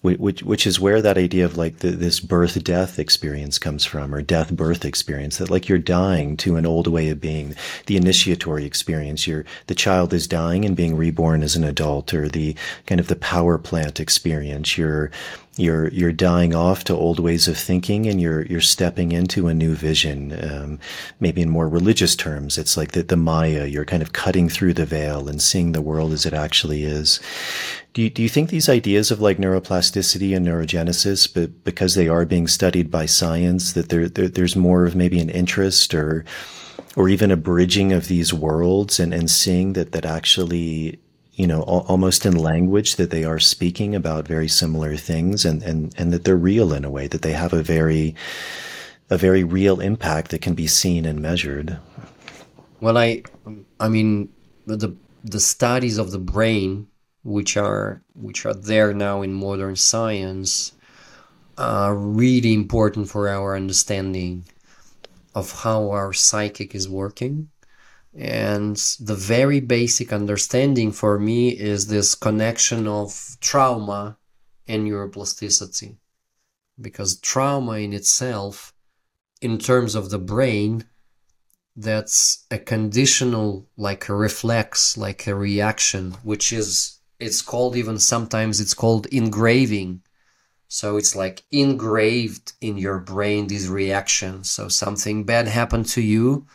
which which is where that idea of like the, this birth death experience comes from, or death birth experience. That like you're dying to an old way of being, the initiatory experience. You're the child is dying and being reborn as an adult, or the kind of the power plant experience. You're you're you're dying off to old ways of thinking and you're you're stepping into a new vision um, maybe in more religious terms. It's like the, the maya you're kind of cutting through the veil and seeing the world as it actually is. Do you, do you think these ideas of like neuroplasticity and neurogenesis, but because they are being studied by science, that there, there there's more of maybe an interest or or even a bridging of these worlds and, and seeing that that actually you know al- almost in language that they are speaking about very similar things and, and and that they're real in a way that they have a very a very real impact that can be seen and measured. Well i i mean the the studies of the brain which are which are there now in modern science are really important for our understanding of how our psychic is working and the very basic understanding for me is this connection of trauma and neuroplasticity. Because trauma in itself in terms of the brain that's a conditional like a reflex like a reaction which is it's called even sometimes it's called engraving. So it's like engraved in your brain these reactions. So something bad happened to you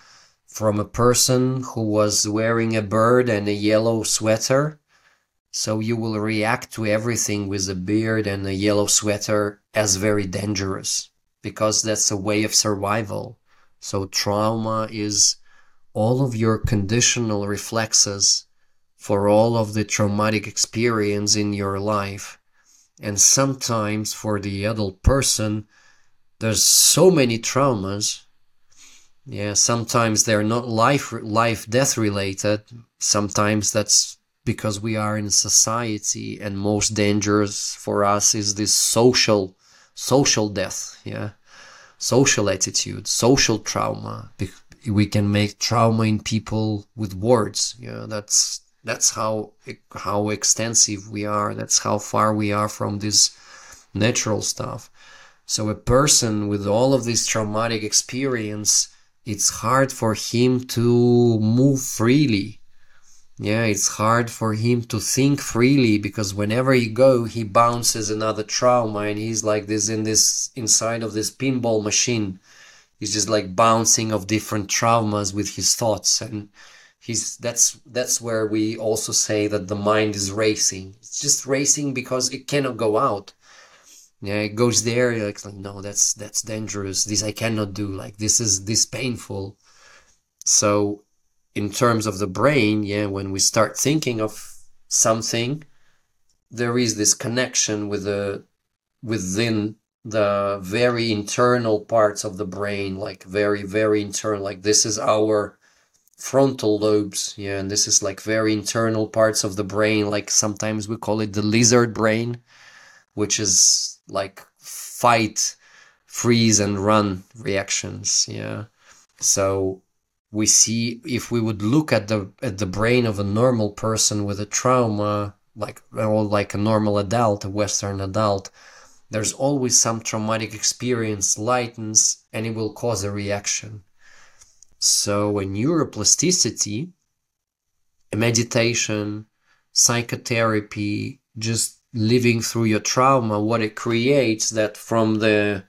from a person who was wearing a bird and a yellow sweater so you will react to everything with a beard and a yellow sweater as very dangerous because that's a way of survival so trauma is all of your conditional reflexes for all of the traumatic experience in your life. And sometimes for the adult person, there's so many traumas. Yeah, sometimes they're not life life death related. Sometimes that's because we are in society and most dangerous for us is this social social death, yeah. Social attitude, social trauma. We can make trauma in people with words. Yeah, that's that's how how extensive we are that's how far we are from this natural stuff so a person with all of this traumatic experience it's hard for him to move freely. Yeah it's hard for him to think freely because whenever he go he bounces another trauma and he's like this in this inside of this pinball machine. He's just like bouncing of different traumas with his thoughts and he's that's that's where we also say that the mind is racing. It's just racing because it cannot go out yeah it goes there like, like no that's that's dangerous. This i cannot do like this is this painful. So in terms of the brain yeah when we start thinking of something there is this connection with the within the very internal parts of the brain like very very internal like this is our frontal lobes yeah and this is like very internal parts of the brain like sometimes we call it the lizard brain which is like fight freeze and run reactions yeah. So we see if we would look at the at the brain of a normal person with a trauma like or like a normal adult a western adult there's always some traumatic experience lightens and it will cause a reaction. So a neuroplasticity, a meditation, psychotherapy, just living through your trauma, what it creates that from the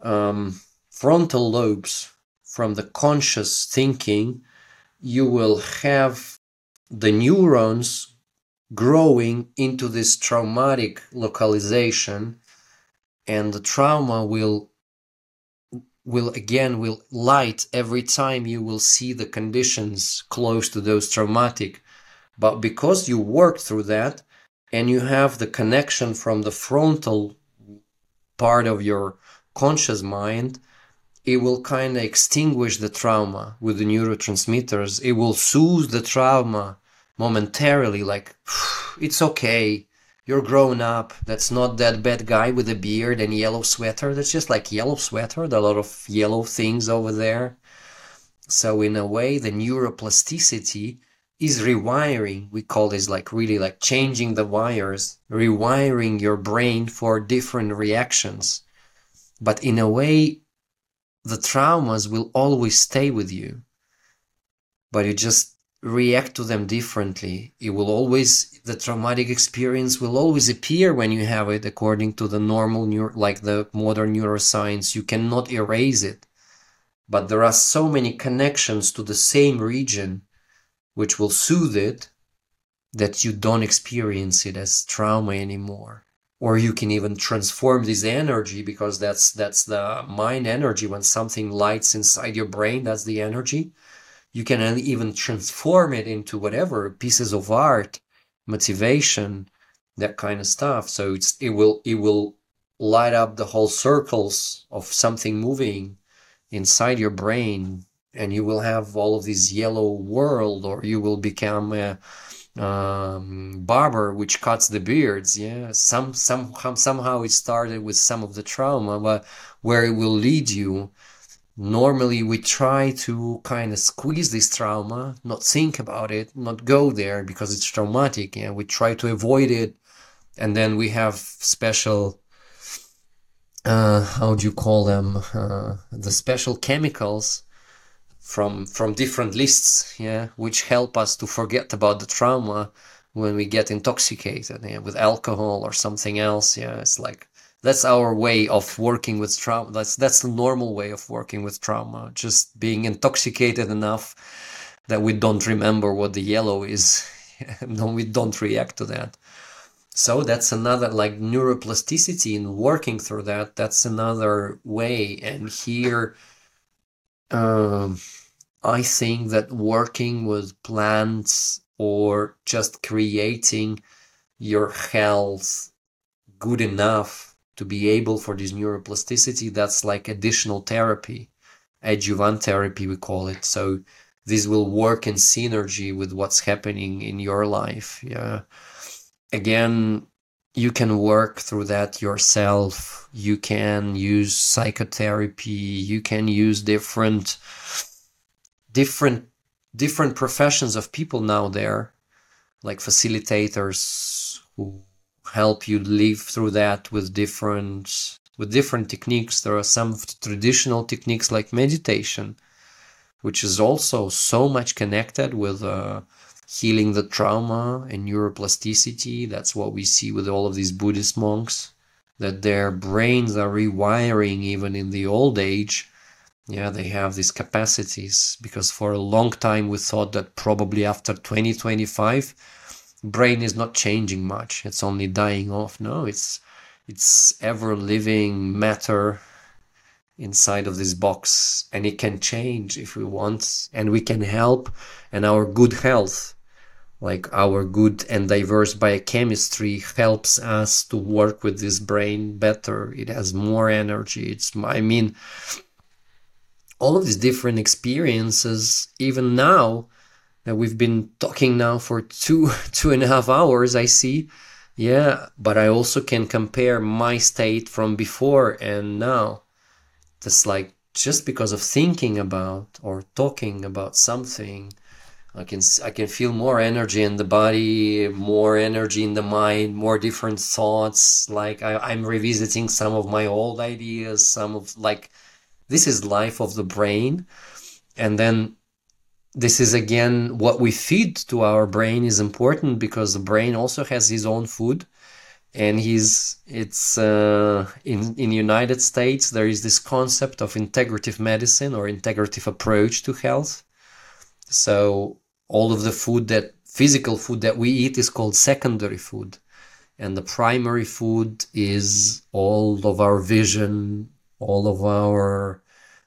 um, frontal lobes, from the conscious thinking, you will have the neurons growing into this traumatic localization and the trauma will will again will light every time you will see the conditions close to those traumatic. But because you work through that and you have the connection from the frontal part of your conscious mind it will kind of extinguish the trauma with the neurotransmitters it will soothe the trauma momentarily like it's okay you're grown up. That's not that bad guy with a beard and yellow sweater. That's just like yellow sweater. There are a lot of yellow things over there. So in a way, the neuroplasticity is rewiring. We call this like really like changing the wires, rewiring your brain for different reactions. But in a way, the traumas will always stay with you. But you just react to them differently. It will always, the traumatic experience will always appear when you have it according to the normal, neuro, like the modern neuroscience. You cannot erase it. But there are so many connections to the same region which will soothe it that you don't experience it as trauma anymore. Or you can even transform this energy because that's that's the mind energy. When something lights inside your brain that's the energy. You can even transform it into whatever pieces of art motivation that kind of stuff. So it's it will it will light up the whole circles of something moving inside your brain and you will have all of this yellow world or you will become a um, barber which cuts the beards. Yeah some somehow somehow it started with some of the trauma but where it will lead you normally we try to kind of squeeze this trauma not think about it not go there because it's traumatic and we try to avoid it and then we have special uh, how do you call them uh, the special chemicals from from different lists yeah which help us to forget about the trauma when we get intoxicated yeah, with alcohol or something else yeah. It's like that's our way of working with trauma. That's that's the normal way of working with trauma just being intoxicated enough that we don't remember what the yellow is no we don't react to that. So that's another like neuroplasticity in working through that. That's another way. And here um, I think that working with plants or just creating your health good enough to be able for this neuroplasticity, that's like additional therapy, adjuvant therapy, we call it. So this will work in synergy with what's happening in your life. Yeah. Again, you can work through that yourself. You can use psychotherapy. You can use different, different, different professions of people now there, like facilitators who help you live through that with different, with different techniques. There are some traditional techniques like meditation, which is also so much connected with, uh, healing the trauma and neuroplasticity. That's what we see with all of these Buddhist monks, that their brains are rewiring even in the old age. Yeah, they have these capacities because for a long time we thought that probably after 2025, brain is not changing much. It's only dying off. No, it's it's ever living matter inside of this box and it can change if we want and we can help and our good health like our good and diverse biochemistry helps us to work with this brain better. It has more energy. It's i mean all of these different experiences even now that we've been talking now for two two and a half hours i see. Yeah but i also can compare my state from before and now. That's like just because of thinking about or talking about something I can I can feel more energy in the body, more energy in the mind, more different thoughts. Like I, I'm revisiting some of my old ideas, some of like this is life of the brain, and then this is again what we feed to our brain is important because the brain also has his own food. And he's it's uh, in in united states there is this concept of integrative medicine or integrative approach to health so all of the food that physical food that we eat is called secondary food. And the primary food is all of our vision, all of our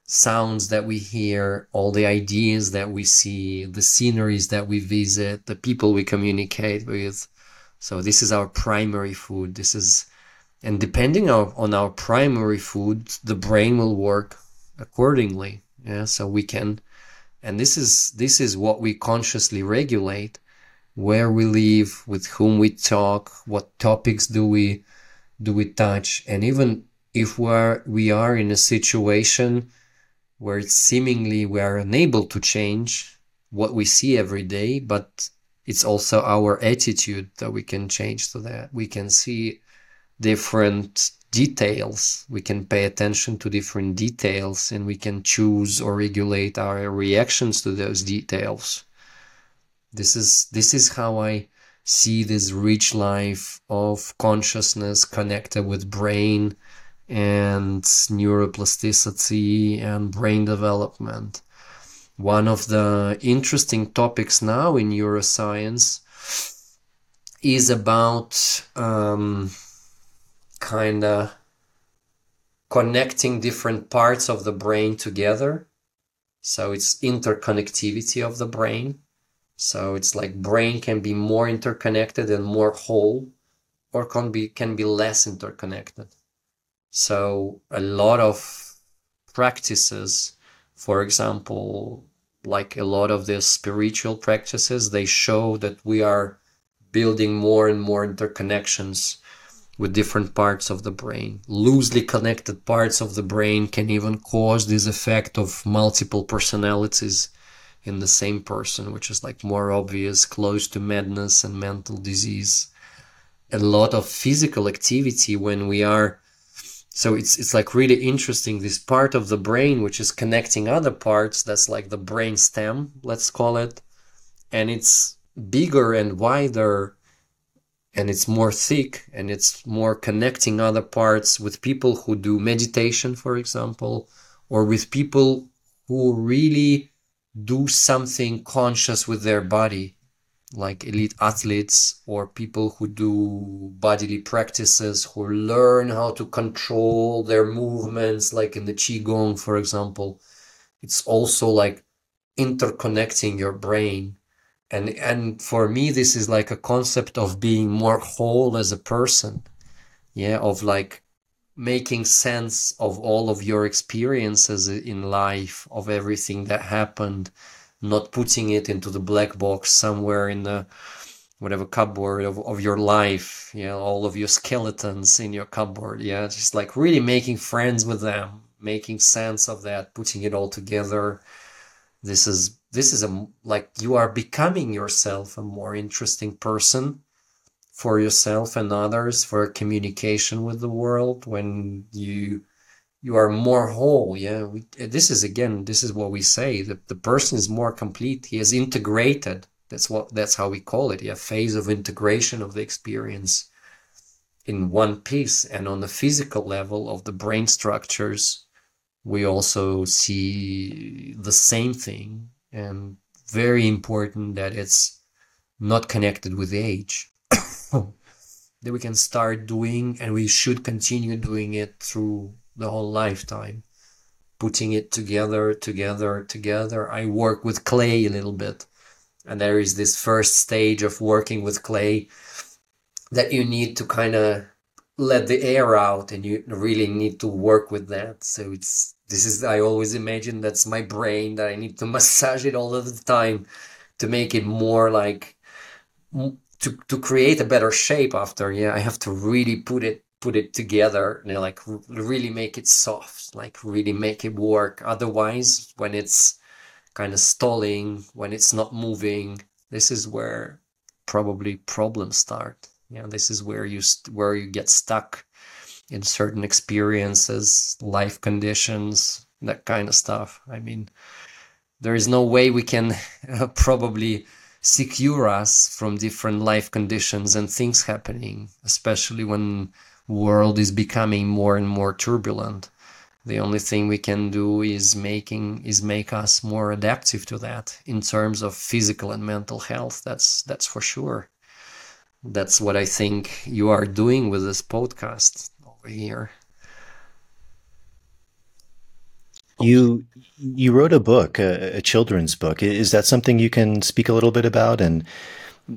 sounds that we hear, all the ideas that we see, the sceneries that we visit, the people we communicate with. So this is our primary food. This is, and depending on, on our primary food, the brain will work accordingly. Yeah. So we can and this is this is what we consciously regulate where we live, with whom we talk, what topics do we do we touch, and even if we're we are in a situation where seemingly we are unable to change what we see every day, but it's also our attitude that we can change to that. We can see different details. We can pay attention to different details and we can choose or regulate our reactions to those details. This is this is how I see this rich life of consciousness connected with brain and neuroplasticity and brain development. One of the interesting topics now in neuroscience is about um, kind of connecting different parts of the brain together. So it's interconnectivity of the brain. So it's like brain can be more interconnected and more whole, or can be can be less interconnected. So a lot of practices, for example, like a lot of the spiritual practices, they show that we are building more and more interconnections with different parts of the brain. Loosely connected parts of the brain can even cause this effect of multiple personalities in the same person, which is like more obvious, close to madness and mental disease. A lot of physical activity when we are so it's it's like really interesting this part of the brain which is connecting other parts that's like the brain stem let's call it and it's bigger and wider and it's more thick and it's more connecting other parts with people who do meditation for example or with people who really do something conscious with their body like elite athletes or people who do bodily practices who learn how to control their movements like in the qigong for example. It's also like interconnecting your brain and and for me this is like a concept of being more whole as a person. Yeah of like making sense of all of your experiences in life of everything that happened not putting it into the black box somewhere in the whatever cupboard of, of your life yeah all of your skeletons in your cupboard yeah just like really making friends with them making sense of that putting it all together. This is this is a like you are becoming yourself a more interesting person for yourself and others for communication with the world when you you are more whole yeah? We, eh, this is again this is what we say that the person is more complete he is integrated. That's what that's how we call it a phase of integration of the experience in one piece. And on the physical level of the brain structures we also see the same thing and very important that it's not connected with age. That we can start doing and we should continue doing it through the whole lifetime. Putting it together together together. I work with clay a little bit and there is this first stage of working with clay that you need to kind of let the air out and you really need to work with that. So it's this is i always imagine that's my brain that i need to massage it all of the time to make it more like to to create a better shape after. Yeah i have to really put it put it together and like really make it soft like really make it work. Otherwise when it's kind of stalling when it's not moving this is where probably problems start. Yeah this is where you where you get stuck in certain experiences life conditions that kind of stuff. I mean there is no way we can uh, probably secure us from different life conditions and things happening especially when world is becoming more and more turbulent. The only thing we can do is making is make us more adaptive to that in terms of physical and mental health. That's that's for sure. That's what I think you are doing with this podcast here. You you wrote a book, a, a, children's book. Is that something you can speak a little bit about? And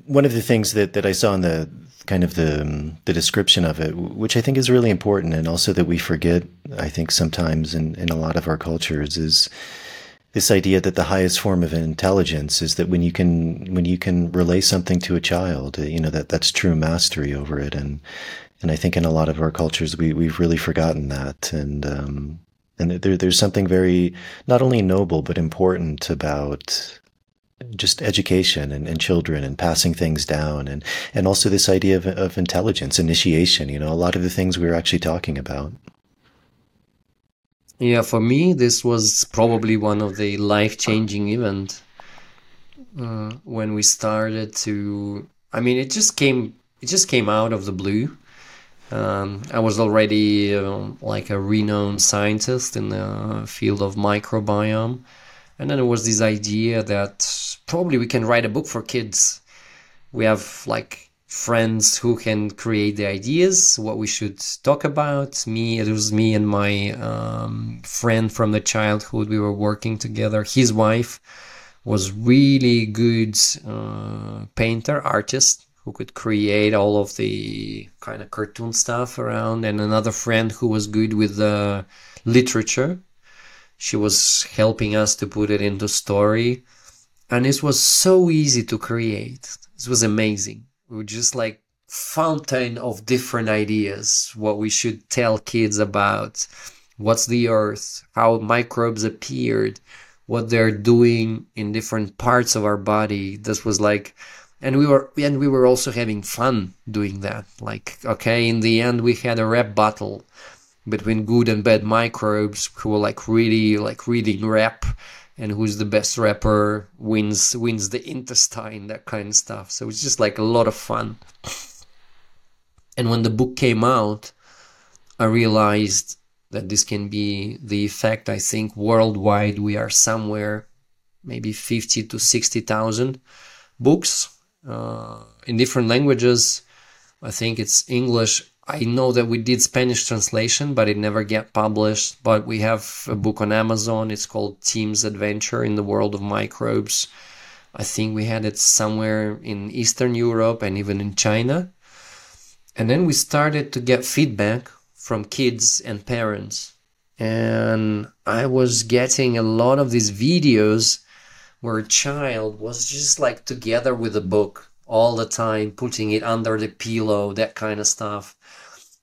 one of the things that, that I saw in the kind of the the description of it, which I think is really important, and also that we forget, I think sometimes in, in a lot of our cultures, is this idea that the highest form of intelligence is that when you can when you can relay something to a child, you know that that's true mastery over it, and and I think in a lot of our cultures we we've really forgotten that, and um, and there there's something very not only noble but important about just education and, and children and passing things down and and also this idea of, of intelligence initiation you know a lot of the things we were actually talking about yeah, for me, this was probably one of the life-changing event uh, when we started to. I mean, it just came. It just came out of the blue. Um, I was already uh, like a renowned scientist in the field of microbiome, and then there was this idea that probably we can write a book for kids. We have like friends who can create the ideas, what we should talk about. Me, it was me and my um, friend from the childhood. We were working together. His wife was really good uh, painter, artist who could create all of the kind of cartoon stuff around, and another friend who was good with the literature. She was helping us to put it into story, and it was so easy to create. It was amazing. We were just like fountain of different ideas what we should tell kids about. What's the earth? How microbes appeared? What they're doing in different parts of our body. This was like and we were and we were also having fun doing that. Like okay in the end we had a rap battle between good and bad microbes who were like really like reading rap and who's the best rapper wins wins the intestine that kind of stuff. So it's just like a lot of fun. And when the book came out i realized that this can be the effect. I think worldwide we are somewhere maybe 50 to 60,000 books uh, in different languages i think it's english I know that we did Spanish translation, but it never get published. But we have a book on Amazon. It's called Team's Adventure in the World of Microbes. I think we had it somewhere in Eastern Europe and even in China. And then we started to get feedback from kids and parents. And I was getting a lot of these videos where a child was just like together with a book all the time, putting it under the pillow, that kind of stuff.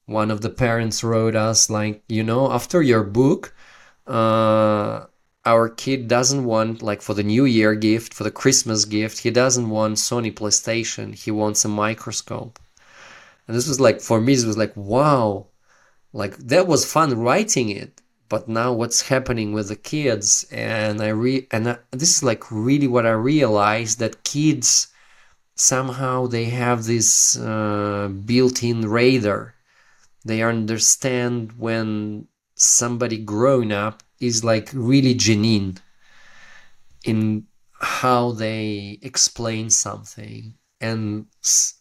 One of the parents wrote us like you know after your book uh, our kid doesn't want like for the new year gift for the christmas gift he doesn't want sony playstation. He wants a microscope. And this was like for me it was like wow. Like that was fun writing it but now what's happening with the kids and i re and I, this is like really what i realized that kids somehow they have this uh, built-in radar. They understand when somebody grown up is like really genuine in how they explain something. And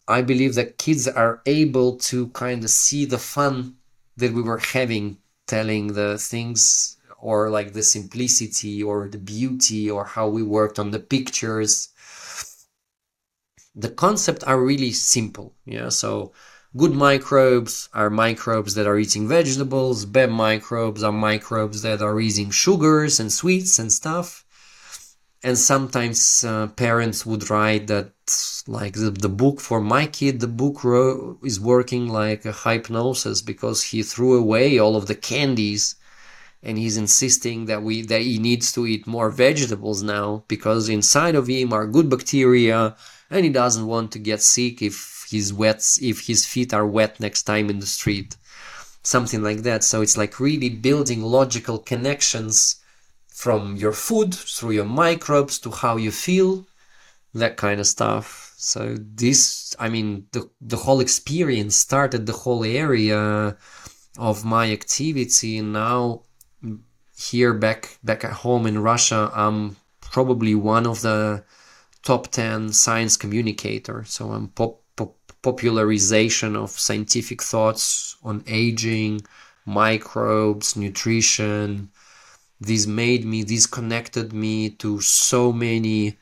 i believe that kids are able to kind of see the fun that we were having telling the things or like the simplicity or the beauty or how we worked on the pictures the concept are really simple yeah so Good microbes are microbes that are eating vegetables. Bad microbes are microbes that are eating sugars and sweets and stuff. And sometimes uh, parents would write that, like the, the book for my kid, the book is working like a hypnosis because he threw away all of the candies and he's insisting that we that he needs to eat more vegetables now because inside of him are good bacteria and he doesn't want to get sick if his wet if his feet are wet next time in the street. Something like that. So it's like really building logical connections from your food through your microbes to how you feel that kind of stuff so this i mean the, the whole experience started the whole area of my activity and now here back back at home in russia i'm probably one of the top 10 science communicator so i'm pop popularization of scientific thoughts on aging, microbes, nutrition. These made me, these connected me to so many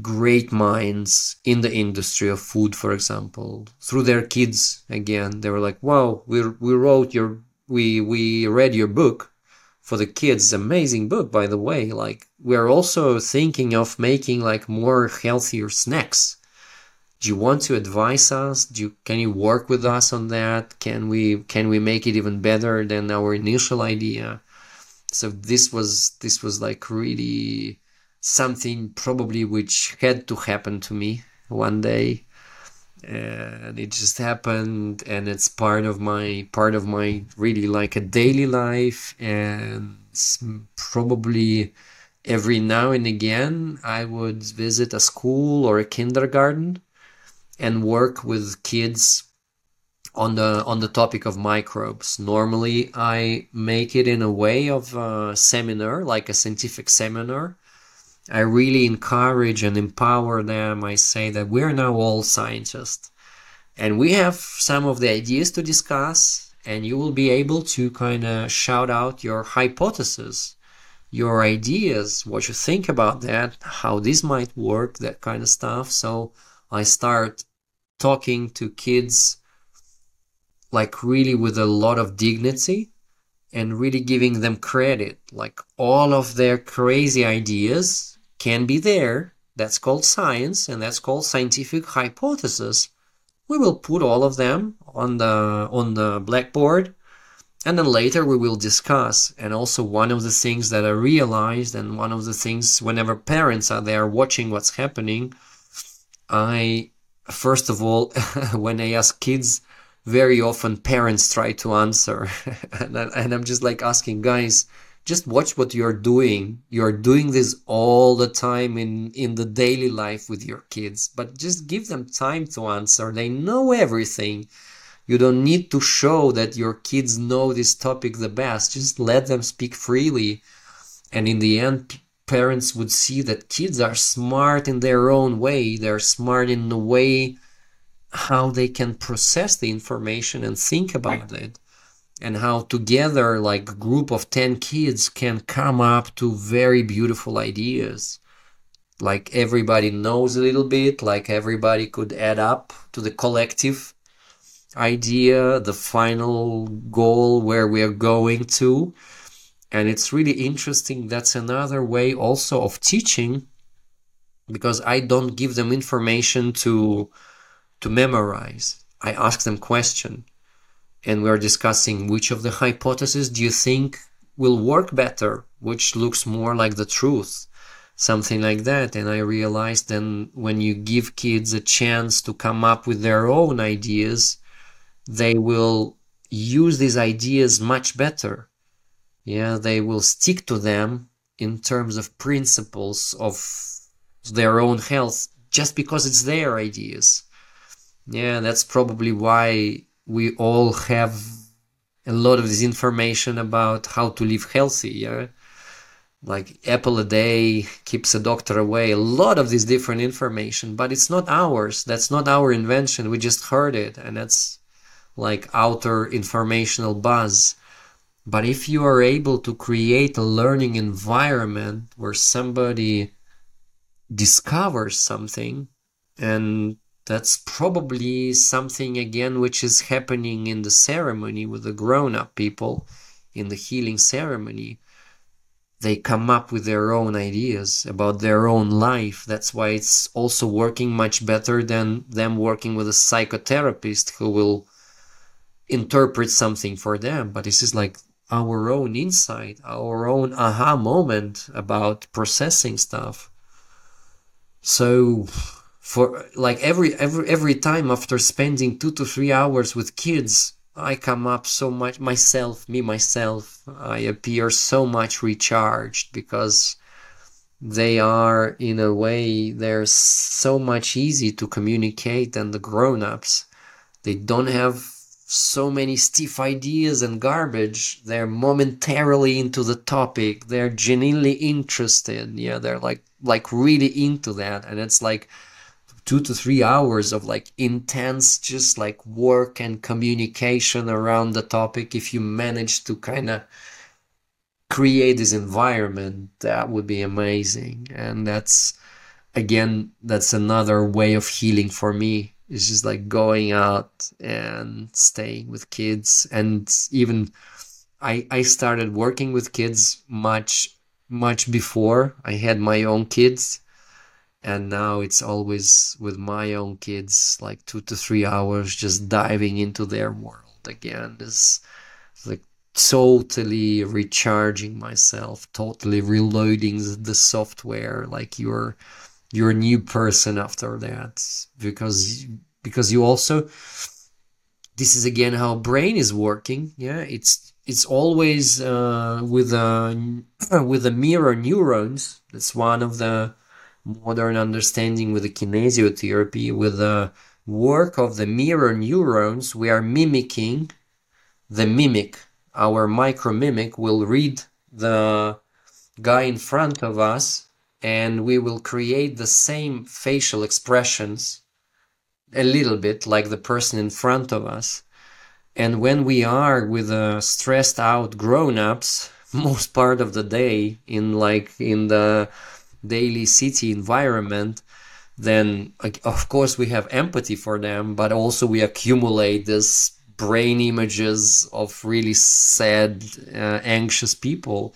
great minds in the industry of food, for example, through their kids. Again, they were like, "Wow, we we wrote your, we we read your book for the kids. Amazing book, by the way. Like we're also thinking of making like more healthier snacks. Do you want to advise us? Do you, can you work with us on that? Can we can we make it even better than our initial idea? So this was this was like really something probably which had to happen to me one day. And it just happened and it's part of my part of my really like a daily life. And probably every now and again i would visit a school or a kindergarten and work with kids on the on the topic of microbes normally i make it in a way of a seminar like a scientific seminar I really encourage and empower them. I say that we're now all scientists and we have some of the ideas to discuss and you will be able to kind of shout out your hypothesis, your ideas, what you think about that, how this might work, that kind of stuff. So I start talking to kids like really with a lot of dignity and really giving them credit. Like all of their crazy ideas can be there. That's called science and that's called scientific hypothesis. We will put all of them on the on the blackboard and then later we will discuss. And also one of the things that I realized and one of the things whenever parents are there watching what's happening, I first of all when I ask kids very often parents try to answer. And, I, and i'm just like asking guys just watch what you're doing. You're doing this all the time in in the daily life with your kids but just give them time to answer. They know everything. You don't need to show that your kids know this topic the best. Just let them speak freely. And in the end parents would see that kids are smart in their own way. They're smart in the way how they can process the information and think about it and how together like a group of 10 kids can come up to very beautiful ideas. Like everybody knows a little bit like everybody could add up to the collective idea the final goal where we are going to. And it's really interesting that's another way also of teaching because i don't give them information to to memorize i ask them question and we are discussing which of the hypotheses do you think will work better, which looks more like the truth, something like that. And I realized then when you give kids a chance to come up with their own ideas, they will use these ideas much better. Yeah, they will stick to them in terms of principles of their own health just because it's their ideas. Yeah, that's probably why we all have a lot of this information about how to live healthy yeah? Like apple a day keeps a doctor away. A lot of this different information but it's not ours. That's not our invention. We just heard it and that's like outer informational buzz. But if you are able to create a learning environment where somebody discovers something and that's probably something again which is happening in the ceremony with the grown up people in the healing ceremony. They come up with their own ideas about their own life. That's why it's also working much better than them working with a psychotherapist who will interpret something for them. But this is like our own insight, our own aha moment about processing stuff. So for like every every every time after spending two to three hours with kids i come up so much myself me myself i appear so much recharged because they are in a way they're so much easy to communicate than the grown-ups. They don't have so many stiff ideas and garbage. They're momentarily into the topic. They're genuinely interested. Yeah they're like like really into that. And it's like two to three hours of like intense just like work and communication around the topic if you manage to kind of create this environment that would be amazing. And that's again that's another way of healing for me. It's just like going out and staying with kids. And even I, I started working with kids much much before I had my own kids and now it's always with my own kids like two to three hours just diving into their world again. This like totally recharging myself totally reloading the software like you're you're a new person after that. Because because you also this is again how brain is working yeah? It's it's always uh, with a with the mirror neurons. That's one of the modern understanding with the kinesiotherapy with the work of the mirror neurons we are mimicking the mimic our micro mimic will read the guy in front of us and we will create the same facial expressions a little bit like the person in front of us. And when we are with uh, stressed out grown ups, most part of the day in like in the daily city environment, then of course we have empathy for them, but also we accumulate this brain images of really sad, uh, anxious people.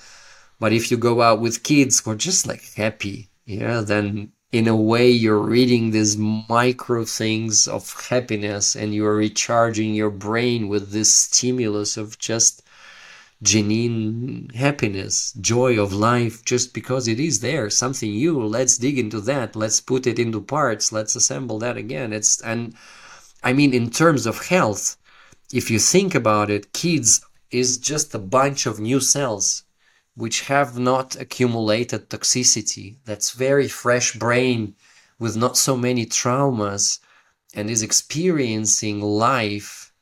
But if you go out with kids who are just like happy, yeah, then in a way you're reading these micro things of happiness and you're recharging your brain with this stimulus of just genuine happiness, joy of life, just because it is there, something new. Let's dig into that. Let's put it into parts. Let's assemble that again. It's and I mean, in terms of health, if you think about it, kids is just a bunch of new cells which have not accumulated toxicity. That's very fresh brain with not so many traumas and is experiencing life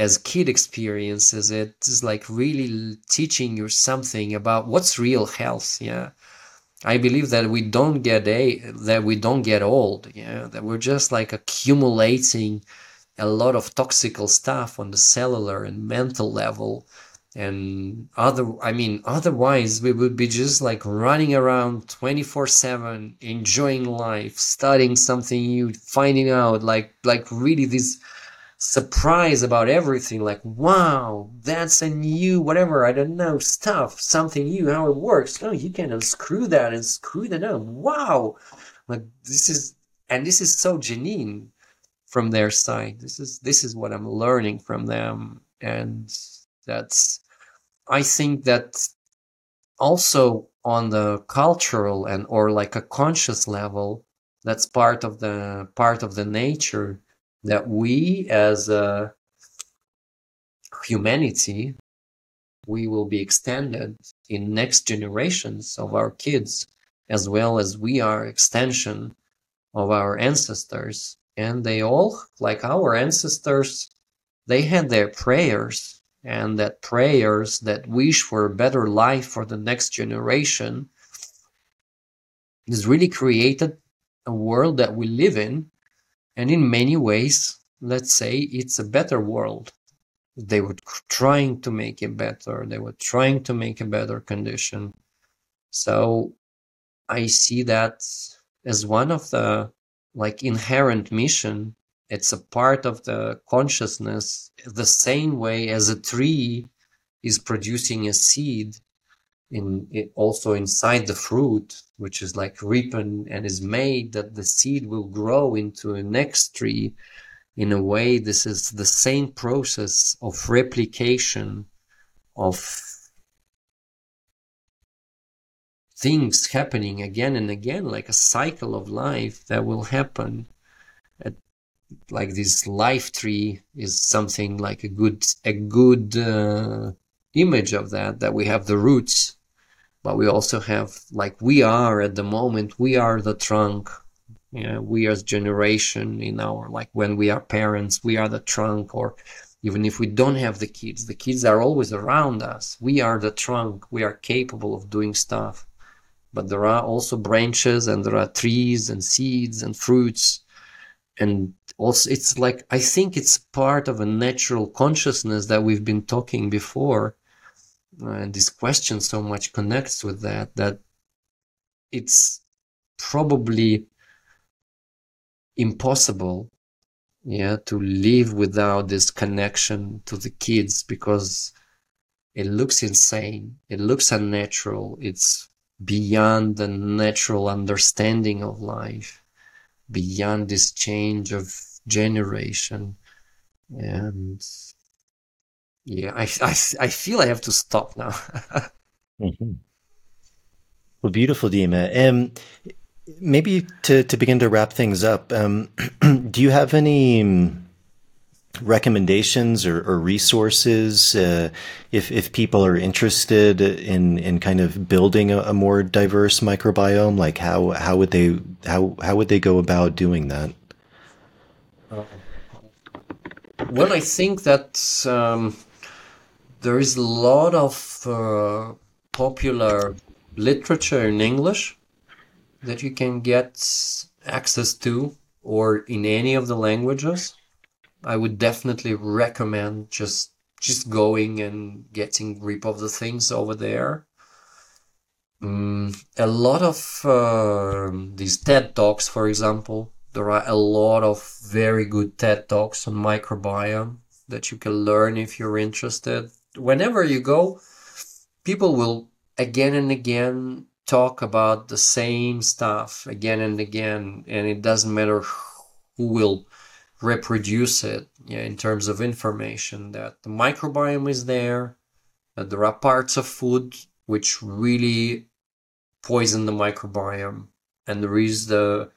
as kid experiences it is like really teaching you something about what's real health yeah? I believe that we don't get a that we don't get old yeah? That we're just like accumulating a lot of toxical stuff on the cellular and mental level and other i mean otherwise we would be just like running around 24 7 enjoying life studying something new finding out like like really this surprise about everything like wow that's a new whatever i don't know stuff something new how it works. Oh you can unscrew that and screw that up. Wow! Like this is and this is so genuine from their side. This is this is what i'm learning from them and that's i think that also on the cultural and or like a conscious level that's part of the part of the nature that we as a humanity we will be extended in next generations of our kids as well as we are extension of our ancestors. And they all like our ancestors they had their prayers and that prayers that wish for a better life for the next generation has really created a world that we live in and in many ways let's say it's a better world. They were trying to make it better. They were trying to make a better condition. So i see that as one of the like inherent mission. It's a part of the consciousness the same way as a tree is producing a seed in it also inside the fruit which is like ripened and is made that the seed will grow into a next tree. In a way this is the same process of replication of things happening again and again like a cycle of life that will happen. Like this life tree is something like a good a good uh, image of that that we have the roots but we also have like we are at the moment we are the trunk. Yeah we as generation in our like when we are parents we are the trunk or even if we don't have the kids the kids are always around us. We are the trunk. We are capable of doing stuff. But there are also branches and there are trees and seeds and fruits. And also it's like i think it's part of a natural consciousness that we've been talking before and this question so much connects with that that it's probably impossible yeah to live without this connection to the kids because it looks insane. It looks unnatural. It's beyond the natural understanding of life, beyond this change of generation. And yeah, I, I, I feel I have to stop now. mm-hmm. Well, beautiful, Dima. Um, maybe to, to begin to wrap things up, um, do you have any um, recommendations or, or resources uh, if, if people are interested in, in kind of building a, a, more diverse microbiome? Like how, how would they how, how would they go about doing that? well, I think that um, there is a lot of uh, popular literature in English that you can get access to or in any of the languages. I would definitely recommend just just going and getting grip of the things over there. Um, a lot of uh, these TED Talks, for example, there are a lot of very good TED Talks on microbiome that you can learn if you're interested. Whenever you go, people will again and again talk about the same stuff again and again, and it doesn't matter who will reproduce it yeah, in terms of information that the microbiome is there, that there are parts of food which really poison the microbiome, and there is the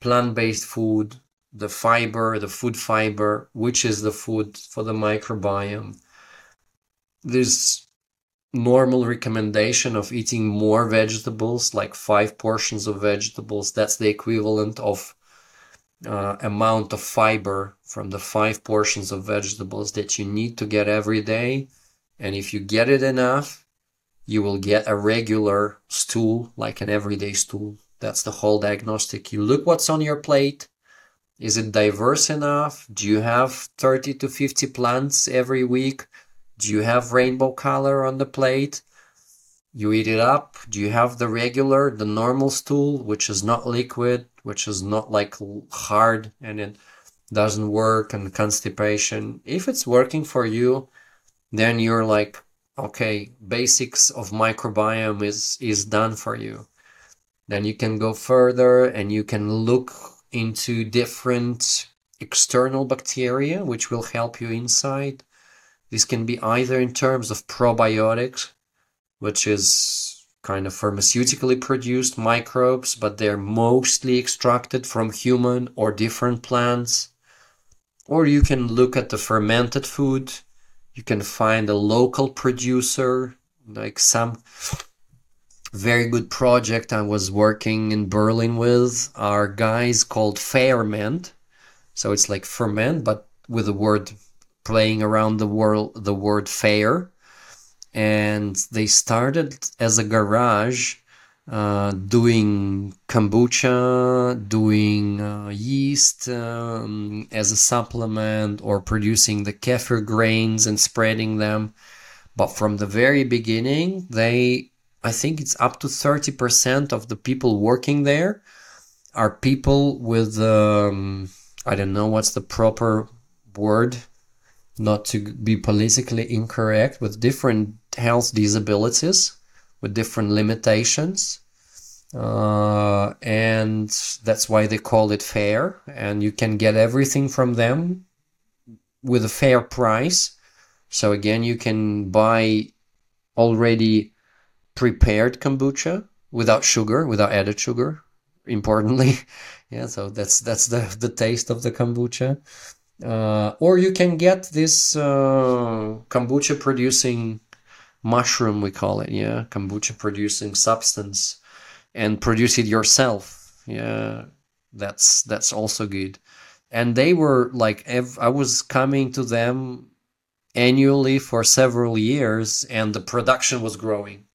plant-based food, the fiber, the food fiber, which is the food for the microbiome. There's normal recommendation of eating more vegetables, like five portions of vegetables. That's the equivalent of uh, amount of fiber from the five portions of vegetables that you need to get every day. And if you get it enough, you will get a regular stool, like an everyday stool. That's the whole diagnostic. You look what's on your plate. Is it diverse enough? Do you have 30 to 50 plants every week? Do you have rainbow color on the plate? You eat it up. Do you have the regular, the normal stool, which is not liquid, which is not like hard and it doesn't work and constipation? If it's working for you, then you're like, okay, basics of microbiome is, is done for you. Then you can go further and you can look into different external bacteria, which will help you inside. This can be either in terms of probiotics, which is kind of pharmaceutically produced microbes, but they're mostly extracted from human or different plants. Or you can look at the fermented food. You can find a local producer, like some very good project I was working in Berlin with are guys called Fairment. So it's like ferment, but with the word playing around the world the word fair and they started as a garage uh, doing kombucha, doing uh, yeast um, as a supplement, or producing the kefir grains and spreading them. But from the very beginning, they, I think it's up to 30% of the people working there are people with, um, I don't know what's the proper word not to be politically incorrect, with different health disabilities, with different limitations. Uh, and that's why they call it fair. And you can get everything from them with a fair price. So again, you can buy already prepared kombucha without sugar, without added sugar. Importantly, yeah. So that's that's the the taste of the kombucha. Uh, or you can get this uh, kombucha producing mushroom, we call it, yeah, kombucha producing substance, and produce it yourself. Yeah, that's that's also good. And they were like, ev- I was coming to them annually for several years, and the production was growing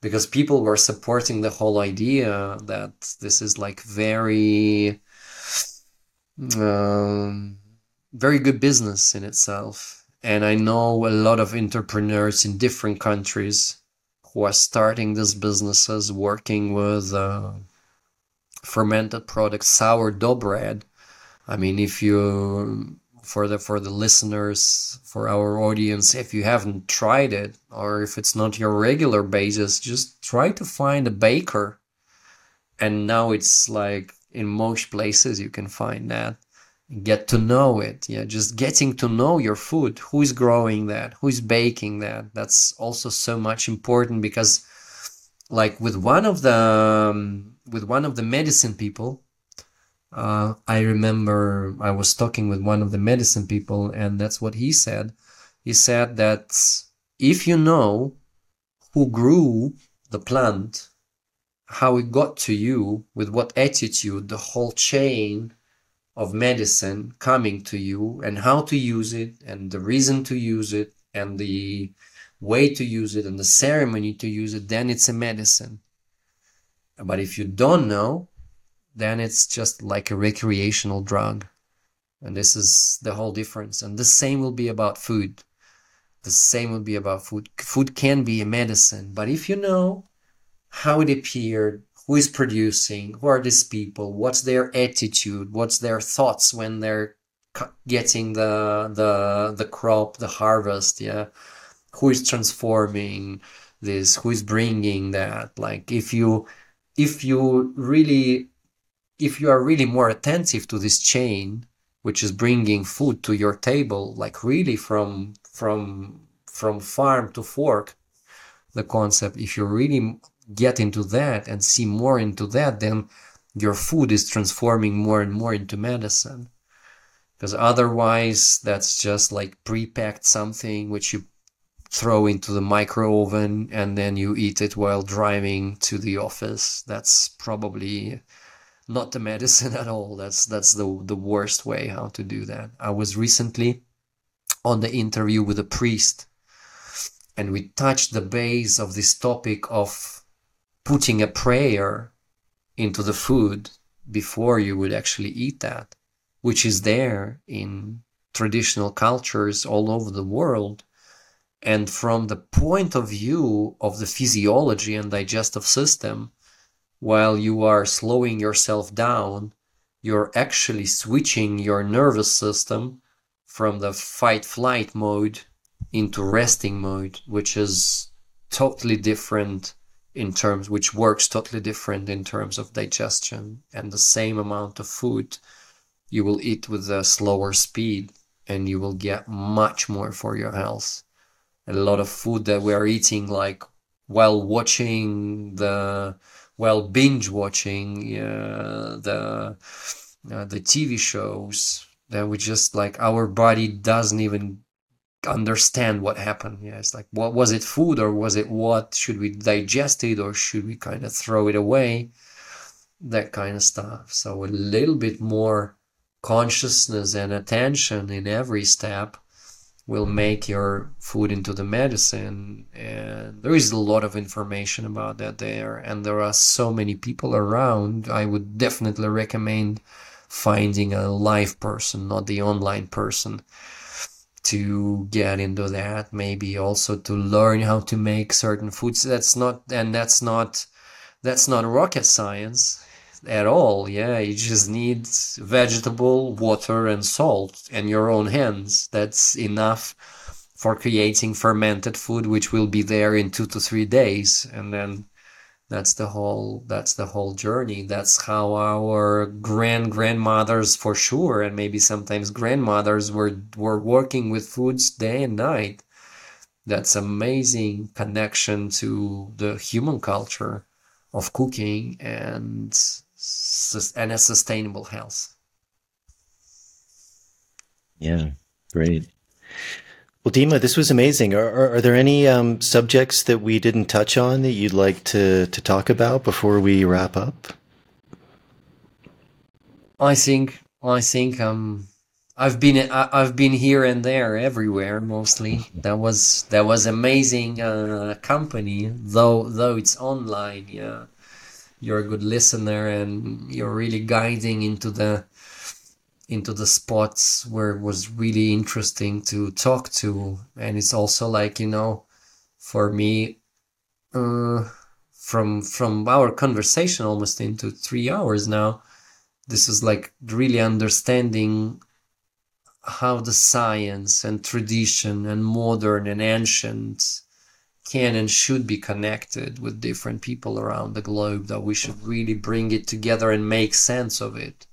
because people were supporting the whole idea that this is like very. Um, very good business in itself. And I know a lot of entrepreneurs in different countries who are starting these businesses working with uh, fermented products, sourdough bread. I mean, if you for the for the listeners for our audience if you haven't tried it or if it's not your regular basis just try to find a baker and now it's like in most places you can find that get to know it yeah just getting to know your food who's growing that who's baking that that's also so much important because like with one of the um, with one of the medicine people uh, I remember I was talking with one of the medicine people, and that's what he said. He said that if you know who grew the plant, how it got to you, with what attitude, the whole chain of medicine coming to you, and how to use it, and the reason to use it, and the way to use it, and the ceremony to use it, then it's a medicine. But if you don't know, then it's just like a recreational drug. And this is the whole difference. And the same will be about food. The same will be about food. Food can be a medicine, but if you know how it appeared, who is producing, who are these people, what's their attitude, what's their thoughts when they're getting the the the crop, the harvest, yeah, who is transforming this, who is bringing that. Like if you if you really if you are really more attentive to this chain which is bringing food to your table like really from from from farm to fork the concept if you're really get into that and see more into that then your food is transforming more and more into medicine because otherwise that's just like pre-packed something which you throw into the micro oven and then you eat it while driving to the office that's probably not the medicine at all. That's that's the the worst way how to do that. I was recently on the interview with a priest and we touched the base of this topic of putting a prayer into the food before you would actually eat that, which is there in traditional cultures all over the world. And from the point of view of the physiology and digestive system, while you are slowing yourself down, you're actually switching your nervous system from the fight flight mode into resting mode, which is totally different in terms, which works totally different in terms of digestion and the same amount of food you will eat with a slower speed and you will get much more for your health. A lot of food that we are eating like while watching the while binge watching uh, the uh, the TV shows that we just like our body doesn't even understand what happened. Yeah, it's like what was it food or was it what? Should we digest it or should we kind of throw it away? That kind of stuff. So a little bit more consciousness and attention in every step will make your food into the medicine and there is a lot of information about that there and there are so many people around i would definitely recommend finding a live person not the online person to get into that maybe also to learn how to make certain foods that's not and that's not that's not rocket science at all. Yeah, you just need vegetable, water, and salt and your own hands. That's enough for creating fermented food, which will be there in two to three days, and then that's the whole that's the whole journey that's how our grand grandmothers for sure and maybe sometimes grandmothers were were working with foods day and night that's amazing connection to the human culture of cooking and and a sustainable health. Yeah, great. Well, Dima, this was amazing. Are, are, are there any um, subjects that we didn't touch on that you'd like to, to talk about before we wrap up? I think I think um I've been I've been here and there everywhere mostly. That was that was amazing uh, company though though it's online. Yeah, you're a good listener and you're really guiding into the into the spots where it was really interesting to talk to. And it's also like you know for me uh, from from our conversation almost into three hours now this is like really understanding how the science and tradition and modern and ancient can and should be connected with different people around the globe that we should really bring it together and make sense of it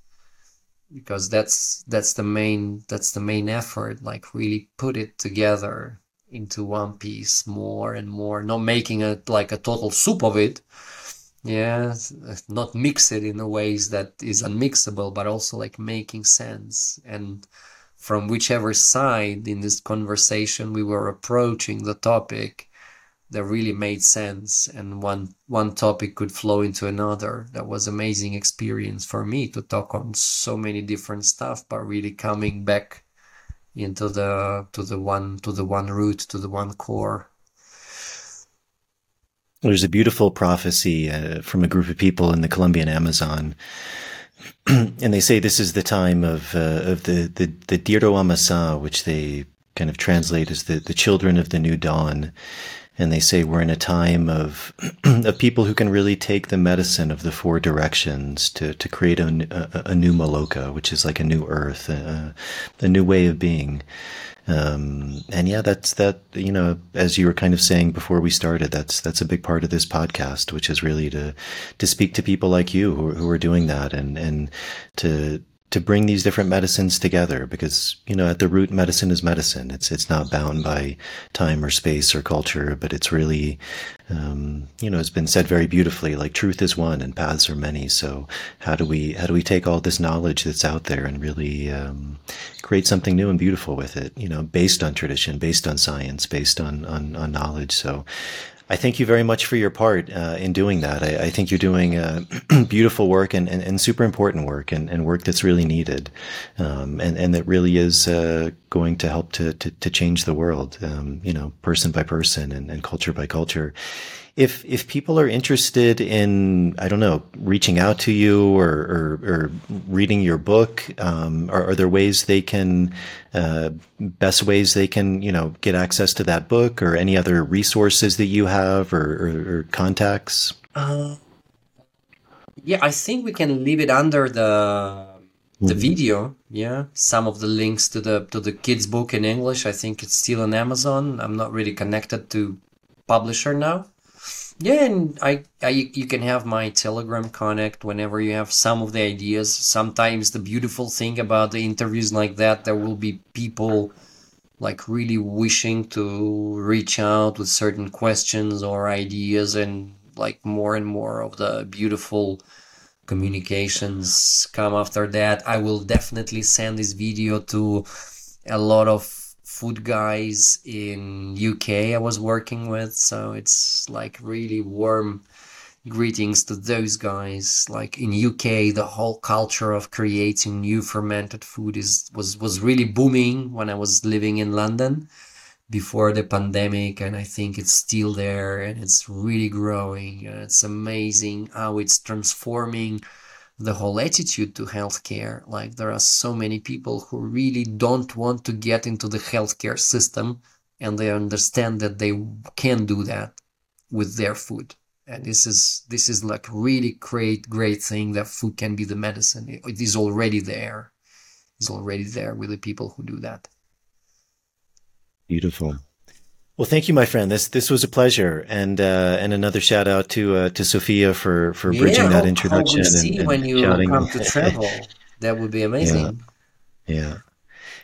because that's that's the main that's the main effort like really put it together into one piece more and more not making it like a total soup of it. Yeah not mix it in a ways that is unmixable but also like making sense. And from whichever side in this conversation we were approaching the topic that really made sense and one one topic could flow into another. That was amazing experience for me to talk on so many different stuff but really coming back into the to the one to the one root to the one core. There's a beautiful prophecy uh, from a group of people in the Colombian Amazon and they say this is the time of uh, of the the the Diro Amasa, which they kind of translate as the the children of the new dawn, and they say we're in a time of of people who can really take the medicine of the four directions to to create a, a, a new Maloka, which is like a new Earth, a, a new way of being. Um, and yeah, that's that. You know, as you were kind of saying before we started, that's that's a big part of this podcast, which is really to to speak to people like you who, who are doing that, and and to to bring these different medicines together because you know at the root medicine is medicine. It's it's not bound by time or space or culture but it's really um, you know it's been said very beautifully like truth is one and paths are many. So how do we how do we take all this knowledge that's out there and really um, create something new and beautiful with it you know based on tradition based on science based on on, on knowledge? So I thank you very much for your part uh, in doing that. I, I think you're doing uh, beautiful work and, and, and, super important work and, and work that's really needed um, and, and that really is uh, going to help to, to, to change the world, um, you know, person by person and, and culture by culture if if people are interested in I don't know reaching out to you or or, or reading your book, um, are, are, there ways they can uh, best ways they can you know get access to that book or any other resources that you have or, or, or contacts? Uh, yeah, I think we can leave it under the the mm-hmm. video yeah some of the links to the to the kids book in english i think it's still on amazon i'm not really connected to publisher now yeah, and I, I you can have my Telegram connect whenever you have some of the ideas. Sometimes the beautiful thing about the interviews like that, there will be people like really wishing to reach out with certain questions or ideas and like more and more of the beautiful communications come after that. I will definitely send this video to a lot of food guys in UK I was working with so it's like really warm greetings to those guys. Like in UK the whole culture of creating new fermented food is was was really booming when I was living in London before the pandemic and I think it's still there and it's really growing it's amazing how it's transforming the whole attitude to healthcare. Like there are so many people who really don't want to get into the healthcare system and they understand that they can do that with their food. And this is this is like really great, great thing that food can be the medicine. It is already there. It's already there with the people who do that. Beautiful. Well, thank you, my friend. This this was a pleasure, and uh, and another shout out to uh, to Sophia for for bridging yeah, that introduction. and, see and when you shouting. come to travel, that would be amazing. Yeah. yeah.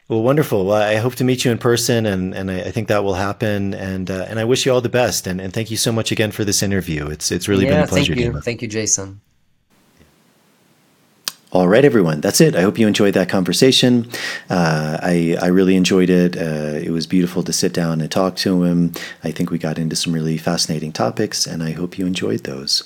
Well, wonderful. Well, I hope to meet you in person, and and I, I think that will happen. And uh, and I wish you all the best. And, and thank you so much again for this interview. It's it's really yeah, been a pleasure. Thank you. Thank you, Jason. All right, everyone. That's it. I hope you enjoyed that conversation. Uh, I, I really enjoyed it. Uh, it was beautiful to sit down and talk to him. I think we got into some really fascinating topics, and I hope you enjoyed those.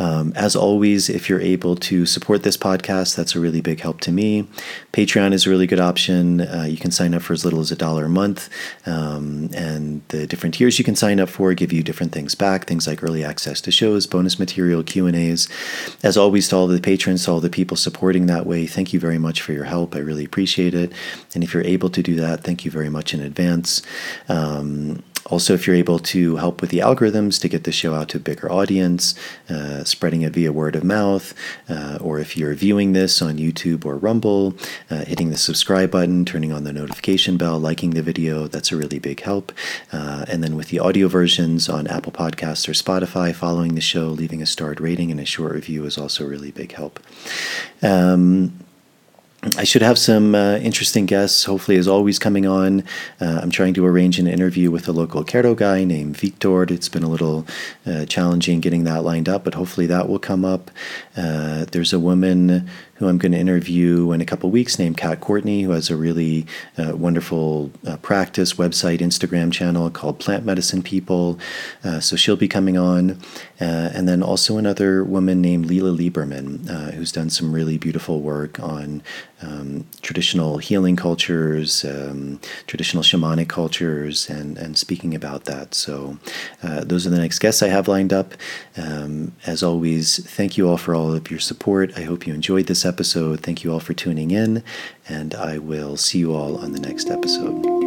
Um, as always, if you're able to support this podcast, that's a really big help to me. Patreon is a really good option. Uh, you can sign up for as little as a dollar a month, um, and the different tiers you can sign up for give you different things back. Things like early access to shows, bonus material, Q and A's. As always, to all the patrons, to all the people supporting that way, thank you very much for your help. I really appreciate it. And if you're able to do that, thank you very much in advance. Um, also, if you're able to help with the algorithms to get the show out to a bigger audience, uh, spreading it via word of mouth, uh, or if you're viewing this on YouTube or Rumble, uh, hitting the subscribe button, turning on the notification bell, liking the video, that's a really big help. Uh, and then with the audio versions on Apple Podcasts or Spotify, following the show, leaving a starred rating and a short review is also a really big help. Um, I should have some uh, interesting guests, hopefully, as always, coming on. Uh, I'm trying to arrange an interview with a local Kerdo guy named Victor. It's been a little uh, challenging getting that lined up, but hopefully that will come up. Uh, there's a woman who I'm going to interview in a couple weeks named Kat Courtney, who has a really uh, wonderful uh, practice website, Instagram channel called Plant Medicine People. Uh, so she'll be coming on. Uh, and then also another woman named Leela Lieberman, uh, who's done some really beautiful work on um, traditional healing cultures, um, traditional shamanic cultures, and, and speaking about that. So uh, those are the next guests I have lined up. Um, as always, thank you all for all of your support. I hope you enjoyed this episode. Thank you all for tuning in, and I will see you all on the next episode.